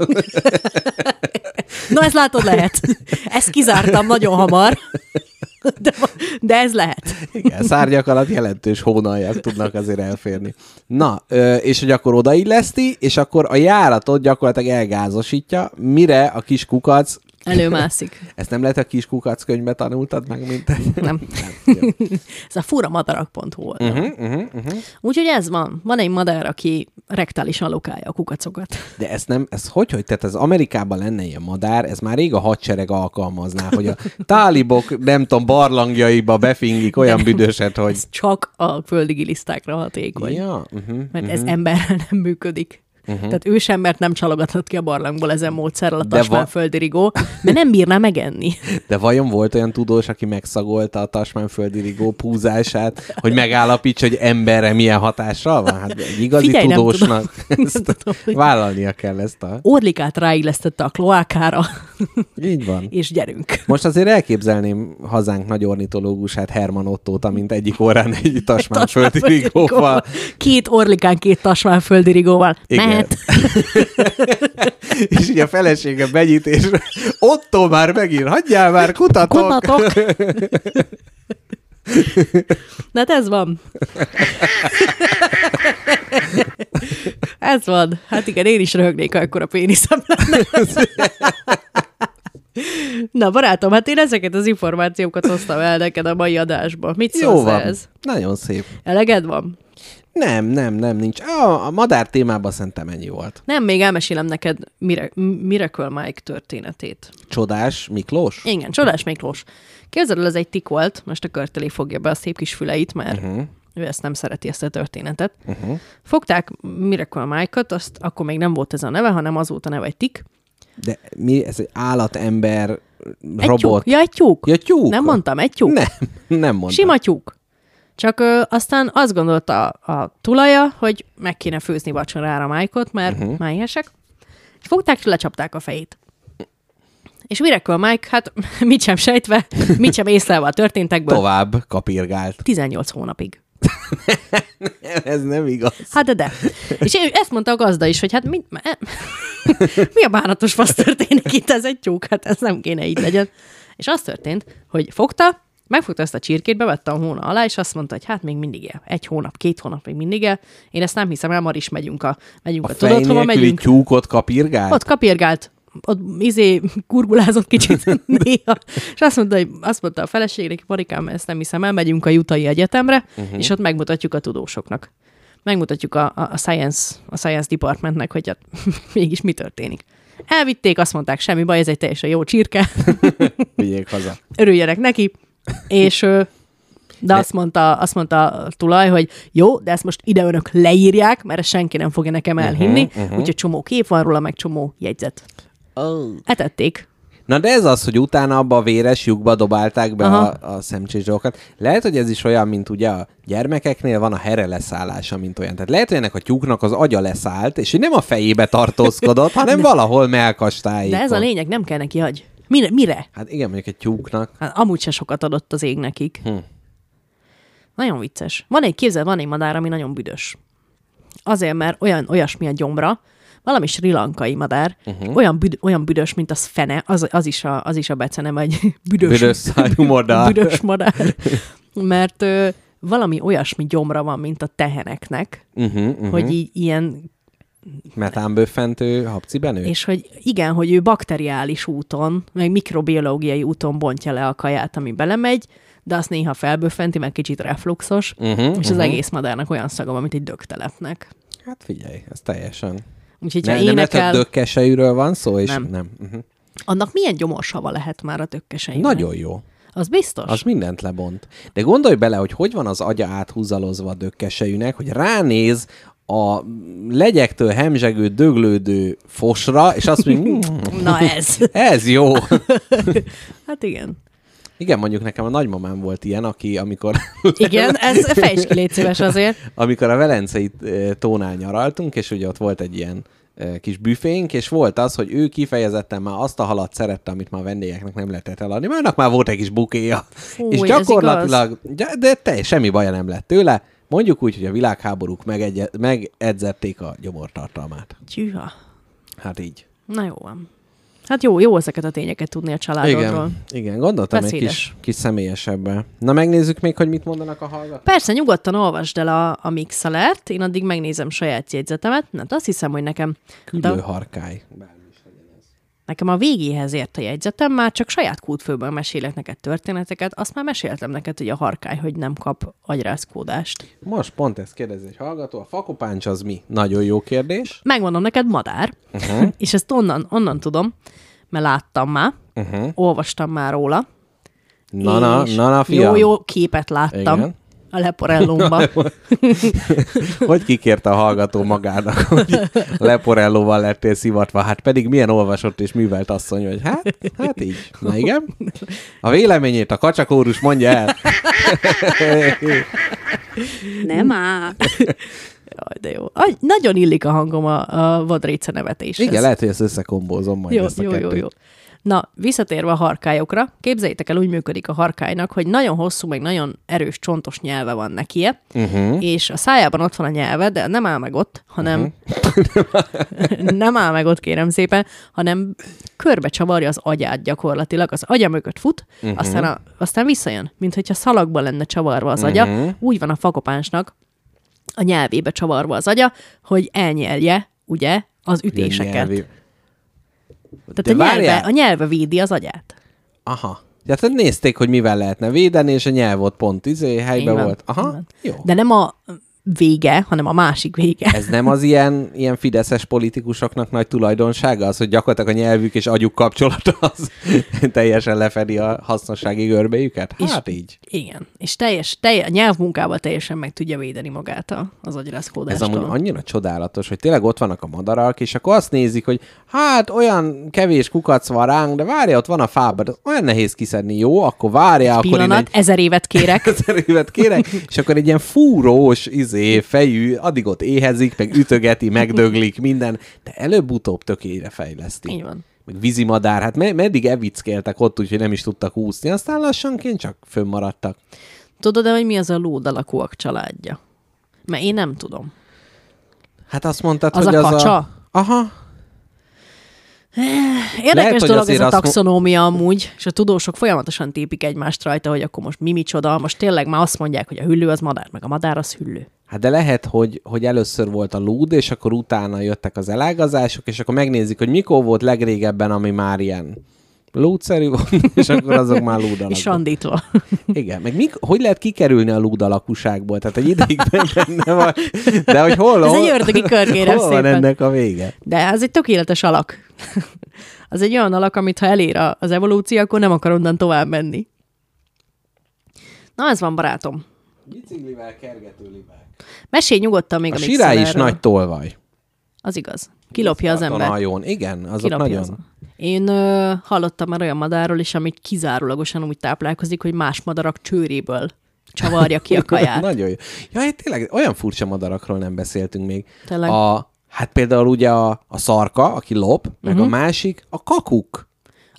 Speaker 2: No, ez látod, lehet. Ezt kizártam nagyon hamar. De, de ez lehet.
Speaker 1: Igen, szárnyak alatt jelentős hónaljak tudnak azért elférni. Na, és hogy akkor odailleszti, és akkor a járatot gyakorlatilag elgázosítja, mire a kis kukac,
Speaker 2: Előmászik.
Speaker 1: ezt nem lehet a kis kukac tanultad meg, mint egy...
Speaker 2: Nem.
Speaker 1: Nem.
Speaker 2: Ez a fura madarak.hu oldal.
Speaker 1: Uh-huh, uh-huh, uh-huh.
Speaker 2: Úgyhogy ez van. Van egy madár, aki rektálisan lokálja a kukacokat.
Speaker 1: De ez nem, ez hogy, hogy, tehát az Amerikában lenne ilyen madár, ez már rég a hadsereg alkalmazná, hogy a tálibok, nem tudom, barlangjaiba befingik olyan büdöset, hogy...
Speaker 2: Ez csak a földi gilisztákra hatékony.
Speaker 1: Ja, uh-huh,
Speaker 2: Mert ez emberrel nem működik. Uh-huh. Tehát ősembert nem csalogathat ki a barlangból ezen módszerrel a
Speaker 1: De
Speaker 2: tasmán
Speaker 1: va-
Speaker 2: földi rigó, mert nem bírná megenni.
Speaker 1: De vajon volt olyan tudós, aki megszagolta a tasmánföldi rigó púzását, hogy megállapítsa, hogy emberre milyen hatással van? Hát egy igazi
Speaker 2: Figyelj, nem
Speaker 1: tudósnak
Speaker 2: tudom.
Speaker 1: ezt
Speaker 2: Nem tudom,
Speaker 1: vállalnia kell ezt a...
Speaker 2: Orlikát ráillesztette a kloákára,
Speaker 1: Így van.
Speaker 2: és gyerünk.
Speaker 1: Most azért elképzelném hazánk nagy ornitológusát, Herman Ottót, amint egyik órán egy tasmánföldi rigóval.
Speaker 2: Két orlikán, két tasmánföldi rigóval.
Speaker 1: Igen.
Speaker 2: Mehet.
Speaker 1: és így a felesége benyit, és Otto már megint, hagyjál már, kutatok!
Speaker 2: Kutatok. Na hát ez van. ez van. Hát igen, én is röhögnék, ha ekkora péniszem lenne. Na, barátom, hát én ezeket az információkat hoztam el neked a mai adásba. Mit
Speaker 1: Jó
Speaker 2: szólsz
Speaker 1: van.
Speaker 2: ez?
Speaker 1: Nagyon szép.
Speaker 2: Eleged van?
Speaker 1: Nem, nem, nem, nincs. A, a madár témában szerintem ennyi volt.
Speaker 2: Nem, még elmesélem neked Mire- Miracle Mike történetét.
Speaker 1: Csodás Miklós?
Speaker 2: Igen, Csodás Miklós. Képzeld el, ez egy tik volt, most a körteli fogja be a szép kis füleit, mert uh-huh. ő ezt nem szereti, ezt a történetet. Uh-huh. Fogták Miracle Mike-ot, azt akkor még nem volt ez a neve, hanem az volt a neve egy tik.
Speaker 1: De mi, ez egy állatember,
Speaker 2: Egy
Speaker 1: robot?
Speaker 2: tyúk. Ja, egy tyúk.
Speaker 1: Ja, tyúk.
Speaker 2: Nem mondtam, egy tyúk.
Speaker 1: Nem, nem mondtam.
Speaker 2: Sima tyúk. Csak ö, aztán azt gondolta a, a tulaja, hogy meg kéne főzni vacsorára Mike-ot, mert
Speaker 1: Mhm.
Speaker 2: uh-huh. már éhesek. És fogták, és lecsapták a fejét. És Miracle Mike, hát mit sem sejtve, mit sem észlelve a történtekből,
Speaker 1: Tovább kapirgált.
Speaker 2: 18 hónapig.
Speaker 1: Ez nem igaz.
Speaker 2: Hát de de. És ő- ezt mondta a gazda is, hogy hát mi, mi a bánatos fasz történik itt, ez egy tyúk, hát ez nem kéne így legyen. És az történt, hogy fogta, megfogta ezt a csirkét, bevette a hóna alá, és azt mondta, hogy hát még mindig el. Egy hónap, két hónap még mindig el. Én ezt nem hiszem el, mar is megyünk a, megyünk
Speaker 1: A
Speaker 2: a, tudod, hova megyünk?
Speaker 1: tyúkot kapirgált?
Speaker 2: Ott kapirgált, ott izé kurgulázott kicsit néha, és azt mondta, hogy azt mondta a feleségnek, Marikám, ezt nem hiszem el, megyünk a Jutai Egyetemre, uh-huh. és ott megmutatjuk a tudósoknak. Megmutatjuk a, a, a, science, a Science Departmentnek, hogy hát, mégis mi történik. Elvitték, azt mondták, semmi baj, ez egy teljesen jó csirke,
Speaker 1: Vigyék haza.
Speaker 2: örüljenek neki, és de azt mondta, azt mondta a tulaj, hogy jó, de ezt most ide önök leírják, mert senki nem fogja nekem elhinni, uh-huh, uh-huh. úgyhogy csomó kép van róla, meg csomó jegyzet.
Speaker 1: Oh.
Speaker 2: Etették.
Speaker 1: Na de ez az, hogy utána abba a véres lyukba dobálták be
Speaker 2: Aha.
Speaker 1: a, a szemcsés dolgokat. Lehet, hogy ez is olyan, mint ugye a gyermekeknél van a here leszállása, mint olyan. Tehát lehet, hogy ennek a tyúknak az agya leszállt, és nem a fejébe tartózkodott, hanem valahol melkastájékon.
Speaker 2: De ez a lényeg, nem kell neki agy. Mire? mire?
Speaker 1: Hát igen, mondjuk egy tyúknak.
Speaker 2: Hát amúgy se sokat adott az ég nekik.
Speaker 1: Hm.
Speaker 2: Nagyon vicces. Van egy, képzel, van egy madár, ami nagyon büdös. Azért, mert olyan, olyasmi a gyomra, valami sri lankai madár, uh-huh. olyan, büd, olyan büdös, mint az fene, az, az, is, a, az is a becene, vagy büdös,
Speaker 1: Büdös szájú madár.
Speaker 2: büdös madár. Mert ö, valami olyasmi gyomra van, mint a teheneknek,
Speaker 1: Uh-huh, uh-huh.
Speaker 2: hogy így ilyen
Speaker 1: Metánbőfentő habcibenő?
Speaker 2: És hogy igen, hogy ő bakteriális úton, meg mikrobiológiai úton bontja le a kaját, ami belemegy, de azt néha felbőfenti, meg kicsit refluxos,
Speaker 1: Uh-huh,
Speaker 2: és az egész madárnak olyan szaga van, mint egy dögtelepnek.
Speaker 1: Hát figyelj, ez teljesen.
Speaker 2: Úgyhogy
Speaker 1: Ne,
Speaker 2: ha
Speaker 1: nem
Speaker 2: énekel,
Speaker 1: hogy dökkesejűről van szó, és
Speaker 2: Nem.
Speaker 1: nem. Uh-huh.
Speaker 2: annak milyen gyomorsava lehet már a tökkeseinek?
Speaker 1: Nagyon jó.
Speaker 2: Az biztos?
Speaker 1: Az mindent lebont. De gondolj bele, hogy hogy van az agya áthúzalozva a dökkesejűnek, hogy ránéz a legyektől hemzsegő, döglődő fosra, és azt mondja, "Mm,
Speaker 2: Na ez.
Speaker 1: ez jó.
Speaker 2: Hát igen.
Speaker 1: Igen, mondjuk nekem a nagymamám volt ilyen, aki amikor,
Speaker 2: Igen, ez fejts ki, légy szíves azért.
Speaker 1: amikor a Velencei tónál nyaraltunk, és ugye ott volt egy ilyen kis büfénk, és volt az, hogy ő kifejezetten már azt a halat szerette, amit már a vendégeknek nem lehetett eladni, mert annak már volt egy kis bukéja.
Speaker 2: Fú,
Speaker 1: és gyakorlatilag, de, de te, semmi baja nem lett tőle, mondjuk úgy, hogy a világháborúk megegye, megedzették a gyomortartalmát.
Speaker 2: Gyűha.
Speaker 1: Hát így.
Speaker 2: Na jó van. Hát jó, jó ezeket a tényeket tudni a családodról.
Speaker 1: Igen, igen, gondoltam egy
Speaker 2: Beszédes.
Speaker 1: kis, kis személyesebben. Na megnézzük még, hogy mit mondanak a hallgatók.
Speaker 2: Persze, nyugodtan olvasd el a, a mixalert, én addig megnézem saját jegyzetemet. Hát azt hiszem, hogy nekem,
Speaker 1: Küldő harkály.
Speaker 2: Nekem a végéhez ért a jegyzetem, már csak saját kútfőből mesélek neked történeteket, azt már meséltem neked, hogy a harkály, hogy nem kap agyrázkódást.
Speaker 1: Most pont ezt kérdezi egy hallgató. A fakopáncs az mi? Nagyon jó kérdés.
Speaker 2: Megmondom neked, madár, uh-huh. és ezt onnan, onnan tudom, mert láttam már, uh-huh. olvastam már róla.
Speaker 1: Na, na, na, na, fiam.
Speaker 2: Jó, jó képet láttam
Speaker 1: Igen.
Speaker 2: A leporellómban.
Speaker 1: Hogy kikérte a hallgató magának, hogy leporellóval lettél szivatva? Hát pedig milyen olvasott és művelt asszony, hogy hát, hát így. Na igen. A véleményét a kacsakórus mondja el.
Speaker 4: Nem áll.
Speaker 2: Jaj, de jó. Aj, nagyon illik a hangom a, a vadréce nevetéshez.
Speaker 1: Igen, lehet, hogy ezt összekombózom majd
Speaker 2: jó,
Speaker 1: ezt a
Speaker 2: jó, jó,
Speaker 1: kettőt.
Speaker 2: jó. Na, visszatérve a harkályokra, képzeljétek el, úgy működik a harkálynak, hogy nagyon hosszú, meg nagyon erős, csontos nyelve van nekie, uh-huh. és a szájában ott van a nyelve, de nem áll meg ott, hanem uh-huh. nem áll meg ott, kérem szépen, hanem körbe csavarja az agyát gyakorlatilag. Az agya mögött fut, uh-huh. aztán, a, aztán visszajön, mint hogyha szalagba lenne csavarva az agya. Uh-huh. Úgy van a fakopánsnak a nyelvébe csavarva az agya, hogy elnyelje, ugye, az ütéseket.
Speaker 1: Nyelvi-
Speaker 2: Tehát
Speaker 1: De
Speaker 2: a nyelve, a nyelve védi az agyát.
Speaker 1: Aha. Ja, tehát nézték, hogy mivel lehetne védeni, és a nyelv ott pont izé helyben volt. Aha, jó.
Speaker 2: De nem a vége, hanem a másik vége.
Speaker 1: Ez nem az ilyen, ilyen fideszes politikusoknak nagy tulajdonsága, az, hogy gyakorlatilag a nyelvük és agyuk kapcsolata az teljesen lefedi a hasznossági görbéjüket?
Speaker 2: És-
Speaker 1: Hát így.
Speaker 2: Igen. És teljes, teljes, a nyelvmunkával teljesen meg tudja védeni magát az
Speaker 1: Ez
Speaker 2: agyrázkódástól.
Speaker 1: amúgy annyira csodálatos, hogy tényleg ott vannak a madarak, és akkor azt nézik, hogy hát olyan kevés kukac van ránk, de várja, ott van a fában, de olyan nehéz kiszedni, jó? Akkor várja, akkor én
Speaker 2: Pillanat,
Speaker 1: egy
Speaker 2: ezer évet kérek.
Speaker 1: ezer évet kérek, és akkor egy ilyen fúrós, izé, fejű, addig ott éhezik, meg ütögeti, megdöglik, minden, de előbb-utóbb tökére fejleszti.
Speaker 2: Így van.
Speaker 1: Meg vízimadár, hát me- meddig evickéltek ott, úgyhogy nem is tudtak úszni, aztán lassanként csak fönnmaradtak.
Speaker 2: Tudod-e, hogy mi az a lód alakúak családja? Mert én nem tudom.
Speaker 1: Hát azt mondtad,
Speaker 2: Az
Speaker 1: hogy
Speaker 2: a
Speaker 1: az
Speaker 2: kacsa?
Speaker 1: a... Aha,
Speaker 2: Érdekes
Speaker 1: Lehet,
Speaker 2: dolog ez a
Speaker 1: azt mo-
Speaker 2: taxonómia amúgy, és a tudósok folyamatosan tépik egymást rajta, hogy akkor most mi micsoda. Most tényleg már azt mondják, hogy a hüllő az madár, meg a madár az hüllő.
Speaker 1: Hát de lehet, hogy, hogy először volt a lúd, és akkor utána jöttek az elágazások, és akkor megnézik, hogy mikor volt legrégebben, ami már ilyen lúdszerű volt, és akkor azok már lúd
Speaker 2: És
Speaker 1: alakú.
Speaker 2: sandítva.
Speaker 1: Igen, meg mik, hogy lehet kikerülni a lúd alakúságból? Tehát egy ideig benne vagy, de hogy hol,
Speaker 2: Ez
Speaker 1: hol,
Speaker 2: egy ördögi kör, kérem
Speaker 1: hol van
Speaker 2: szépen.
Speaker 1: ennek a vége?
Speaker 2: De ez egy tökéletes alak. az egy olyan alak, amit ha elér az evolúció, akkor nem akar onnan tovább menni. Na, ez van, barátom.
Speaker 1: Biciklivel kergető libák.
Speaker 2: Mesélj nyugodtan még
Speaker 1: A
Speaker 2: a,
Speaker 1: sirály is nagy tolvaj.
Speaker 2: Az igaz. Kilopja az
Speaker 1: Parton
Speaker 2: ember.
Speaker 1: hajón. Igen, azok
Speaker 2: Kilopja
Speaker 1: nagyon...
Speaker 2: az. Én ö, hallottam már olyan madárról is, amit kizárólagosan úgy táplálkozik, hogy más madarak csőréből csavarja ki a kaját.
Speaker 1: Nagyon jó. Ja, tényleg olyan furcsa madarakról nem beszéltünk még.
Speaker 2: Tényleg.
Speaker 1: A, hát például ugye a, a szarka, aki lop, meg
Speaker 2: Mhm.
Speaker 1: a másik, a kakuk.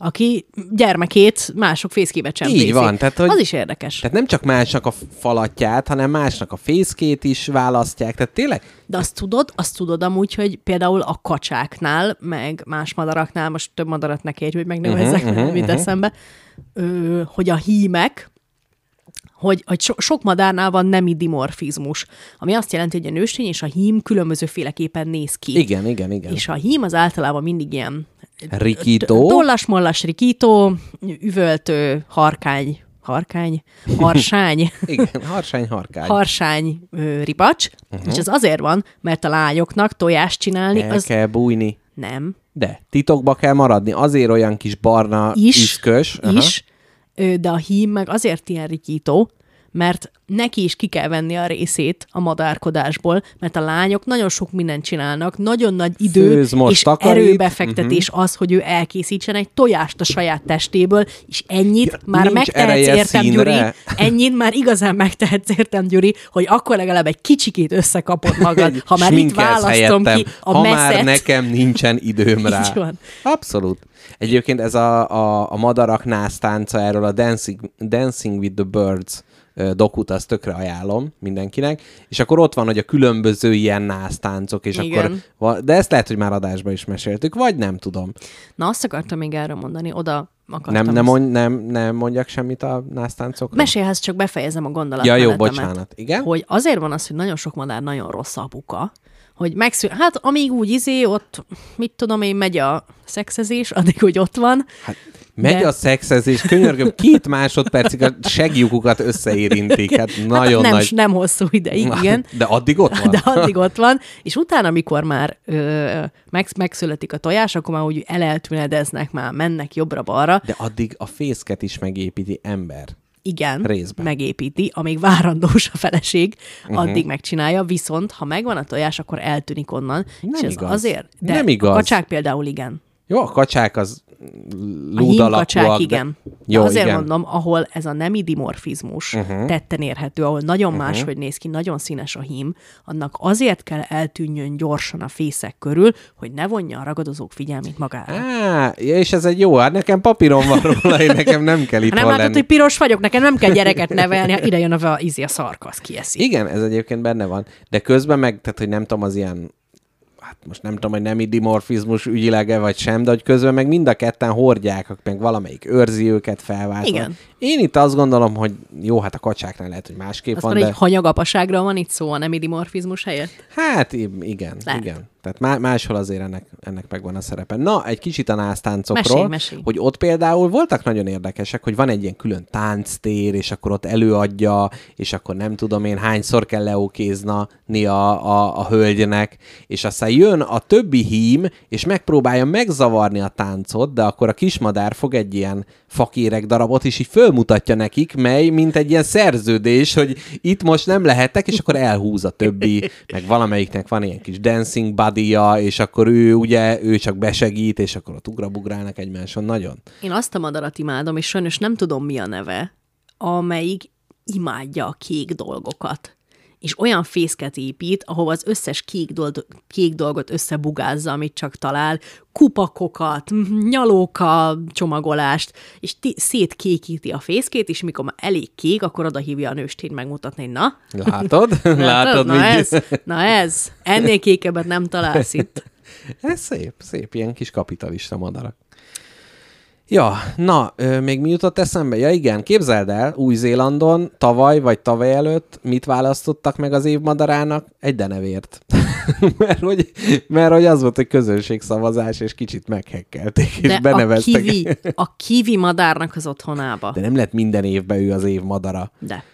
Speaker 2: Aki gyermekét mások fészkébe csempészi.
Speaker 1: Így van, tehát, hogy-
Speaker 2: Az is érdekes.
Speaker 1: Tehát nem csak másnak a falatját, hanem másnak a fészkét is választják. Tehát tényleg
Speaker 2: De azt tudod, azt tudod amúgy, hogy például a kacsáknál, meg más madaraknál, most több madarat ne kérj, hogy megnevezzek, uh-huh, uh-huh, mit eszembe, ö, hogy a hímek, hogy, hogy so, sok madárnál van nemi dimorfizmus, ami azt jelenti, hogy a nőstény és a hím különbözőféleképpen néz ki.
Speaker 1: igen, igen, igen.
Speaker 2: És a hím az általában mindig ilyen
Speaker 1: Rikító.
Speaker 2: tollas-mollas rikító, üvöltő, harkány, harkány, harsány,
Speaker 1: Igen, harsány harkány.
Speaker 2: harsány ö, ripacs, uh-huh. és ez azért van, mert a lányoknak tojást csinálni,
Speaker 1: El
Speaker 2: az
Speaker 1: kell bújni.
Speaker 2: nem,
Speaker 1: De titokba kell maradni. Azért olyan kis barna
Speaker 2: is,
Speaker 1: iszkös.
Speaker 2: is, de a hím meg azért ilyen rikító, mert neki is ki kell venni a részét a madárkodásból, mert a lányok nagyon sok mindent csinálnak, nagyon nagy idő
Speaker 1: Főz, most,
Speaker 2: és
Speaker 1: takarít.
Speaker 2: erőbefektetés uh-huh. az, hogy ő elkészítsen egy tojást a saját testéből, és ennyit
Speaker 1: Ja,
Speaker 2: már megtehetsz értem,
Speaker 1: színre.
Speaker 2: Gyuri, ennyit már igazán megtehetsz értem, Gyuri, hogy akkor legalább egy kicsikét összekapod magad, ha már itt választom
Speaker 1: helyettem,
Speaker 2: ki a
Speaker 1: ha
Speaker 2: messzet.
Speaker 1: már nekem nincsen időm rá.
Speaker 2: Így van.
Speaker 1: Abszolút. Egyébként ez a, a, a madarak násztánca erről a Dancing, Dancing with the Birds dokut, azt tökre ajánlom mindenkinek, és akkor ott van, hogy a különböző ilyen násztáncok, és
Speaker 2: Igen.
Speaker 1: akkor, de ezt lehet, hogy már adásban is meséltük, vagy nem tudom.
Speaker 2: Na, azt akartam még erről mondani, oda akartam.
Speaker 1: Nem, nem, mond, nem, nem mondjak semmit a násztáncokról?
Speaker 2: Mesélhez csak befejezem a
Speaker 1: Ja,
Speaker 2: gondolatmenetemet.
Speaker 1: jó, bocsánat. Igen?
Speaker 2: Hogy azért van az, hogy nagyon sok madár nagyon rossz apuka, hogy megszül... Hát amíg úgy izé, ott, mit tudom én, megy a szexezés, addig, hogy ott van.
Speaker 1: Hát, megy
Speaker 2: De-
Speaker 1: a szexezés, könyörgöm, két másodpercig a segjukukat összeérintik. Hát nagyon
Speaker 2: nem,
Speaker 1: nagy...
Speaker 2: nem hosszú ideig, igen.
Speaker 1: De addig ott van.
Speaker 2: De addig ott van, és utána, amikor már ö, meg, megszületik a tojás, akkor már úgy eleltünedeznek, már mennek jobbra-balra.
Speaker 1: De addig a fészket is megépíti ember.
Speaker 2: Igen,
Speaker 1: Részben.
Speaker 2: megépíti, amíg várandós a feleség, addig megcsinálja, viszont ha megvan a tojás, akkor eltűnik onnan.
Speaker 1: Nem
Speaker 2: és ez
Speaker 1: igaz.
Speaker 2: azért, de
Speaker 1: Nem igaz.
Speaker 2: a kacsák például igen.
Speaker 1: Jó, a kacsák az
Speaker 2: A hímkacsák
Speaker 1: lúdalakúak.
Speaker 2: igen.
Speaker 1: De...
Speaker 2: Jó, azért
Speaker 1: igen.
Speaker 2: mondom, ahol ez a nemi dimorfizmus uh-huh. tetten érhető, ahol nagyon uh-huh. máshogy néz ki, nagyon színes a hím, annak azért kell eltűnjön gyorsan a fészek körül, hogy ne vonja a ragadozók figyelmét magára.
Speaker 1: Á, és ez egy jó, hát nekem papírom van róla, én nekem nem kell itt
Speaker 2: Ha nem látod,
Speaker 1: lenni.
Speaker 2: hogy piros vagyok, nekem nem kell gyereket nevelni, hát ide jön a, a, izi a szarka, az kieszi.
Speaker 1: Igen, ez egyébként benne van. De közben meg, tehát hogy nem tudom, az ilyen hát most nem tudom, hogy nemi dimorfizmus ügyileg vagy sem, de hogy közben meg mind a ketten hordják, meg valamelyik őrzi őket felváltva.
Speaker 2: Igen.
Speaker 1: Én itt azt gondolom, hogy jó, hát a kacsáknál lehet, hogy másképp
Speaker 2: Azt
Speaker 1: van, de...
Speaker 2: egy hanyagapaságra van itt szó a nemi dimorfizmus helyett?
Speaker 1: Hát igen,
Speaker 2: Lehet.
Speaker 1: igen. Tehát má- máshol azért ennek, ennek megvan a szerepe. Na, egy kicsit a násztáncokról,
Speaker 2: Mesélj, mesélj.
Speaker 1: hogy ott például voltak nagyon érdekesek, hogy van egy ilyen külön tánctér, és akkor ott előadja, és akkor nem tudom én hányszor kell leokézni a, a, a hölgynek, és aztán jön a többi hím, és megpróbálja megzavarni a táncot, de akkor a kismadár fog egy ilyen fakérek darabot, és így fölmutatja nekik, mely mint egy ilyen szerződés, hogy itt most nem lehettek, és akkor elhúz a többi, meg valamelyiknek van ilyen kis dancing buddy és akkor ő ugye, ő csak besegít, és akkor ott ugrabugrálnak egymáson. Nagyon.
Speaker 2: Én azt a madarat imádom, és sajnos nem tudom, mi a neve, amelyik imádja a kék dolgokat. És olyan fészket épít, ahova az összes kék, dolg, kék dolgot összebugázza, amit csak talál, kupakokat, nyalóka csomagolást, és ti- szétkékíti a fészkét, és mikor már elég kék, akkor oda hívja a nőstét megmutatni, na,
Speaker 1: Látod? Látod,
Speaker 2: na,
Speaker 1: mi?
Speaker 2: ez, na ez, ennél kékebbet nem találsz itt.
Speaker 1: Ez szép, szép, ilyen kis kapitalista madarak. Ja, na, ö, még mi jutott eszembe? Ja igen, képzeld el, Új-Zélandon tavaly vagy tavaly előtt mit választottak meg az év madarának? Egy denevért. mert, hogy, mert hogy az volt, hogy közönségszavazás, és kicsit meghekkelték, és
Speaker 2: De a
Speaker 1: beneveztek.
Speaker 2: kivi, a kivi madárnak az otthonába.
Speaker 1: De nem lett minden évben ő az év madara.
Speaker 2: De.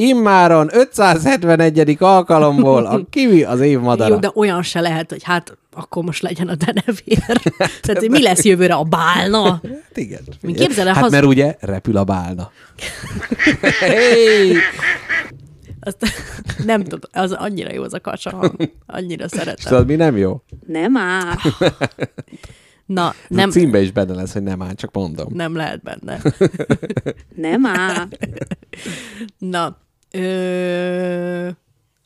Speaker 1: Immáron 571. alkalomból a kivi az év madara.
Speaker 2: Jó, de olyan se lehet, hogy hát akkor most legyen a denevér. Tehát hogy mi lesz jövőre a bálna?
Speaker 1: Hát igen.
Speaker 2: Mi képzel el,
Speaker 1: hát
Speaker 2: haz-
Speaker 1: mert ugye repül a bálna. hey!
Speaker 2: Azt nem tudom, az annyira jó az a kacsa hang. Annyira
Speaker 1: És
Speaker 2: szeretem.
Speaker 1: tudod, mi nem jó?
Speaker 4: Nem áll.
Speaker 2: Na,
Speaker 1: Nem.
Speaker 2: nem,
Speaker 1: A címbe is benne lesz, hogy nem áll, csak mondom.
Speaker 2: nem lehet benne.
Speaker 4: Nem áll.
Speaker 2: Na, ö,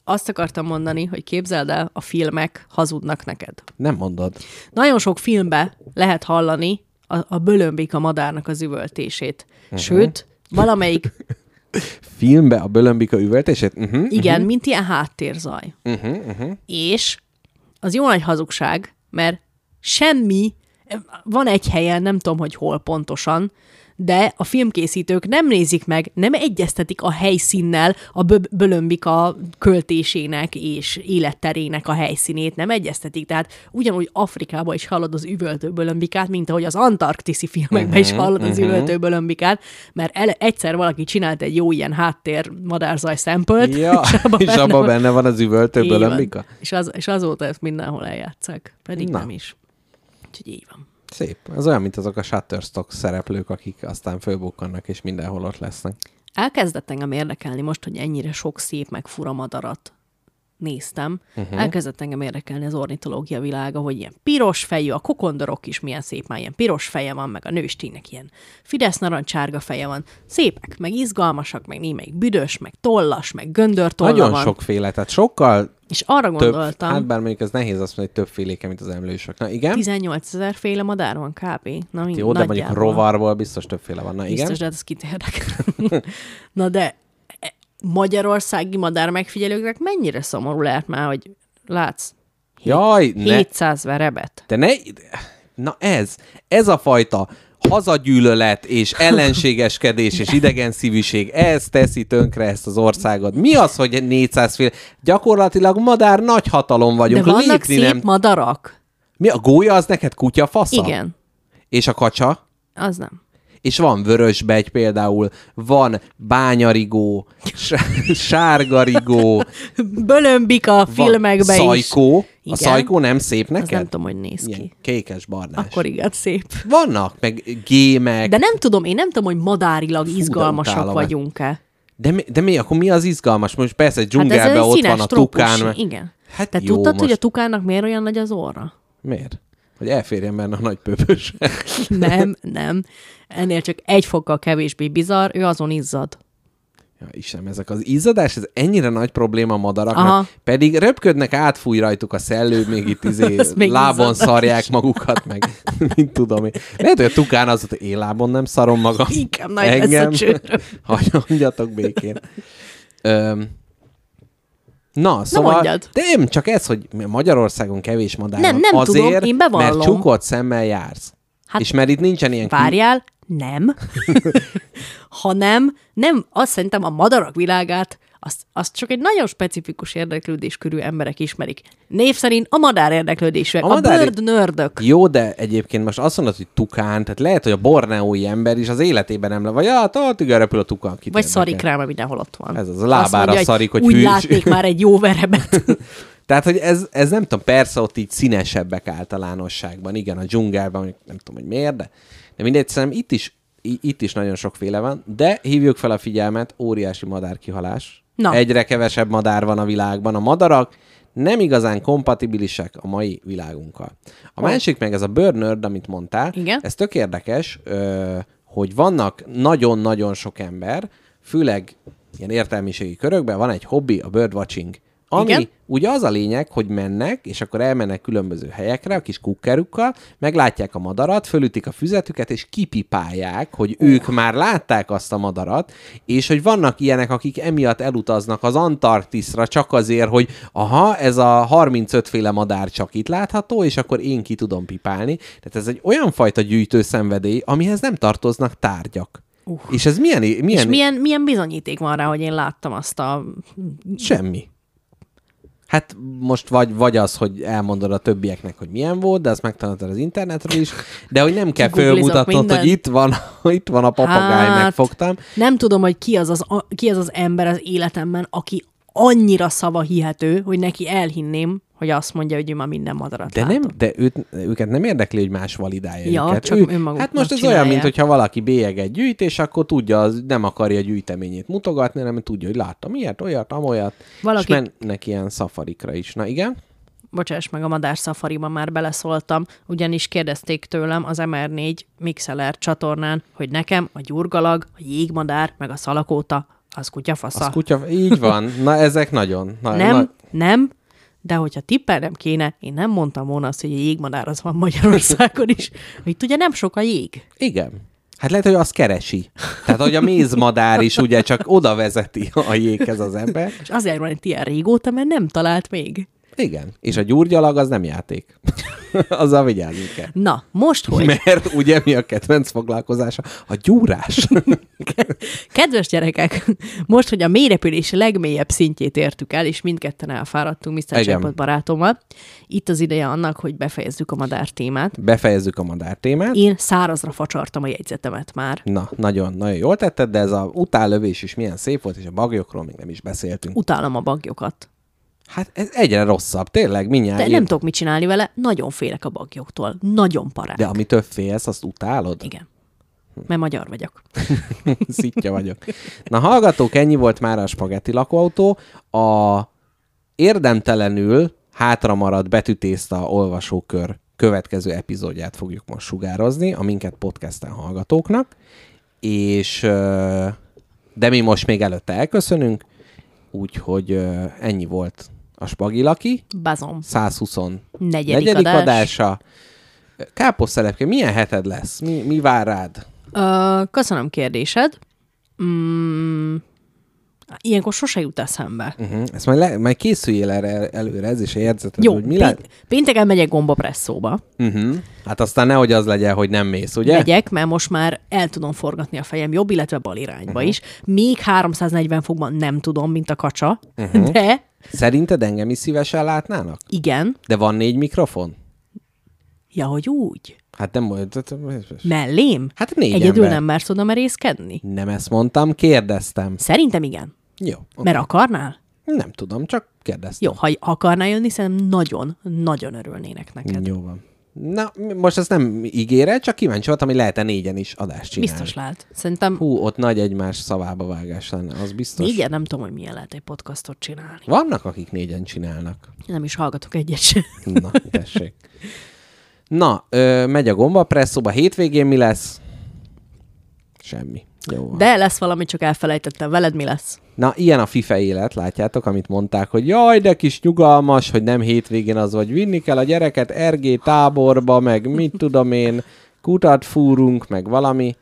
Speaker 2: azt akartam mondani, hogy képzeld el, a filmek hazudnak neked.
Speaker 1: Nem mondod.
Speaker 2: Nagyon sok filmbe lehet hallani a, a bölömbik a madárnak az üvöltését. Sőt, valamelyik,
Speaker 1: Filmbe a bölömbika üvöltését? Uh-huh.
Speaker 2: igen, mint ilyen háttérzaj.
Speaker 1: Uh-huh, uh-huh.
Speaker 2: És az jó nagy hazugság, mert semmi, van egy helyen, nem tudom, hogy hol pontosan, de a filmkészítők nem nézik meg, nem egyeztetik a helyszínnel a bö- bölömbika költésének és életterének a helyszínét, nem egyeztetik. Tehát ugyanúgy Afrikában is hallod az üvöltő bölömbikát, mint ahogy az antarktiszi filmekben is hallod az üvöltő bölömbikát, mert ele- egyszer valaki csinált egy jó ilyen háttér madárzaj szempölt,
Speaker 1: Ja, és abban
Speaker 2: van-
Speaker 1: benne van az üvöltő bölömbika?
Speaker 2: És, az, és azóta ezt mindenhol eljátszák. Pedig.
Speaker 1: Na.
Speaker 2: nem is. Úgyhogy így van.
Speaker 1: Szép. Az olyan, mint azok a Shutterstock szereplők, akik aztán fölbukkannak, és mindenhol ott lesznek.
Speaker 2: Elkezdett engem érdekelni most, hogy ennyire sok szép meg fura madarat néztem. Uh-huh. Elkezdett engem érdekelni az ornitológia világa, hogy ilyen piros fejű, a kokondorok is milyen szép már ilyen piros feje van, meg a nősténynek ilyen fidesz narancsárga feje van. Szépek, meg izgalmasak, meg némelyik büdös, meg tollas, meg göndörtolla
Speaker 1: Nagyon
Speaker 2: van.
Speaker 1: sokféle, tehát sokkal
Speaker 2: És arra
Speaker 1: több,
Speaker 2: gondoltam,
Speaker 1: hát bár mondjuk ez nehéz azt mondani, hogy többféléke, mint az emlősök. Na igen,
Speaker 2: 18 ezer féle madár van kb. Na, mind-
Speaker 1: jó, de mondjuk rovarból biztos többféle van. Na igen,
Speaker 2: Biztos, de hát ez kit érdekel. Na de e, magyarországi madár megfigyelőknek mennyire szomorú lehet már, hogy látsz
Speaker 1: Jaj, ne,
Speaker 2: 700 verebet.
Speaker 1: de ne, na ez, ez a fajta hazagyűlölet és ellenségeskedés és idegen szívűség, ez teszi tönkre ezt az országot. Mi az, hogy 400 fél? Gyakorlatilag madár nagy hatalom
Speaker 2: De
Speaker 1: vagyunk.
Speaker 2: vannak
Speaker 1: Lépni
Speaker 2: szép
Speaker 1: nem...
Speaker 2: madarak?
Speaker 1: Mi a gólya, az neked kutyafasza?
Speaker 2: Igen,
Speaker 1: És a kacsa?
Speaker 2: az nem.
Speaker 1: És van vörösbegy például, van bányarigó, sárgarigó,
Speaker 2: Bölömbik a filmekben is.
Speaker 1: szajkó. A
Speaker 2: Igen.
Speaker 1: szajkó nem szép
Speaker 2: Az nem
Speaker 1: neked?
Speaker 2: tudom, hogy néz
Speaker 1: Ilyen
Speaker 2: ki.
Speaker 1: kékes-barnás.
Speaker 2: Akkor igen, szép.
Speaker 1: Vannak, meg gémek.
Speaker 2: De nem tudom, én nem tudom, hogy madárilag
Speaker 1: de
Speaker 2: izgalmasak vagyunk-e.
Speaker 1: De mi, de mi, akkor mi az izgalmas? Most persze
Speaker 2: Hát ez
Speaker 1: dzsungelben
Speaker 2: egy
Speaker 1: ott
Speaker 2: színes
Speaker 1: van a
Speaker 2: trópusi,
Speaker 1: tukán. mert-
Speaker 2: Igen.
Speaker 1: Hát
Speaker 2: Te
Speaker 1: jó,
Speaker 2: tudtad, hogy a
Speaker 1: most-
Speaker 2: tukánnak miért olyan nagy az orra?
Speaker 1: Miért? Hogy elférjen benne a nagy pöpös.
Speaker 2: Nem, nem. Ennél csak egy fokkal kevésbé bizarr, ő azon izzad.
Speaker 1: Ja, Istenem, ezek az izzadás, ez ennyire nagy probléma a madaraknak,
Speaker 2: Aha.
Speaker 1: pedig röpködnek, átfúj rajtuk a szellő, még itt izé,
Speaker 2: még
Speaker 1: lábon
Speaker 2: izzadás.
Speaker 1: szarják magukat, meg mint tudom én. Lehet, hogy a tukán az, hogy én lábon nem szarom magam.
Speaker 2: Inkább nagy lesz a csőröm.
Speaker 1: Hagyjatok békén. Öm, Na, szóval,
Speaker 2: mondjad.
Speaker 1: de nem csak ez, hogy Magyarországon kevés madár
Speaker 2: Nem, nem
Speaker 1: azért,
Speaker 2: tudom, én bevallom.
Speaker 1: mert csukott szemmel jársz.
Speaker 2: Hát,
Speaker 1: és mert itt nincsen ilyen
Speaker 2: Várjál, nem. Hanem nem, azt szerintem a madarak világát, azt, azt csak egy nagyon specifikus érdeklődés körű emberek ismerik. Név szerint a madár érdeklődésűek,
Speaker 1: A
Speaker 2: a,
Speaker 1: madár-
Speaker 2: bird nördök.
Speaker 1: Jó, de egyébként most azt mondod, hogy tukán, tehát lehet, hogy a borneói ember is az életében nem le, vagy hát, ah, igen, repül a tukán. kit
Speaker 2: Vagy szarik rá, mert mindenhol ott van.
Speaker 1: Ez az, a lábára
Speaker 2: mondja,
Speaker 1: szarik, hogy
Speaker 2: úgy
Speaker 1: hűs.
Speaker 2: látnék már egy jó verebet.
Speaker 1: Tehát, hogy ez, ez nem tudom, persze ott így színesebbek általánosságban, igen, a dzsungelben, nem tudom, hogy miért, de, de mindegy, szerintem itt is, itt is nagyon sokféle van, de hívjuk fel a figyelmet, óriási madárkihalás.
Speaker 2: Na.
Speaker 1: Egyre kevesebb madár van a világban. A madarak nem igazán kompatibilisek a mai világunkkal. A
Speaker 2: Hol?
Speaker 1: másik meg ez a bird nerd, amit mondtál,
Speaker 2: Igen.
Speaker 1: ez tök érdekes, hogy vannak nagyon-nagyon sok ember, főleg ilyen értelmiségi körökben van egy hobbi, a birdwatching. Ami
Speaker 2: Igen.
Speaker 1: ugye az a lényeg, hogy mennek, és akkor elmennek különböző helyekre a kis kukkerukkal, meglátják a madarat, fölütik a füzetüket, és kipipálják, hogy uh. ők már látták azt a madarat, és hogy vannak ilyenek, akik emiatt elutaznak az Antarktiszra csak azért, hogy aha, ez a 35 féle madár csak itt látható, és akkor én ki tudom pipálni. Tehát ez egy olyan fajta gyűjtő szenvedély, amihez nem tartoznak tárgyak. Uh. És ez milyen, milyen,
Speaker 2: És milyen, milyen bizonyíték van rá, hogy én láttam azt a...
Speaker 1: Semmi. Hát most vagy, vagy az, hogy elmondod a többieknek, hogy milyen volt, de azt megtanultad az internetről is, de hogy nem kell fölmutatnod, hogy itt van, itt van a papagáj,
Speaker 2: Hát,
Speaker 1: megfogtam.
Speaker 2: Nem tudom, hogy ki az az, ki az az ember az életemben, aki annyira szava hihető, hogy neki elhinném, hogy azt mondja, hogy ő már minden madarat
Speaker 1: De
Speaker 2: látott.
Speaker 1: nem, de őt, őket nem érdekli, hogy más validálja
Speaker 2: Ja,
Speaker 1: őket.
Speaker 2: csak önmaguknak
Speaker 1: hát most ez
Speaker 2: csinálják.
Speaker 1: olyan, mint hogyha valaki bélyeget gyűjt, és akkor tudja, az nem akarja a gyűjteményét mutogatni, hanem tudja, hogy láttam ilyet, olyat, amolyat,
Speaker 2: Valaki-
Speaker 1: és mennek ilyen szafarikra is. Na igen?
Speaker 2: Bocsáss meg, a Madár Safariban már beleszóltam, ugyanis kérdezték tőlem az MR4 Mixeler csatornán, hogy nekem a gyurgalag, a jégmadár, meg a szalakóta, az kutyafasza.
Speaker 1: Az kutya, így van. Na ezek nagyon. Na,
Speaker 2: nem,
Speaker 1: Na,
Speaker 2: nem, De hogyha tippelnem kéne, én nem mondtam volna azt, hogy a jégmadár az van Magyarországon is. Itt ugye nem sok a jég.
Speaker 1: Igen. Hát lehet, hogy azt keresi. Tehát, hogy a mézmadár is ugye csak oda vezeti a jéghez az ember.
Speaker 2: És azért van itt ilyen régóta, mert nem talált még.
Speaker 1: Igen. És a gyurgyalag az nem játék. Azzal vigyázni kell.
Speaker 2: Na, most hogy?
Speaker 1: Mert ugye mi a kedvenc foglalkozása? A gyúrás.
Speaker 2: Kedves gyerekek, most, hogy a mélyrepülés legmélyebb szintjét értük el, és mindketten elfáradtunk Mr. Jackpot barátommal, itt az ideje annak, hogy befejezzük a madár témát.
Speaker 1: Befejezzük a madár témát.
Speaker 2: Én szárazra facsartam a jegyzetemet már.
Speaker 1: Na, nagyon, nagyon jól tetted, de ez a utállövés is milyen szép volt, és a bagyokról még nem is beszéltünk.
Speaker 2: Utálom a bagyokat.
Speaker 1: Hát ez egyre rosszabb, tényleg, mindjárt.
Speaker 2: De
Speaker 1: én-
Speaker 2: nem tudok mit csinálni vele, nagyon félek a bagyoktól. Nagyon parák.
Speaker 1: De ami több félsz, azt utálod?
Speaker 2: Igen. Mert magyar vagyok.
Speaker 1: Szitja vagyok. Na, hallgatók, ennyi volt már a spagetti lakóautó. A érdemtelenül hátra maradt betűtészta olvasókör következő epizódját fogjuk most sugározni a minket podcasten hallgatóknak, és de mi most még előtte elköszönünk, úgyhogy ennyi volt a Spagilaki,
Speaker 2: Bazom.
Speaker 1: 124.
Speaker 2: Negyedik adás.
Speaker 1: adása. Káposztelepke, milyen heted lesz? Mi, mi vár rád?
Speaker 2: Ö, köszönöm kérdésed. Mm, ilyenkor sose jut eszembe.
Speaker 1: Uh-huh. Ezt majd, le, majd készüljél erre előre, ez is érzeted,
Speaker 2: Jó,
Speaker 1: hogy mi lehet.
Speaker 2: pé- pénteken megyek gombapresszóba.
Speaker 1: Uh-huh. Hát aztán nehogy az legyen, hogy nem mész, ugye?
Speaker 2: Megyek, mert most már el tudom forgatni a fejem jobb, illetve bal irányba uh-huh. is. Még 340 fokban nem tudom, mint a kacsa, uh-huh. de
Speaker 1: Szerinted engem is szívesen látnának?
Speaker 2: igen.
Speaker 1: De van négy mikrofon?
Speaker 2: Ja, hogy úgy.
Speaker 1: Hát nem volt.
Speaker 2: Mellém?
Speaker 1: Hát négy
Speaker 2: Egyedül
Speaker 1: ember.
Speaker 2: nem mersz oda merészkedni?
Speaker 1: Nem ezt mondtam, kérdeztem.
Speaker 2: Szerintem igen.
Speaker 1: Jó. Okay.
Speaker 2: Mert akarnál?
Speaker 1: Nem tudom, csak kérdeztem.
Speaker 2: Jó, ha akarnál jönni, szerintem nagyon, nagyon örülnének neked.
Speaker 1: Jó van. Na, most ezt nem ígére, csak kíváncsi voltam, hogy lehet-e négyen is adást csinálni.
Speaker 2: Biztos lehet. Szerintem
Speaker 1: Hú, ott nagy egymás szavába vágás lenne, az biztos.
Speaker 2: négyen nem tudom, hogy milyen lehet egy podcastot csinálni.
Speaker 1: Vannak, akik négyen csinálnak.
Speaker 2: Nem is hallgatok egyet sem.
Speaker 1: Na, tessék. Na, ö, megy a gomba presszóba, hétvégén mi lesz? Semmi. Jó van.
Speaker 2: De lesz valami, csak elfelejtettem. Veled mi lesz?
Speaker 1: Na, ilyen a FIFA élet, látjátok, amit mondták, hogy jaj, de kis nyugalmas, hogy nem hétvégén az, vagy vinni kell a gyereket RG táborba, meg mit tudom én, kutat fúrunk, meg valami.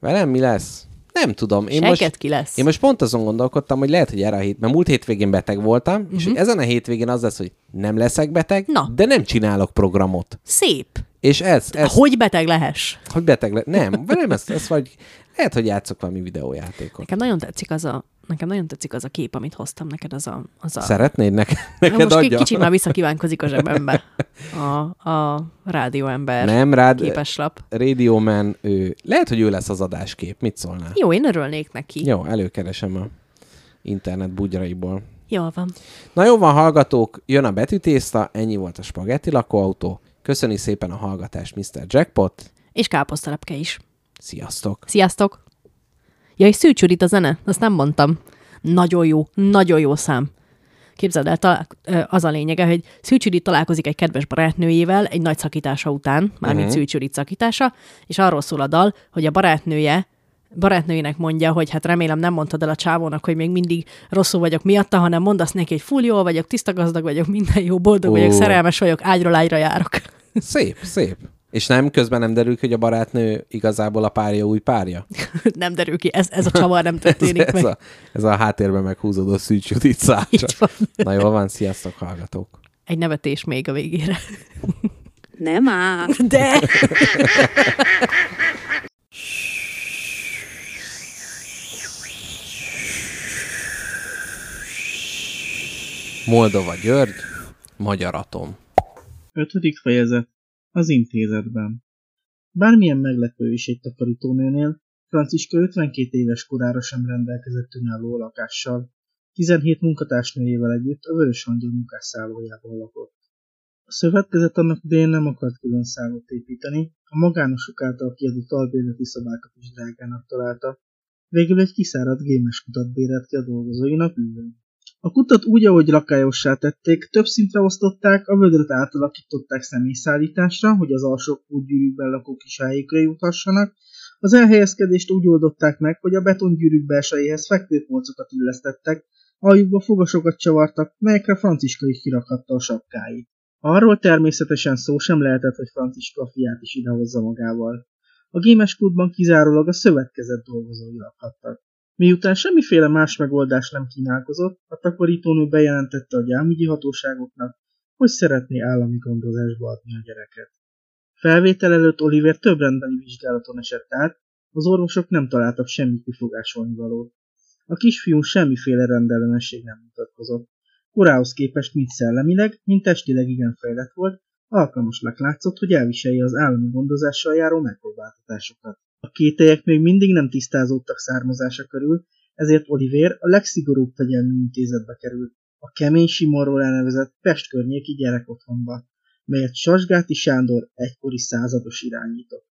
Speaker 1: Velem mi lesz? Nem tudom. Én
Speaker 2: Seket
Speaker 1: most,
Speaker 2: ki lesz?
Speaker 1: én most pont azon gondolkodtam, hogy lehet, hogy erre a hét, mert múlt hétvégén beteg voltam, uh-huh. és
Speaker 2: Mhm.
Speaker 1: hogy ezen a hétvégén az lesz, hogy nem leszek beteg,
Speaker 2: Na.
Speaker 1: de nem csinálok programot.
Speaker 2: Szép.
Speaker 1: És ez, ez
Speaker 2: Hogy beteg lehess?
Speaker 1: hogy beteg le... Nem, nem, ez, ez vagy... Lehet, hogy játszok valami videójátékot.
Speaker 2: Nekem nagyon tetszik az a, nekem nagyon tetszik az a kép, amit hoztam neked, az a... Az a...
Speaker 1: Szeretnéd nek- neked
Speaker 2: most
Speaker 1: adja?
Speaker 2: kicsit már visszakívánkozik a zsebembe a, a rádióember
Speaker 1: Nem, rád...
Speaker 2: képeslap.
Speaker 1: Radio Man, ő... Lehet, hogy ő lesz az adáskép. Mit szólnál?
Speaker 2: Jó, én örülnék neki.
Speaker 1: Jó, előkeresem a internet bugyraiból.
Speaker 2: Jól van.
Speaker 1: Na jó van, hallgatók, jön a betűtészta, ennyi volt a spagetti lakóautó. Köszöni szépen a hallgatást, Mr. Jackpot.
Speaker 2: És káposztalepke is.
Speaker 1: Sziasztok!
Speaker 2: Sziasztok! Ja, és szűcsürit a zene, azt nem mondtam. Nagyon jó, nagyon jó szám. Képzeld el, talál, az a lényege, hogy Szűcsürit találkozik egy kedves barátnőjével egy nagy szakítása után, mármint
Speaker 1: Mhm.
Speaker 2: uh-huh. Szűcsürit szakítása, és arról szól a dal, hogy a barátnője barátnőjének mondja, hogy hát remélem nem mondtad el a csávónak, hogy még mindig rosszul vagyok miatta, hanem mondasz neki, hogy full jól vagyok, tiszta gazdag vagyok, minden jó, boldog
Speaker 1: Ó.
Speaker 2: vagyok, szerelmes vagyok, ágyról ágyra járok.
Speaker 1: Szép, szép. És nem, közben nem derül ki, hogy a barátnő igazából a párja új párja?
Speaker 2: nem derül ki, ez, ez a csavar nem történik
Speaker 1: ez,
Speaker 2: meg.
Speaker 1: a, ez a háttérben meghúzódó Szűcs Judit
Speaker 2: van.
Speaker 1: Na jól van, sziasztok hallgatók!
Speaker 2: Egy nevetés még a végére.
Speaker 4: Nem áll.
Speaker 2: De!
Speaker 1: Moldova György, Magyar Atom.
Speaker 5: Ötödik fejezet. Az intézetben. Bármilyen meglepő is egy takarítónőnél, Franciska 52 éves korára sem rendelkezett önálló lakással. 17 munkatársnőjével együtt a Vörös Angyal munkásszállójában lakott. A szövetkezet annak idején nem akart külön szállót építeni, a magánosok által kiadott albérleti szabálykat is drágának találta. Végül egy kiszáradt gémes kutat bérelt ki a dolgozóinak ülőn. A kutat úgy, ahogy lakályossá tették, több szintre osztották, a vödröt átalakították személyszállításra, hogy az alsó kútgyűrűkben lakók is helyükre juthassanak, az elhelyezkedést úgy oldották meg, hogy a betongyűrűk belsejéhez fekvőpolcokat illesztettek, Aljukba fogasokat csavartak, melyekre Franciska is kirakhatta a sapkáit. Arról természetesen szó sem lehetett, hogy Franciska a fiát is idehozza magával. A gémes klubban kizárólag a szövetkezett dolgozói lakhattak. Miután semmiféle más megoldás nem kínálkozott, a takarítónő bejelentette a gyámügyi hatóságoknak, hogy szeretné állami gondozásba adni a gyereket. Felvétel előtt Oliver több rendbeli vizsgálaton esett át, az orvosok nem találtak semmi kifogásolni valót. A kisfiú semmiféle rendellenesség nem mutatkozott. Korához képest mind szellemileg, mind testileg igen fejlett volt, alkalmasnak látszott, hogy elviselje az állami gondozással járó megpróbáltatásokat. A kételyek még mindig nem tisztázódtak származása körül, ezért Oliver a legszigorúbb fegyelmű intézetbe került, a kemény Simonról elnevezett Pest környéki gyerekotthonba, melyet Sasgáti Sándor egykori százados irányított.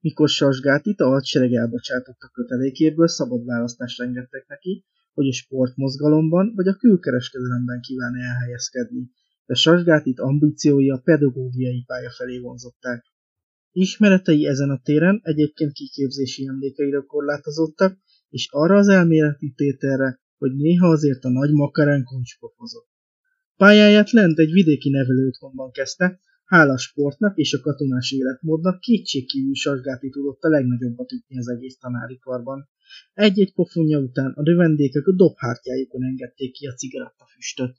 Speaker 5: Mikor Sasgátit a hadsereg elbocsátott a kötelékéből, szabad választást engedtek neki, hogy a sportmozgalomban vagy a külkereskedelemben kíván elhelyezkedni, de Sasgátit ambíciói a pedagógiai pálya felé vonzották. Ismeretei ezen a téren egyébként kiképzési emlékeire korlátozottak, és arra az elméleti tételre, hogy néha azért a nagy makarán kuncspofozott. Pályáját lent egy vidéki nevelőotthonban kezdte, hála sportnak és a katonás életmódnak kétségkívül Sasgáti tudott a legnagyobbat ütni az egész tanári karban. Egy-egy pofonja után a növendékek a dobhártyájukon engedték ki a cigarettafüstöt.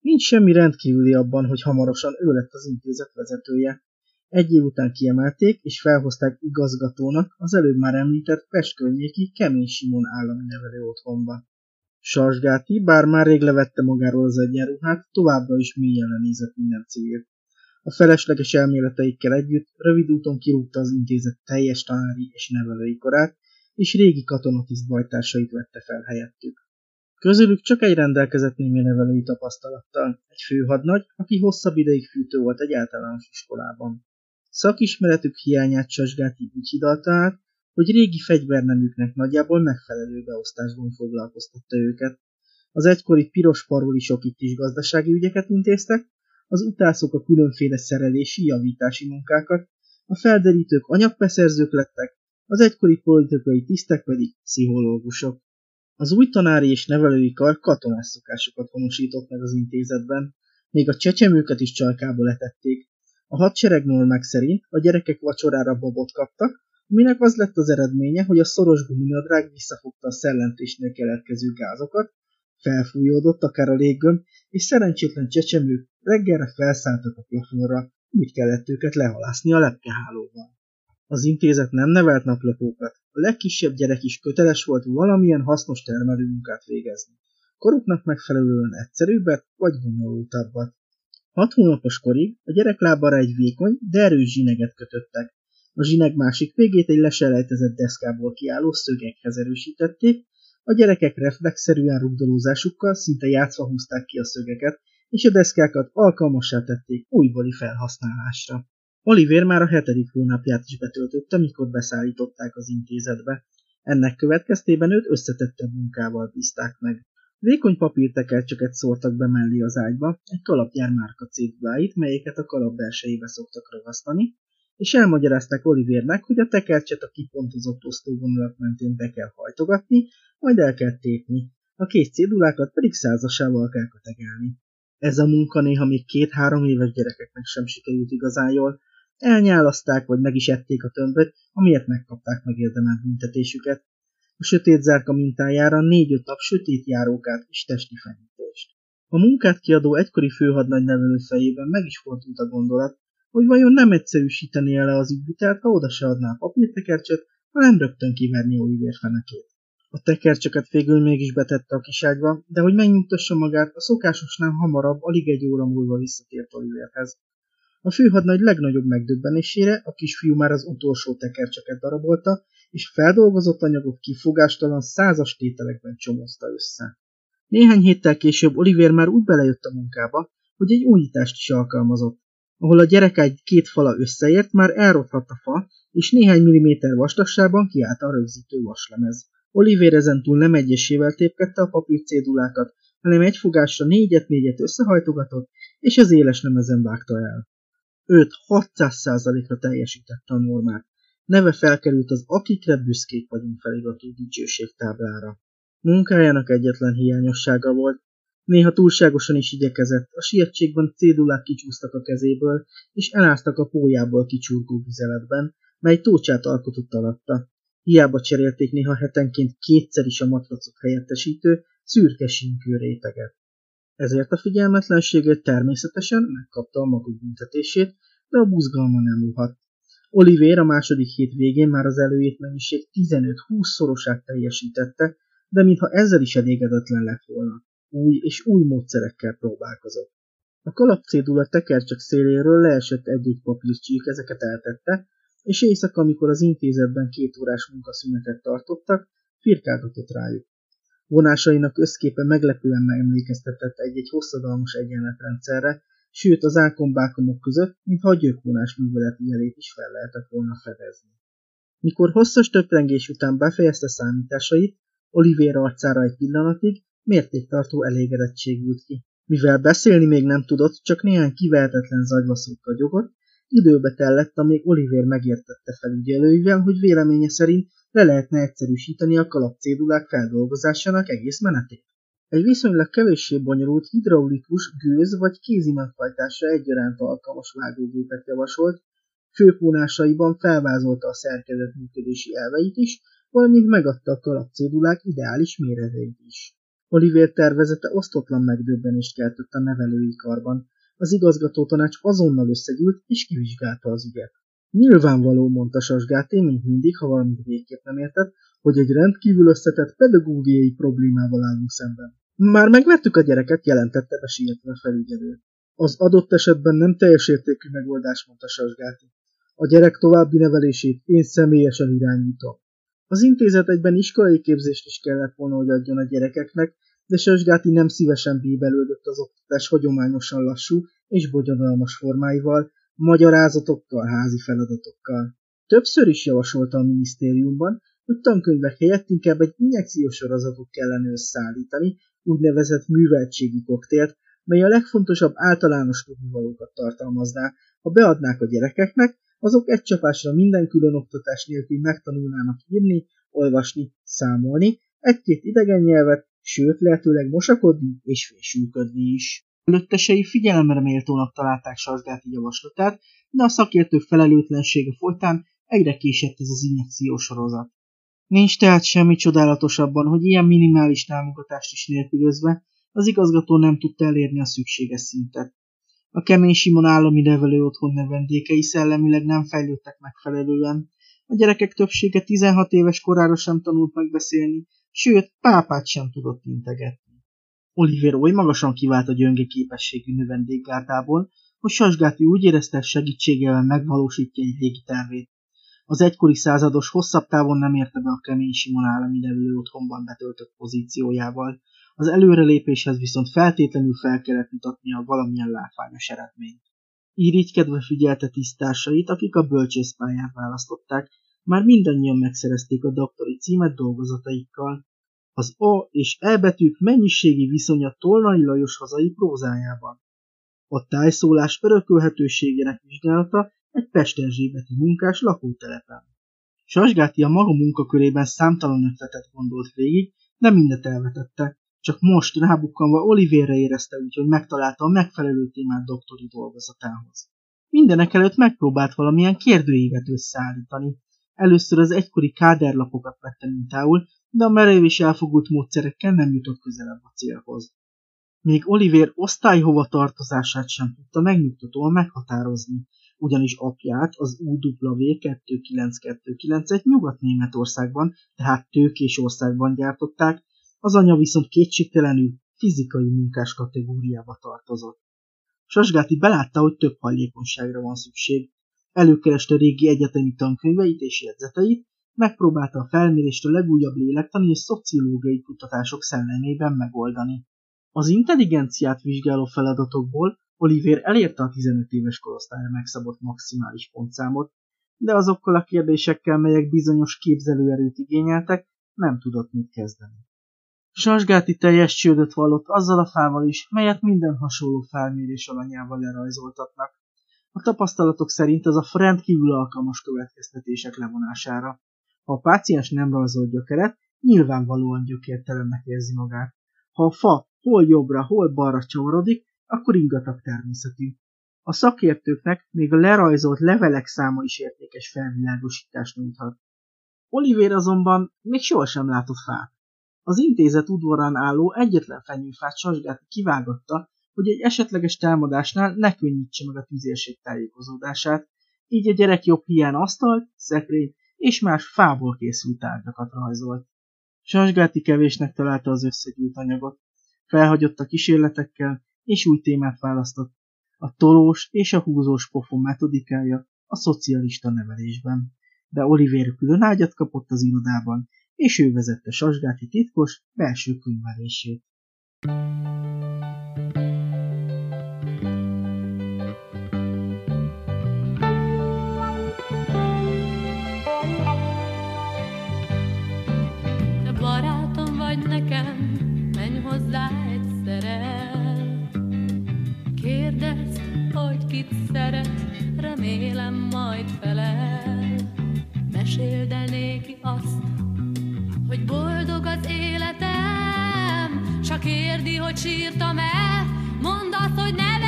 Speaker 5: Nincs semmi rendkívüli abban, hogy hamarosan ő lett az intézet vezetője. Egy év után kiemelték és felhozták igazgatónak az előbb már említett Pest környéki Kemény Simon állami nevelő otthonba. Sarsgáti, bár már rég levette magáról az egyenruhát, továbbra is mélyen lenézett minden célt. A felesleges elméleteikkel együtt rövid úton kirúgta az intézet teljes tanári és nevelői korát, és régi katonatiszt bajtársait vette fel helyettük. Közülük csak egy rendelkezett némi nevelői tapasztalattal, egy főhadnagy, aki hosszabb ideig fűtő volt egy általános iskolában. Szakismeretük hiányát Sasgáti úgy hidalta hogy régi fegyvernemüknek nagyjából megfelelő beosztásban foglalkoztatta őket. Az egykori piros parolisok itt is gazdasági ügyeket intéztek, az utászok a különféle szerelési, javítási munkákat, a felderítők anyagbeszerzők lettek, az egykori politikai tisztek pedig pszichológusok. Az új tanári és nevelői kar katonás szokásokat honosított meg az intézetben, még a csecsemőket is csalkába letették. A hadsereg normák szerint a gyerekek vacsorára babot kaptak, aminek az lett az eredménye, hogy a szoros guminadrág visszafogta a szellentésnél keletkező gázokat, felfújódott akár a léggömb, és szerencsétlen csecsemők reggelre felszálltak a plafonra, úgy kellett őket lehalászni a lepkehálóval. Az intézet nem nevelt naplopókat, a legkisebb gyerek is köteles volt valamilyen hasznos termelőmunkát végezni. Koruknak megfelelően egyszerűbbet vagy bonyolultabbat. Hat hónapos korig a gyerek lábára egy vékony, de erős zsineget kötöttek. A zsineg másik végét egy leselejtezett deszkából kiálló szögekhez erősítették, a gyerekek reflexzerűen rugdolózásukkal szinte játszva húzták ki a szögeket, és a deszkákat alkalmassá tették újbóli felhasználásra. Oliver már a hetedik hónapját is betöltötte, mikor beszállították az intézetbe. Ennek következtében őt összetettebb munkával bízták meg. Vékony papírtekercseket szórtak be mellé az ágyba, egy kalapjár márka cédulái, melyeket a kalap belsejébe szoktak ragasztani, és elmagyarázták Olivernek, hogy a tekercset a kipontozott osztóvonalak mentén be kell hajtogatni, majd el kell tépni, a két cédulákat pedig százasával kell kötegelni. Ez a munka néha még két-három éves gyerekeknek sem sikerült igazán jól, elnyálaszták vagy meg is ették a tömböt, amiért megkapták megérdemelt büntetésüket. A sötét zárka mintájára négy-öt nap sötét járókát és testi fenyítést. A munkát kiadó egykori főhadnagy nevelő fejében meg is fordult a gondolat, hogy vajon nem egyszerűsíteni le az ügyvitelt, ha oda se adná a papírtekercset, hanem rögtön kiverni Oliver fenekét. A tekercseket végül mégis betette a kiságyba, de hogy megnyugtassa magát, a szokásosnál hamarabb, alig egy óra múlva visszatért Oliverhez. A főhadnagy legnagyobb megdöbbenésére a kisfiú már az utolsó tekercseket darabolta, és feldolgozott anyagot kifogástalan százas tételekben csomózta össze. Néhány héttel később Oliver már úgy belejött a munkába, hogy egy újítást is alkalmazott. Ahol a gyerekágy két fala összeért, már elrothadt a fa, és néhány milliméter vastagságban kiállt a rögzítő vaslemez. Oliver ezentúl nem egyesével tépkedte a papírcédulákat, hanem egy fogásra négyet-négyet összehajtogatott, és az éles lemezen vágta el. Őt 600%-ra teljesítette a normát. Neve felkerült az Akikre büszkék vagyunk feliratú dicsőségtáblára. Munkájának egyetlen hiányossága volt. Néha túlságosan is igyekezett, a sietségben cédulák kicsúsztak a kezéből, és eláztak a pójából kicsurgó vizeletben, mely tócsát alkotott alatta. Hiába cserélték néha hetenként kétszer is a matracot helyettesítő, szürke sínkő réteget. Ezért a figyelmetlenségét természetesen megkapta a maga büntetését, de a buzgalma nem uhat. Oliver a második hét végén már az előét mennyiség 15-20 szorosát teljesítette, de mintha ezzel is elégedetlen lett volna. Új és új módszerekkel próbálkozott. A kalapcédula tekercsek széléről leesett egy-egy papírcsík, ezeket eltette, és éjszaka, amikor az intézetben két órás munkaszünetet tartottak, firkálgatott rájuk. Vonásainak összképe meglepően emlékeztetett egy-egy hosszadalmas egyenletrendszerre, sőt az ákombákomok között, mintha a gyökvonás műveleti jelét is fel lehetett volna fedezni. Mikor hosszas töprengés után befejezte számításait, Oliver arcára egy pillanatig mértéktartó elégedettség ült ki. Mivel beszélni még nem tudott, csak néhány kivehetetlen zagyvaszót kagyogott, időbe tellett, amíg Oliver megértette felügyelőivel, hogy véleménye szerint le lehetne egyszerűsíteni a kalapcédulák feldolgozásának egész menetét. Egy viszonylag kevéssé bonyolult hidraulikus, gőz vagy kézi meghajtásra egyaránt alkalmas vágógépet javasolt, főpónásaiban felvázolta a szerkezet működési elveit is, valamint megadta a kalapcédulák ideális méreteit is. Oliver tervezete osztotlan megdöbbenést keltett a nevelői karban. Az igazgató tanács azonnal összegyűlt és kivizsgálta az ügyet. Nyilvánvaló, mondta Sasgáté, mint mindig, ha valamit végképp nem értett, hogy egy rendkívül összetett pedagógiai problémával állunk szemben. Már megvettük a gyereket, jelentette sietve a felügyelő. Az adott esetben nem teljes értékű megoldás, mondta Sasgáti. A gyerek további nevelését én személyesen irányítom. Az intézet egyben iskolai képzést is kellett volna, hogy adjon a gyerekeknek, de Sasgáti nem szívesen bíbelődött az oktatás hagyományosan lassú és bogyodalmas formáival, magyarázatokkal, házi feladatokkal. Többször is javasolta a minisztériumban, hogy tankönyvek helyett inkább egy injekciós sorozatot kellene összeállítani, úgynevezett műveltségi koktélt, mely a legfontosabb általános tudnivalókat tartalmazná, ha beadnák a gyerekeknek, azok egy csapásra minden külön oktatás nélkül megtanulnának írni, olvasni, számolni, egy-két idegen nyelvet, sőt lehetőleg mosakodni és fésülködni is. Előttesei figyelemre méltónak találták Sarsgáti javaslatát, de a szakértők felelőtlensége folytán egyre késett ez az injekciós sorozat. Nincs tehát semmi csodálatosabban, hogy ilyen minimális támogatást is nélkülözve az igazgató nem tudta elérni a szükséges szintet. A kemény Simon állami nevelő otthon nevendékei szellemileg nem fejlődtek megfelelően, a gyerekek többsége 16 éves korára sem tanult megbeszélni, sőt, pápát sem tudott integetni. Oliver oly magasan kivált a gyönge képességű növendékgárdából, hogy Sasgáti úgy érezte, segítségével megvalósítja egy régi tervét. Az egykori százados hosszabb távon nem érte be a kemény Simon állami nevelő otthonban betöltött pozíciójával, az előrelépéshez viszont feltétlenül fel kellett mutatnia valamilyen látványos eredményt. Irigykedve figyelte tisztársait, akik a bölcsészpályát választották, már mindannyian megszerezték a doktori címet dolgozataikkal. Az A és E betűk mennyiségi viszonya Tolnai Lajos hazai prózájában. A tájszólás örökölhetőségének vizsgálata egy pesterzsébeti munkás lakótelepen. Sasgáti a maga munkakörében számtalan ötletet gondolt végig, de mindet elvetette. Csak most rábukkanva Oliverre érezte úgy, hogy megtalálta a megfelelő témát doktori dolgozatához. Mindenek előtt megpróbált valamilyen kérdőívet összeállítani. Először az egykori káderlapokat vette mintául, de a merev és elfogult módszerekkel nem jutott közelebb a célhoz. Még Oliver osztályhova tartozását sem tudta megnyugtatóan meghatározni, ugyanis apját az UW29291 Nyugat-Németországban, tehát tőkés országban gyártották, az anya viszont kétségtelenül fizikai munkás kategóriába tartozott. Sasgáti belátta, hogy több hajlékonyságra van szükség. Előkereste régi egyetemi tankönyveit és jegyzeteit, megpróbálta a felmérést a legújabb lélektani és szociológiai kutatások szellemében megoldani. Az intelligenciát vizsgáló feladatokból Oliver elérte a 15 éves korosztályra megszabott maximális pontszámot, de azokkal a kérdésekkel, melyek bizonyos képzelőerőt igényeltek, nem tudott mit kezdeni. Sasgáti teljes csődöt vallott azzal a fával is, melyet minden hasonló felmérés alanyával lerajzoltatnak. A tapasztalatok szerint ez a rendkívül alkalmas következtetések levonására. Ha a páciens nem rajzol gyökeret, nyilvánvalóan gyökértelennek érzi magát. Ha a fa hol jobbra, hol balra csavarodik, akkor ingatag természetű. A szakértőknek még a lerajzolt levelek száma is értékes felvilágosítást nyújthat. Oliver azonban még sohasem látott fát. Az intézet udvarán álló egyetlen fenyőfát Sasgáti kivágatta, hogy egy esetleges támadásnál ne könnyítse meg a tüzérség tájékozódását, így a gyerek jobb hiány asztalt, szekrény és más fából készült tárgyakat rajzolt. Sasgáti kevésnek találta az összegyűlt anyagot, felhagyott a kísérletekkel, és új témát választott. A tolós és a húzós pofon metodikája a szocialista nevelésben. De Oliver külön ágyat kapott az irodában, és ő vezette Sasgáti titkos belső könyvelését.
Speaker 6: Te kit szeret, remélem majd felel. Meséld el néki azt, hogy boldog az életem, s ha kérdi, hogy sírtam-e, mondd azt, hogy nevettem.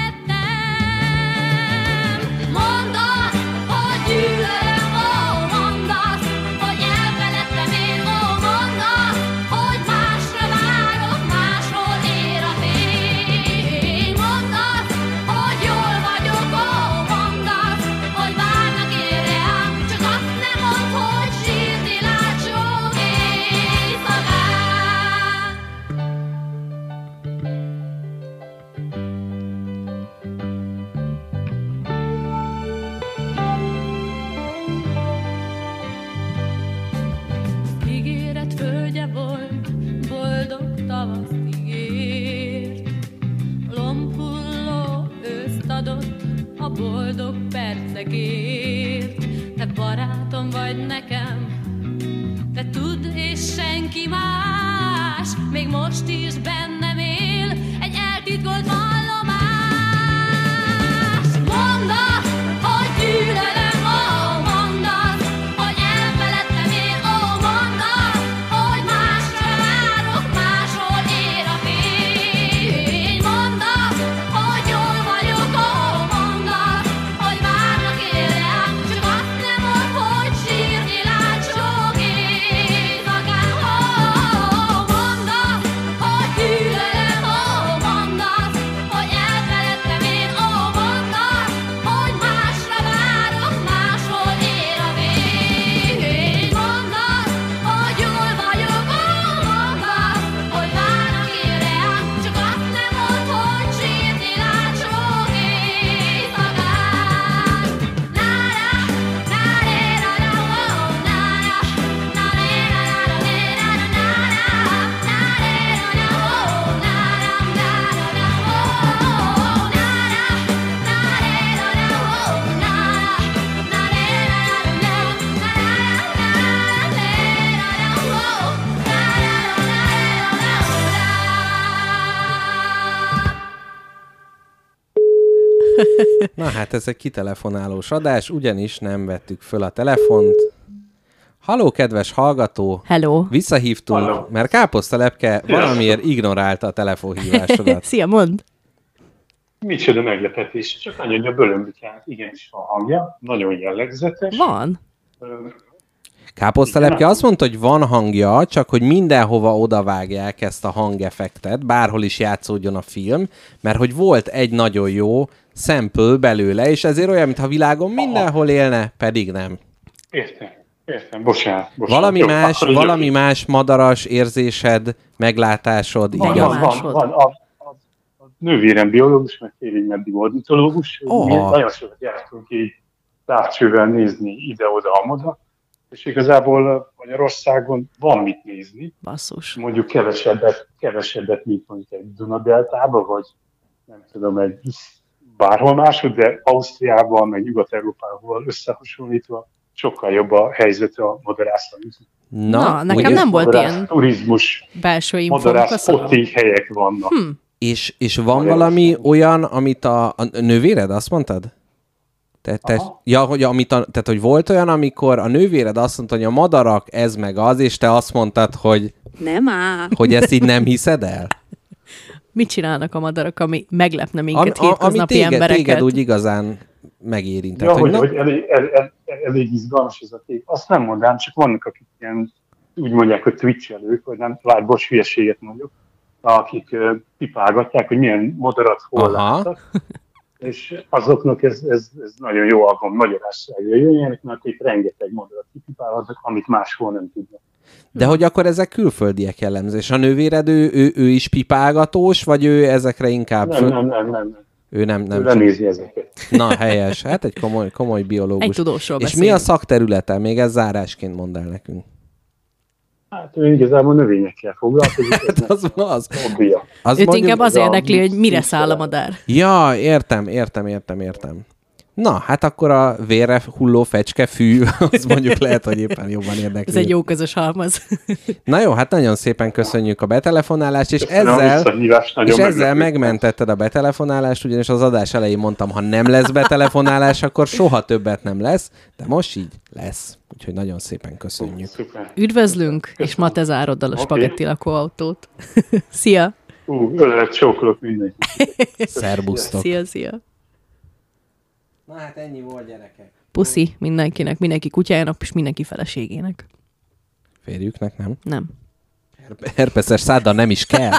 Speaker 6: Még most is
Speaker 1: hát ez egy kitelefonálós adás, ugyanis nem vettük föl a telefont. Haló, kedves hallgató!
Speaker 2: Hello.
Speaker 1: Visszahívtunk,
Speaker 7: Halló.
Speaker 1: mert Káposztalepke valamiért ignorálta a telefonhívásodat.
Speaker 2: Szia, mond!
Speaker 7: Micsoda meglepetés, csak nagyon a bölömbikát, igenis van hangja, nagyon jellegzetes.
Speaker 2: Van.
Speaker 7: Ö,
Speaker 1: Káposztalepke azt mondta, hogy van hangja, csak hogy mindenhova odavágják ezt a hangeffektet, bárhol is játszódjon a film, mert hogy volt egy nagyon jó sample belőle, és ezért olyan, mintha a világon mindenhol élne, pedig nem.
Speaker 7: Értem, értem, bocsánat. bocsánat.
Speaker 1: Valami
Speaker 7: Jó,
Speaker 1: más, valami más madaras érzésed, meglátásod,
Speaker 7: Van,
Speaker 1: igaz?
Speaker 7: van, van, van. A, a, a nővérem biológus, meg félig meddig ornitológus. Mi nagyon sokat jártunk így távcsővel nézni ide-oda, amoda, és igazából Magyarországon van mit nézni,
Speaker 2: Basszus.
Speaker 7: mondjuk kevesebbet, kevesebbet, mint mondjuk egy Dunadeltába, vagy nem tudom, egy bárhol máshol, de Ausztriában, meg Nyugat-Európával összehasonlítva sokkal jobb a helyzet a madarászat.
Speaker 2: Na, nekem
Speaker 1: ugye-
Speaker 2: nem volt
Speaker 7: Madarász
Speaker 2: ilyen
Speaker 7: turizmus,
Speaker 2: belső
Speaker 7: madarász helyek vannak.
Speaker 2: Hm.
Speaker 1: És, és van valami olyan, amit a, a nővéred, azt mondtad? Te, te,
Speaker 7: Aha.
Speaker 1: ja, hogy, amit a, tehát, hogy volt olyan, amikor a nővéred azt mondta, hogy a madarak ez meg az, és te azt mondtad, hogy,
Speaker 4: Nem áll.
Speaker 1: hogy ezt így nem hiszed el?
Speaker 2: Mit csinálnak a madarak, ami meglepne minket
Speaker 1: Ami, a, ami
Speaker 2: hétköznapi
Speaker 1: téged,
Speaker 2: embereket?
Speaker 1: téged úgy igazán megérintett.
Speaker 7: Ja, hogy,
Speaker 1: na,
Speaker 7: hogy elég, el, el, elég izgalmas ez a kép. Azt nem mondám, csak vannak, akik ilyen, úgy mondják, hogy twitchelők, vagy nem, várj, bocs, hülyeséget mondjuk, akik uh, pipálgatják, hogy milyen madarat hol
Speaker 1: Aha.
Speaker 7: láttak. És azoknak ez, ez, ez nagyon jó alkalom magyarázságra jöjjenek, mert itt rengeteg madarat kipipálhatnak, amit máshol nem tudnak.
Speaker 1: De hogy akkor ezek külföldiek jellemző, és a nővéred ő, ő, ő is pipálgatós, vagy ő ezekre inkább...
Speaker 7: Nem, nem, nem, nem. nem.
Speaker 1: Ő nem,
Speaker 7: Nem
Speaker 1: nem.
Speaker 7: nem nézi ezeket.
Speaker 1: Na, helyes. Hát egy komoly, komoly biológus.
Speaker 2: Egy tudósról
Speaker 1: És mi
Speaker 2: beszélünk.
Speaker 1: a szakterülete? Még ez zárásként mondd el nekünk.
Speaker 7: Hát ő igazából növényekkel foglalkozik.
Speaker 1: Hát az az.
Speaker 7: hobbija.
Speaker 1: az
Speaker 2: Őt
Speaker 1: mondjuk-
Speaker 2: inkább az érdekli, hogy mire száll a madár.
Speaker 1: Ja, értem, értem, értem, értem. Na, hát akkor a vérre hulló fecske fű, az mondjuk lehet, hogy éppen jobban érdekli.
Speaker 2: Ez egy jó közös halmaz.
Speaker 1: Na jó, hát nagyon szépen köszönjük a betelefonálást, és
Speaker 7: Köszönöm
Speaker 1: ezzel, és ezzel megmentetted a betelefonálást, ugyanis az adás elején mondtam, ha nem lesz betelefonálás, akkor soha többet nem lesz, de most így lesz. Úgyhogy nagyon szépen köszönjük.
Speaker 7: Szuper.
Speaker 2: Üdvözlünk, és ma te zárod el a spagetti lakóautót. szia!
Speaker 7: Ú, ölelet csókolok mindenkit.
Speaker 1: Szerbusztok.
Speaker 2: Szia, szia!
Speaker 1: Na hát ennyi volt, gyerekek.
Speaker 2: Puszi mindenkinek, mindenki kutyájának, és mindenki feleségének.
Speaker 1: Férjüknek nem.
Speaker 2: Nem.
Speaker 1: Herpeszes száddal nem is kell.